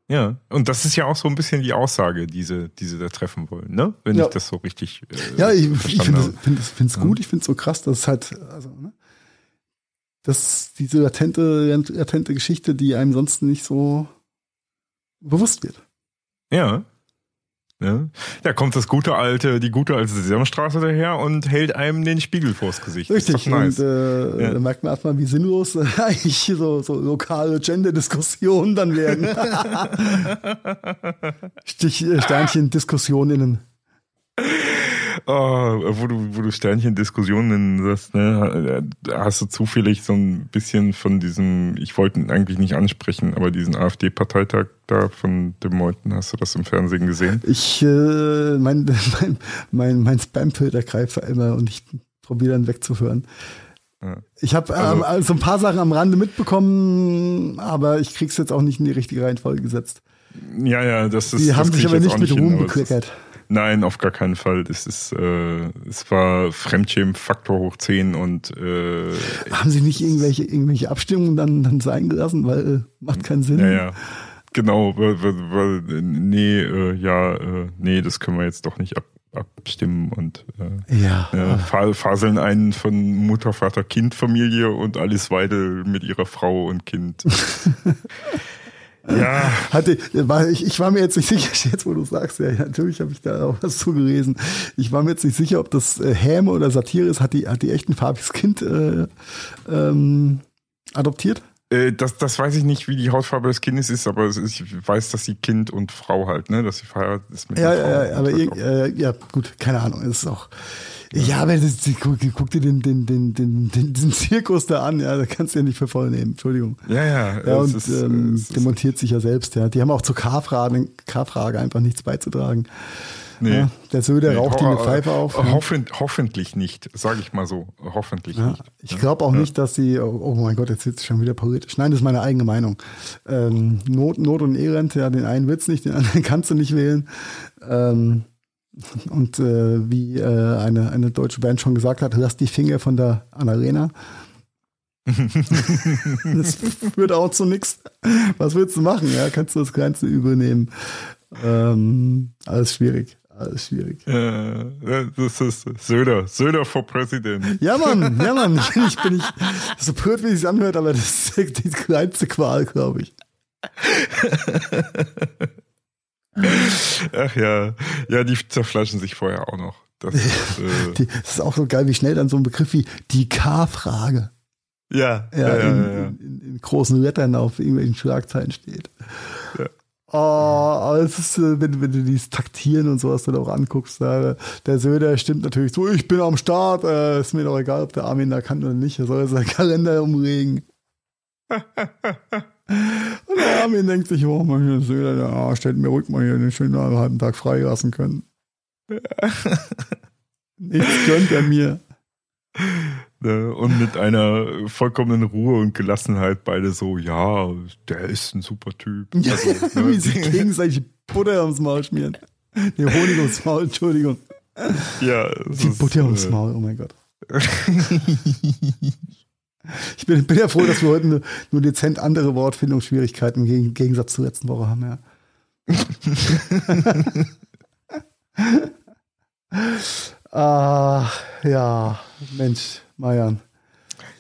A: Ja, und das ist ja auch so ein bisschen die Aussage, die sie, die sie da treffen wollen, ne? Wenn
C: Ja.
A: ich das so richtig. Äh,
C: Ja, ich, ich finde es find,
A: Ja.
C: gut, ich finde es so krass, dass es halt, also, ne, dass diese latente, latente Geschichte, die einem sonst nicht so bewusst wird.
A: Ja. Ja. Da kommt das gute alte, die gute alte Sesamstraße daher und hält einem den Spiegel vors Gesicht.
C: Richtig.
A: Nice.
C: Und äh,
A: Ja.
C: da merkt man erstmal, wie sinnlos äh, eigentlich so, so lokale Gender-Diskussionen dann werden. Stich, äh, Sternchen Diskussioninnen.
A: Oh, wo du, wo du Sternchen-Diskussionen sagst, ne, da hast du zufällig so ein bisschen von diesem, ich wollte ihn eigentlich nicht ansprechen, aber diesen AfD-Parteitag da von dem Meuthen, hast du das im Fernsehen gesehen?
C: Ich, äh, mein, mein, mein, mein Spam-Filter greift immer und ich probiere dann wegzuhören.
A: Ja.
C: Ich habe
A: Also-
C: ähm, also ein paar Sachen am Rande mitbekommen, aber ich krieg's jetzt auch nicht in die richtige Reihenfolge gesetzt.
A: Ja, ja, das ist.
C: Die
A: das
C: haben sich
A: ich
C: aber nicht mit Ruhm bekleckert.
A: Nein, auf gar keinen Fall. Das ist, äh, es war Fremdschämen-Faktor hoch 10 und äh,
C: Haben sie nicht irgendwelche, irgendwelche Abstimmungen dann, dann sein gelassen, weil äh, macht keinen Sinn.
A: ja, ja. Genau, weil, weil, nee, äh, ja, äh, nee, das können wir jetzt doch nicht ab, abstimmen und äh,
C: Ja.
A: äh, fa- faseln einen von Mutter, Vater, Kind, Familie und Alice Weidel mit ihrer Frau und Kind. ja,
C: Hatte, war, ich, ich war mir jetzt nicht sicher, jetzt wo du sagst, ja, natürlich habe ich da auch was zu gelesen. Ich war mir jetzt nicht sicher, ob das äh, Häme oder Satire ist. Hat die, hat die echt ein farbiges Kind äh, ähm, adoptiert?
A: Äh, das, das weiß ich nicht, wie die Hautfarbe des Kindes ist, aber ist, ich weiß, dass sie Kind und Frau halt, ne, dass sie verheiratet ist mit
C: Ja,
A: einer Frau.
C: ja, ja, aber ihr, äh, ja, gut, keine Ahnung, ist auch. Ja, aber das, guck, guck dir den, den, den, den, den, diesen Zirkus da an, ja, da kannst du ja nicht für voll nehmen, Entschuldigung.
A: ja, ja,
C: Ja, und
A: ist,
C: ähm, demontiert sich ja selbst, ja. Die haben auch zur K-Frage K-Frage einfach nichts beizutragen.
A: Nee.
C: Ja, der Söder
A: Nee,
C: raucht ihm eine
A: äh,
C: Pfeife auf. ne?
A: Hoffen, hoffentlich nicht, sage ich mal so. Hoffentlich
C: Ja,
A: nicht.
C: ich glaube auch nicht, dass sie, oh, oh mein Gott, jetzt wird es schon wieder politisch. Nein, das ist meine eigene Meinung. Ähm, Not, Not und Elend, ja, den einen willst nicht, den anderen kannst du nicht wählen. Ähm, und äh, wie äh, eine, eine deutsche Band schon gesagt hat, lass die Finger von der Annarena. das führt auch zu nichts. Was willst du machen? Ja, kannst du das kleinste Übel nehmen. Ähm, alles schwierig. Alles schwierig.
A: Äh, das ist Söder. Söder for President.
C: Ja, Mann, ja, Mann. Ich bin, ich bin nicht so blöd, wie es sich anhört, aber das ist die kleinste Qual, glaube ich.
A: Ach ja. Ja, die zerflaschen sich vorher auch noch. Das ist, äh,
C: Die, das ist auch so geil, wie schnell dann so ein Begriff wie die K-Frage
A: ja,
C: ja,
A: ja, ja,
C: in,
A: ja, ja.
C: In, in großen Lettern auf irgendwelchen Schlagzeilen steht.
A: Ja.
C: Oh, aber es ist, äh, wenn, wenn du dieses Taktieren und sowas dann auch anguckst, da, der Söder stimmt natürlich so, ich bin am Start, äh, ist mir doch egal, ob der Armin da kann oder nicht, er soll seinen Kalender umregen. und der Armin denkt sich, oh, mein Söder, ja, stellt mir ruhig mal hier einen schönen halben Tag freilassen können. Nichts gönnt er mir.
A: Ne, Und mit einer vollkommenen Ruhe und Gelassenheit beide so, ja, der ist ein super Typ.
C: Ja,
A: Also, ne,
C: wie sie gegenseitig Butter ums Maul schmieren. Nee, Honig ums Maul, Entschuldigung.
A: ja,
C: Die
A: ist,
C: Butter ums
A: äh,
C: Maul, oh mein Gott. Ich bin, bin ja froh, dass wir heute nur, nur dezent andere Wortfindungsschwierigkeiten im Gegensatz zur letzten Woche haben, ja. ah, ja, Mensch, Marian.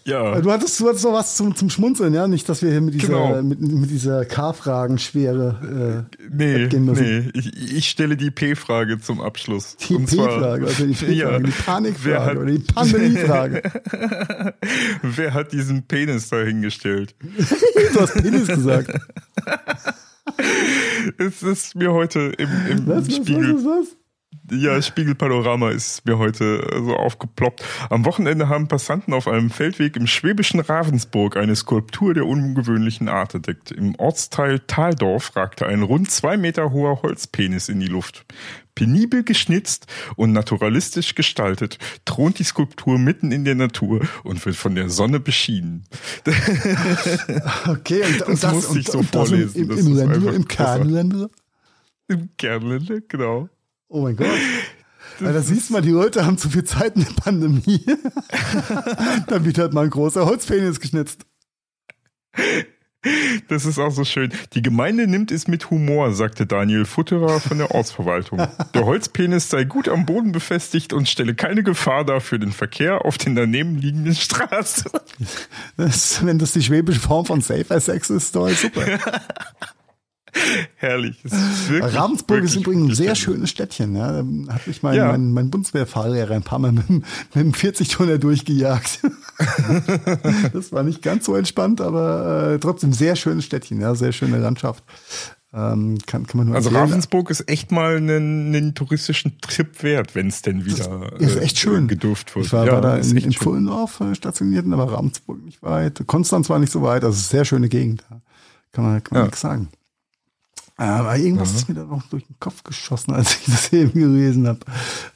A: Ja,
C: Du hattest, du hattest noch was zum, zum Schmunzeln, ja? Nicht, dass wir hier mit dieser,
A: Genau.
C: mit, mit dieser K-Fragen-Schwere äh,
A: nee,
C: gehen müssen.
A: nee, ich, ich stelle die P-Frage zum Abschluss.
C: Die P-Frage, also die P-Frage,
A: Ja,
C: die Panikfrage
A: hat-
C: oder die Pandemiefrage.
A: Wer hat diesen Penis da hingestellt?
C: du hast Penis gesagt.
A: Es ist mir heute im, im
C: Was, was,
A: Spiegel
C: was, was, was?
A: Ja, Spiegelpanorama ist mir heute so aufgeploppt. Am Wochenende haben Passanten auf einem Feldweg im schwäbischen Ravensburg eine Skulptur der ungewöhnlichen Art entdeckt. Im Ortsteil Taldorf ragte ein rund zwei Meter hoher Holzpenis in die Luft. Penibel geschnitzt und naturalistisch gestaltet thront die Skulptur mitten in der Natur und wird von der Sonne beschienen.
C: Okay, und, und
A: Das
C: das, und,
A: ich so
C: und
A: vorlesen.
C: Im,
A: Das
C: im, im
A: großartig.
C: Kernländle?
A: Im Kernländer, genau.
C: Oh mein Gott. Weil da siehst du mal, die Leute haben zu viel Zeit in der Pandemie. Dann wird halt mal ein großer Holzpenis geschnitzt.
A: Das ist auch so schön. Die Gemeinde nimmt es mit Humor, sagte Daniel Futterer von der Ortsverwaltung. Der Holzpenis sei gut am Boden befestigt und stelle keine Gefahr dar für den Verkehr auf den daneben liegenden Straßen.
C: Das, wenn das die schwäbische Form von Safer Sex ist, ist doch super.
A: Herrlich. Das ist
C: Ravensburg ist übrigens ein sehr schönes Städtchen. Ja. Da hat mich mein,
A: Ja.
C: mein, mein Bundeswehrfahrlehrer ein paar Mal mit, dem- mit dem 40-Tonner durchgejagt. das war nicht ganz so entspannt, aber äh, trotzdem sehr schönes Städtchen. Ja. Sehr schöne Landschaft. Ähm, kann, kann
A: Also
C: empfehlen.
A: Ravensburg ist echt mal einen, einen touristischen Trip wert, wenn es denn wieder
C: Ist
A: äh,
C: echt schön.
A: gedurft wird.
C: Ich war,
A: Ja,
C: war da in, in
A: schön.
C: Pfullendorf äh, stationiert, aber Ravensburg nicht weit. Konstanz war nicht so weit. Also sehr schöne Gegend. Kann man, kann man
A: Ja.
C: nichts sagen. Aber irgendwas ist mir da noch durch den Kopf geschossen, als ich das eben gelesen habe.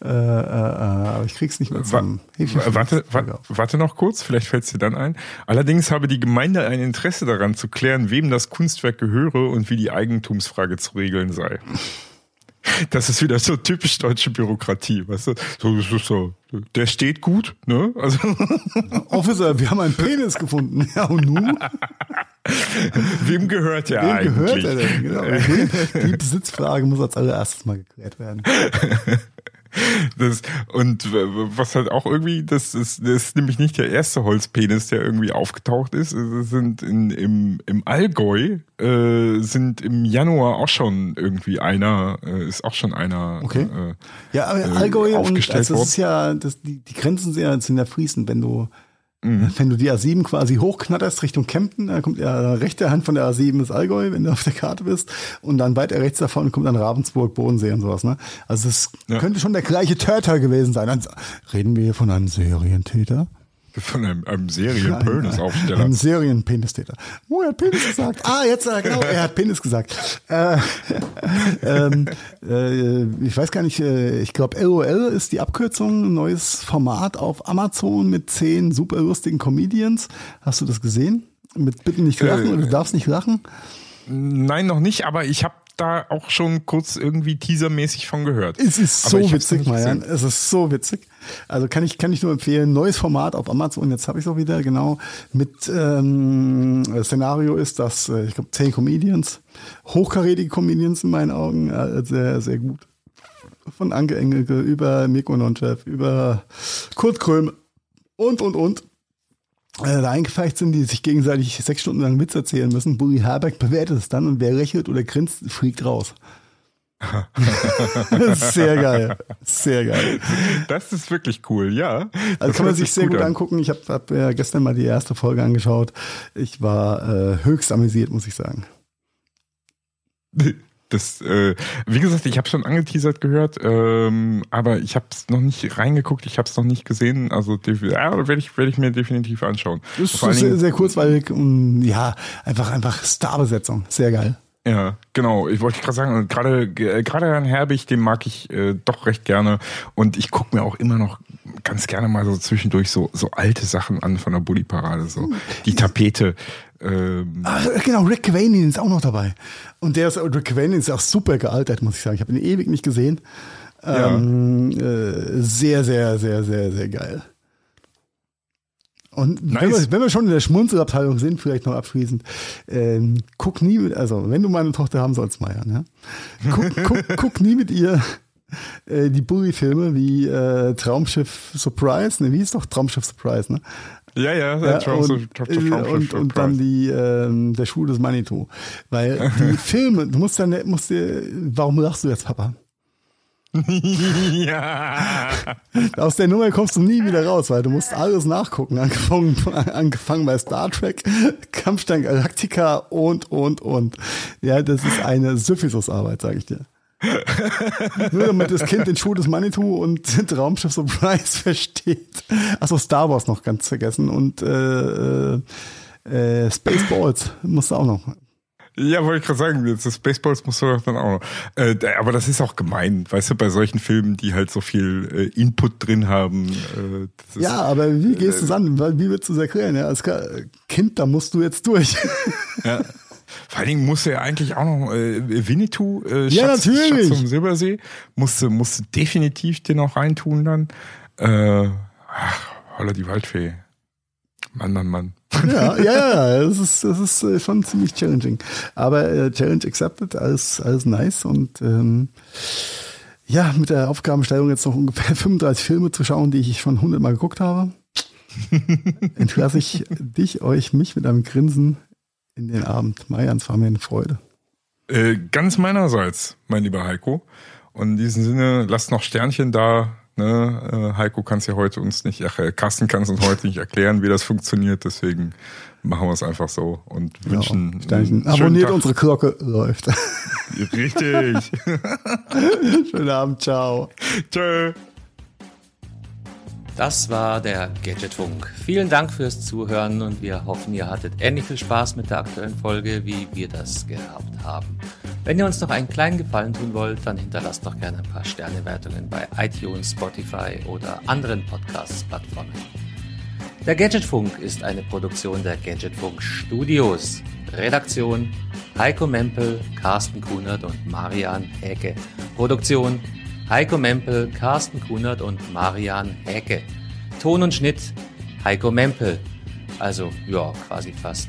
C: Äh, äh, äh, aber ich krieg's nicht mehr zusammen.
A: Warte,
C: vielleicht
A: wa warte noch kurz, vielleicht fällt es dir dann ein. Allerdings habe die Gemeinde ein Interesse daran zu klären, wem das Kunstwerk gehöre und wie die Eigentumsfrage zu regeln sei. Das ist wieder so typisch deutsche Bürokratie, weißt du? So, ist so, der steht gut, ne? Also,
C: Officer, wir haben einen Penis gefunden. Ja, und nun?
A: wem gehört der
C: Wem
A: eigentlich?
C: gehört er denn? Genau. Die Besitzfrage muss als allererstes mal geklärt werden.
A: Das, und w- was halt auch irgendwie, das ist, das ist nämlich nicht der erste Holzpenis, der irgendwie aufgetaucht ist. Es sind in, im, im Allgäu äh, sind im Januar auch schon irgendwie einer, äh, ist auch schon einer.
C: Okay.
A: Äh,
C: Ja, aber
A: äh,
C: Allgäu und
A: aufgestellt
C: also das ist ja, das, die, die Grenzen sind ja, sind ja fließend, wenn du
A: Mhm.
C: wenn du die A7 quasi hochknatterst Richtung Kempten, dann kommt ja rechte Hand von der A7 ist Allgäu, wenn du auf der Karte bist, und dann weiter rechts davon kommt dann Ravensburg, Bodensee und sowas. Ne? Also es
A: Ja.
C: könnte schon der gleiche Täter gewesen sein. Dann reden wir hier von einem Serientäter.
A: Von einem, einem
C: Ein-
A: Serien-Penis-Aufsteller.
C: Ein Serienpenistäter. Oh, er hat Penis gesagt. Ah, jetzt, äh, genau, er hat Penis gesagt. Äh, ähm, äh, ich weiß gar nicht, äh, ich glaube, LOL ist die Abkürzung, ein neues Format auf Amazon mit zehn super lustigen Comedians. Hast du das gesehen? Mit Bitten nicht lachen
A: Äh,
C: oder du darfst nicht lachen?
A: Nein, noch nicht, aber ich habe da auch schon kurz irgendwie teasermäßig von gehört.
C: Es ist so witzig, Marian. Es ist so witzig. Also kann ich, kann ich nur empfehlen. Neues Format auf Amazon. Jetzt habe ich es auch wieder, genau. Mit ähm, Szenario ist das, äh, ich glaube, zehn Comedians. Hochkarätige Comedians in meinen Augen. Äh, sehr, sehr gut. Von Anke Engelke über Mirko Nonchef, über Kurt Kröm und, und, und. Äh, da eingefeicht sind, die sich gegenseitig sechs Stunden lang Witz erzählen müssen. Bully Herbeck bewertet es dann und wer lächelt oder grinst, fliegt raus. sehr geil. Sehr geil.
A: Das ist wirklich cool, ja.
C: Also kann man sich sehr gut
A: an.
C: angucken. Ich habe hab, äh, gestern mal die erste Folge angeschaut. Ich war äh, höchst amüsiert, muss ich sagen.
A: Das, äh, wie gesagt, ich habe schon angeteasert gehört, ähm, aber ich habe es noch nicht reingeguckt, ich habe es noch nicht gesehen. Also ja, werde ich, werd ich mir definitiv anschauen.
C: Das ist sehr, sehr kurzweilig und ja, einfach, einfach Starbesetzung. Sehr geil.
A: Ja, genau. Ich wollte gerade sagen, gerade gerade Herrn Herbig, den mag ich äh, doch recht gerne. Und ich gucke mir auch immer noch ganz gerne mal so zwischendurch so so alte Sachen an von der Bully Parade, so die Tapete. Ähm,
C: Ach, genau, Rick Cavanian ist auch noch dabei. Und der ist, Rick Cavanian ist auch super gealtert, muss ich sagen. Ich habe ihn ewig nicht gesehen.
A: Ja.
C: Ähm, äh, sehr, sehr, sehr, sehr, sehr geil. Und wenn,
A: Nice.
C: wir, wenn wir schon in der Schmunzelabteilung sind, vielleicht noch abschließend, ähm, guck nie mit, also wenn du meine Tochter haben sollst, Meier, ja, guck, guck, guck nie mit ihr äh, die Bully-Filme wie äh, Traumschiff Surprise, ne, wie ist doch Traumschiff Surprise, ne?
A: Ja, ja,
C: Ja,
A: Traum-
C: und, äh,
A: Traum-
C: und, und dann die ähm, der Schuh des Manitou. Weil die Filme, du musst dann musst dir, warum lachst du jetzt, Papa?
A: ja.
C: Aus der Nummer kommst du nie wieder raus, weil du musst alles nachgucken. Angefangen, angefangen bei Star Trek, Kampfstein Galactica und, und, und. Ja, das ist eine Syphilis-Arbeit, sage ich dir. Nur damit das Kind den Schuh des Manitou und Raumschiff Surprise versteht. Achso, Star Wars noch ganz vergessen und äh, äh, Spaceballs musste auch noch.
A: Ja, wollte ich gerade sagen, das Spaceballs musst du dann auch noch. Äh, aber das ist auch gemein, weißt du, bei solchen Filmen, die halt so viel äh, Input drin haben. Äh,
C: ist, ja, aber wie gehst du es an? Wie willst du es erklären? Ja, als Kind, da musst du jetzt durch.
A: Ja. Vor allen Dingen musste er eigentlich auch noch äh, Winnetou, äh,
C: Schatz, ja, natürlich.
A: Schatz zum Silbersee, musste, musste definitiv den auch reintun dann. Äh, ach, holla die Waldfee. Mann, Mann, Mann.
C: Ja, ja, ja, das ist, das ist äh, schon ziemlich challenging. Aber äh, Challenge accepted, alles, alles nice und ähm, ja, mit der Aufgabenstellung jetzt noch ungefähr 35 Filme zu schauen, die ich schon 100 Mal geguckt habe, entlasse ich dich, euch, mich mit einem Grinsen in den Abend. Mayans war mir eine Freude.
A: Äh, ganz meinerseits, mein lieber Heiko. Und in diesem Sinne, lasst noch Sternchen da. Ne? Äh, Heiko kann es ja heute uns nicht, ach, äh, Carsten kann es uns heute nicht erklären, wie das funktioniert. Deswegen machen wir es einfach so und wünschen.
C: Ja, Sternchen. Abonniert Tag. unsere Glocke, läuft.
A: Richtig.
C: Schönen Abend, ciao.
A: Tschö.
B: Das war der Gadgetfunk. Vielen Dank fürs Zuhören und wir hoffen, ihr hattet ähnlich viel Spaß mit der aktuellen Folge, wie wir das gehabt haben. Wenn ihr uns noch einen kleinen Gefallen tun wollt, dann hinterlasst doch gerne ein paar Sternewertungen bei iTunes, Spotify oder anderen Podcast-Plattformen. Der Gadgetfunk ist eine Produktion der Gadgetfunk Studios. Redaktion Heiko Mempel, Carsten Kunert und Marian Häke. Produktion Heiko Mempel, Carsten Kunert und Marian Häke. Ton und Schnitt Heiko Mempel. Also ja, quasi fast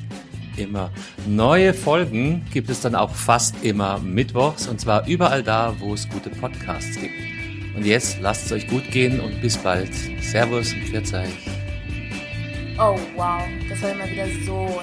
B: immer. Neue Folgen gibt es dann auch fast immer mittwochs und zwar überall da, wo es gute Podcasts gibt. Und jetzt lasst es euch gut gehen und bis bald. Servus und Pfiat
E: Oh wow, das war immer wieder so